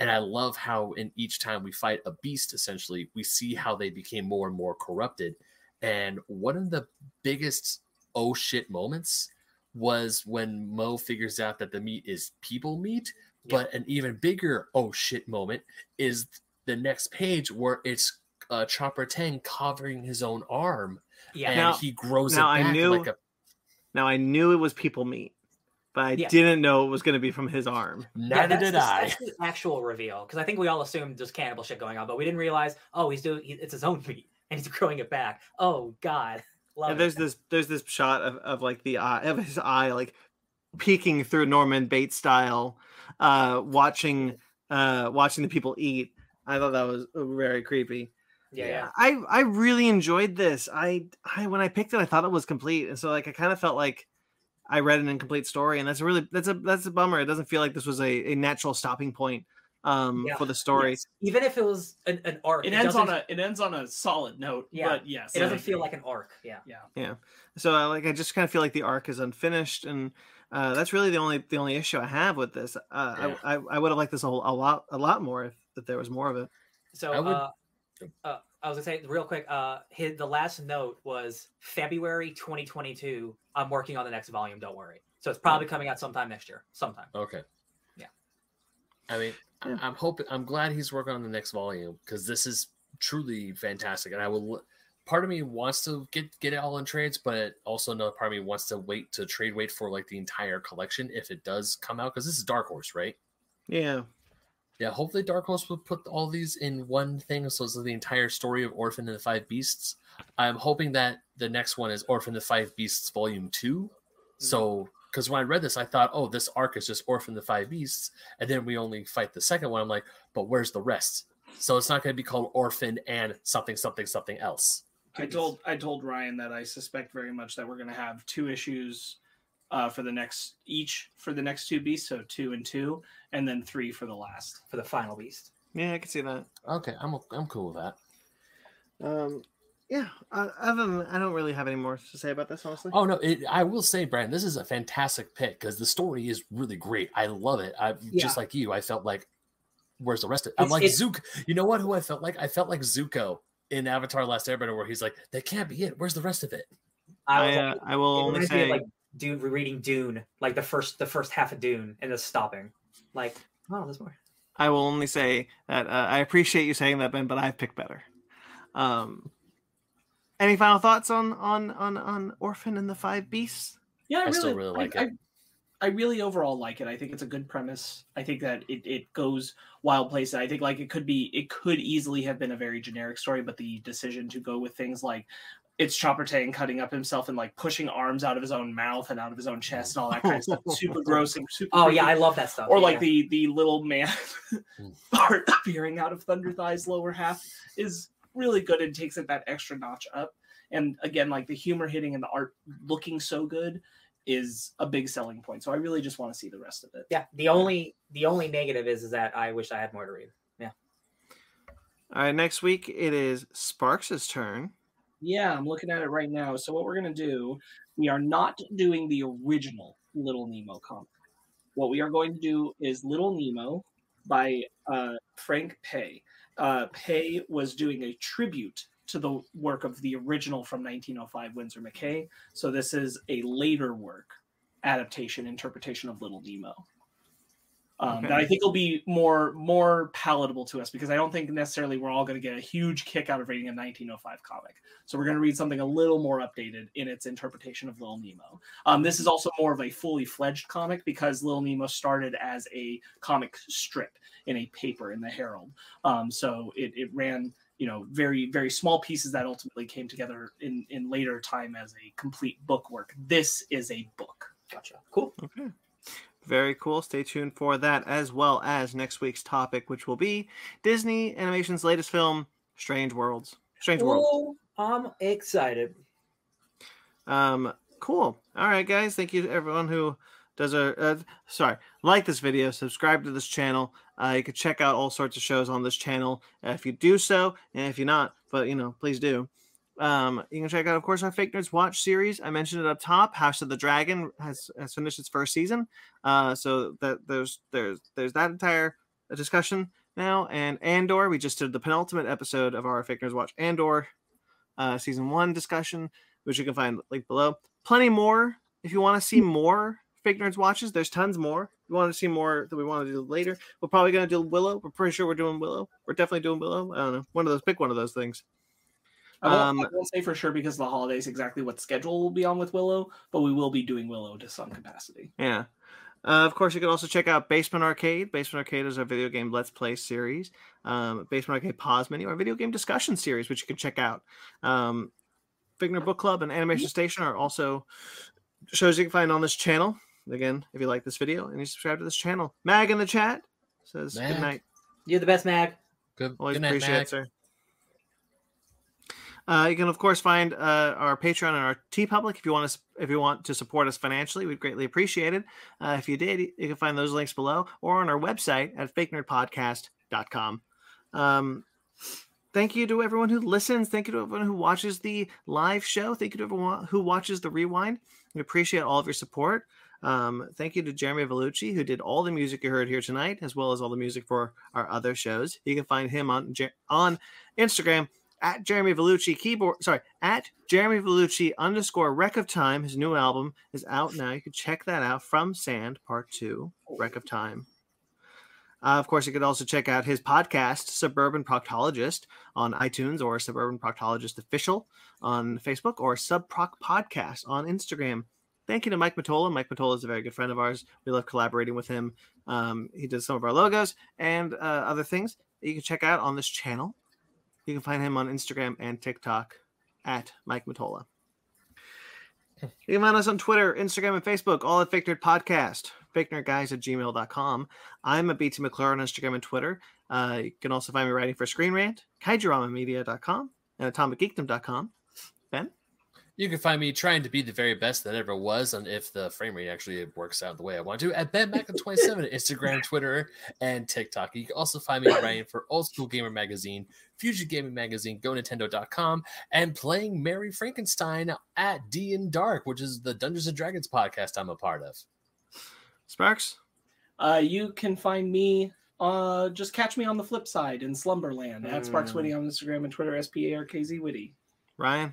And i love how in each time we fight a beast essentially we see how they became more and more corrupted. And one of the biggest oh shit moments was when mo figures out that the meat is people meat Yeah. but an even bigger oh shit moment is the next page where it's uh, Chopper Tang covering his own arm, yeah. and Now- he grows now it I back knew- like a. now I knew it was people meat, but I Yeah. didn't know it was going to be from his arm. Neither that's did the, I. That's the actual reveal because I think we all assumed there's cannibal shit going on, but we didn't realize. Oh, he's doing. It's his own meat, and he's growing it back. Oh God. Love and it. there's this there's this shot of, of like the eye of his eye like peeking through Norman Bates style, uh, watching uh watching the people eat. I thought that was very creepy. Yeah, yeah. I I really enjoyed this. I I when I picked it, I thought it was complete, and so like I kind of felt like I read an incomplete story, and that's a really that's a that's a bummer. It doesn't feel like this was a, a natural stopping point um Yeah. for the story. Yes. Even if it was an, an arc, It ends on a it ends on a solid note. Yeah. But yes, It doesn't like- feel like an arc. Yeah. Yeah, yeah. So I like I just kind of feel like the arc is unfinished, and uh, that's really the only the only issue I have with this. Uh, Yeah. I, I I would have liked this a, whole, a lot a lot more if, if there was more of it. So I would- uh, I was gonna say real quick. Uh, his, the last note was February 2022. I'm working on the next volume. Don't worry. So it's probably coming out sometime next year. Sometime. Okay. Yeah. I mean, I- Yeah. I'm hoping. I'm glad he's working on the next volume because this is truly fantastic, and I will. Part of me wants to get get it all in trades, but also another part of me wants to wait to trade wait for like the entire collection if it does come out because this is Dark Horse, right? Yeah, Yeah, hopefully Dark Horse will put all these in one thing. So it's the entire story of Orphan and the Five Beasts. I'm hoping that the next one is Orphan the Five Beasts Volume 2. Hmm. So, because when I read this, I thought, oh, this arc is just Orphan the Five Beasts. And then we only fight the second one. I'm like, but where's the rest? So it's not going to be called Orphan and something, something, something else. I told I told Ryan that I suspect very much that we're going to have two issues uh, for the next each for the next two beasts, so two and two, and then three for the last. for the final beast. yeah, I can see that. Okay, I'm, I'm cool with that. Um, yeah. Uh, other than I don't really have any more to say about this, honestly. Oh no, it, I will say, Brandon, this is a fantastic pick because the story is really great. I love it. I Yeah. just like you. I felt like, where's the rest of it? I'm It's- like it's- Zuko. You know what? Who I felt like? I felt like Zuko in Avatar: Last Airbender, where he's like, "That can't be it. Where's the rest of it?" I, I, uh, I will it only reminds me of, say like Dune, rereading Dune, like the first the first half of Dune, and just stopping. Like, oh, there's more. I will only say that uh, I appreciate you saying that, Ben, but I've picked better. Um, any final thoughts on on on on Orphan and the Five Beasts? Yeah, I, I really, still really like I, it. I, I really overall like it. I think it's a good premise. I think that it, it goes wild places. I think like it could be it could easily have been a very generic story, but the decision to go with things like it's Chopper Tang cutting up himself and like pushing arms out of his own mouth and out of his own chest and all that kind of stuff. Super gross and super. Oh creepy. yeah, I love that stuff. or yeah. like the the little man Mm. part appearing out of Thunder Thigh's lower half is really good and takes it that extra notch up. And again, like the humor hitting and the art looking so good is a big selling point. So I really just want to see the rest of it. yeah. The only the only negative is is that I wish I had more to read. Yeah. All right, next week it is Sparks' turn. Yeah, I'm looking at it right now. So what we're gonna do, we are not doing the original Little Nemo comic. What we are going to do is Little Nemo by uh, Frank Pé. Uh, Pay was doing a tribute to the work of the original from 1905 Winsor McCay. So this is a later work adaptation interpretation of Little Nemo. Um, Okay. That I think will be more more palatable to us because I don't think necessarily we're all going to get a huge kick out of reading a 1905 comic. So we're going to read something a little more updated in its interpretation of Little Nemo. Um, this is also more of a fully fledged comic because Little Nemo started as a comic strip in a paper in the Herald. Um, so it, it ran, you know, very very small pieces that ultimately came together in in later time as a complete book work. This is a book. Gotcha. Cool. Okay. Very cool. Stay tuned for that as well as next week's topic, which will be Disney Animation's latest film, Strange Worlds. Strange Worlds. Oh, I'm excited. Um, cool. All right, guys. Thank you to everyone who does a uh, sorry like this video, subscribe to this channel. Uh, you can check out all sorts of shows on this channel uh, if you do so, and if you're not, but you know, please do. Um, you can check out, of course, our Fake Nerds Watch series. I mentioned it up top. House of the Dragon has, has finished its first season, uh, so that there's there's there's that entire discussion now. And Andor, we just did the penultimate episode of our Fake Nerds Watch Andor uh, season one discussion, which you can find link below. Plenty more if you want to see more Fake Nerds watches. There's tons more. If you want to see more that we want to do later, we're probably going to do Willow. We're pretty sure we're doing Willow. We're definitely doing Willow. I don't know. One of those. Pick one of those things. I won't, Um, I won't say for sure because of the holidays exactly what schedule we'll be on with Willow, but we will be doing Willow to some capacity. Yeah. Uh, of course, you can also check out Basement Arcade. Basement Arcade is our video game Let's Play series. Um, Basement Arcade Pause Menu, our video game discussion series, which you can check out. Um, Fake Nerd Book Club and Animation Station are also shows you can find on this channel. Again, if you like this video and you subscribe to this channel, Mag in the chat says Mag. good night. You're the best, Mag. Good, Always good night, appreciate Mac. it, sir. Uh, you can of course find uh, our Patreon and our TeePublic if you want to if you want to support us financially. We'd greatly appreciate it. Uh, if you did, you can find those links below or on our website at fakenerdpodcast.com. Um, thank you to everyone who listens. Thank you to everyone who watches the live show. Thank you to everyone who watches the rewind. We appreciate all of your support. Um, thank you to Jeremy Vellucci, who did all the music you heard here tonight, as well as all the music for our other shows. You can find him on on Instagram at Jeremy Vellucci keyboard. Sorry, at Jeremy Vellucci underscore Wreck of Time. His new album is out now. You can check that out from Sand Part Two, Wreck of Time. Uh, of course, you could also check out his podcast, Suburban Proctologist, on iTunes or Suburban Proctologist Official on Facebook or Subproc Podcast on Instagram. Thank you to Mike Matola. Mike Matola is a very good friend of ours. We love collaborating with him. Um, he does some of our logos and uh, other things that you can check out on this channel. You can find him on Instagram and TikTok at Mike Matola. You can find us on Twitter, Instagram, and Facebook, all at Fake Nerd Podcast, fakenerdguys at gmail.com. I'm a BT McClure on Instagram and Twitter. Uh, you can also find me writing for Screen Rant, KaijuRamamedia.com, and AtomicGeekdom.com. Ben? You can find me trying to be the very best that ever was, and if the frame rate actually works out the way I want to, at Ben Mackin 27 Instagram, Twitter, and TikTok. You can also find me writing for Old School Gamer Magazine, Fusion Gaming Magazine, GoNintendo.com, and playing Mary Frankenstein at D and Dark, which is the Dungeons and Dragons podcast I'm a part of. Sparks? Uh, you can find me. Uh, just catch me on the flip side in Slumberland at Sparks Mm. Witty on Instagram and Twitter. S P A R K Z Witty. Ryan?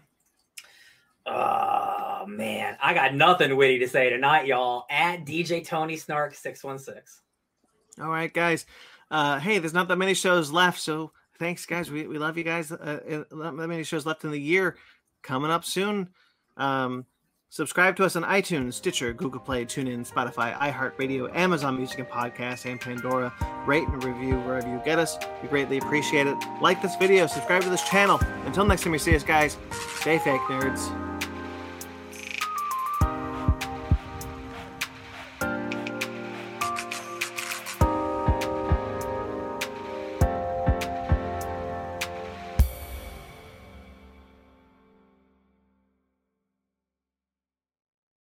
Oh man, I got nothing witty to say tonight, y'all. At DJ Tony Snark six one six. All right, guys. Uh, hey, there's not that many shows left, so thanks, guys. We, we love you guys. Uh, uh, not that many shows left in the year. Coming up soon. Um, subscribe to us on iTunes, Stitcher, Google Play, TuneIn, Spotify, iHeartRadio, Amazon Music and Podcasts, and Pandora. Rate and review wherever you get us. We greatly appreciate it. Like this video, subscribe to this channel. Until next time you see us, guys, stay fake nerds.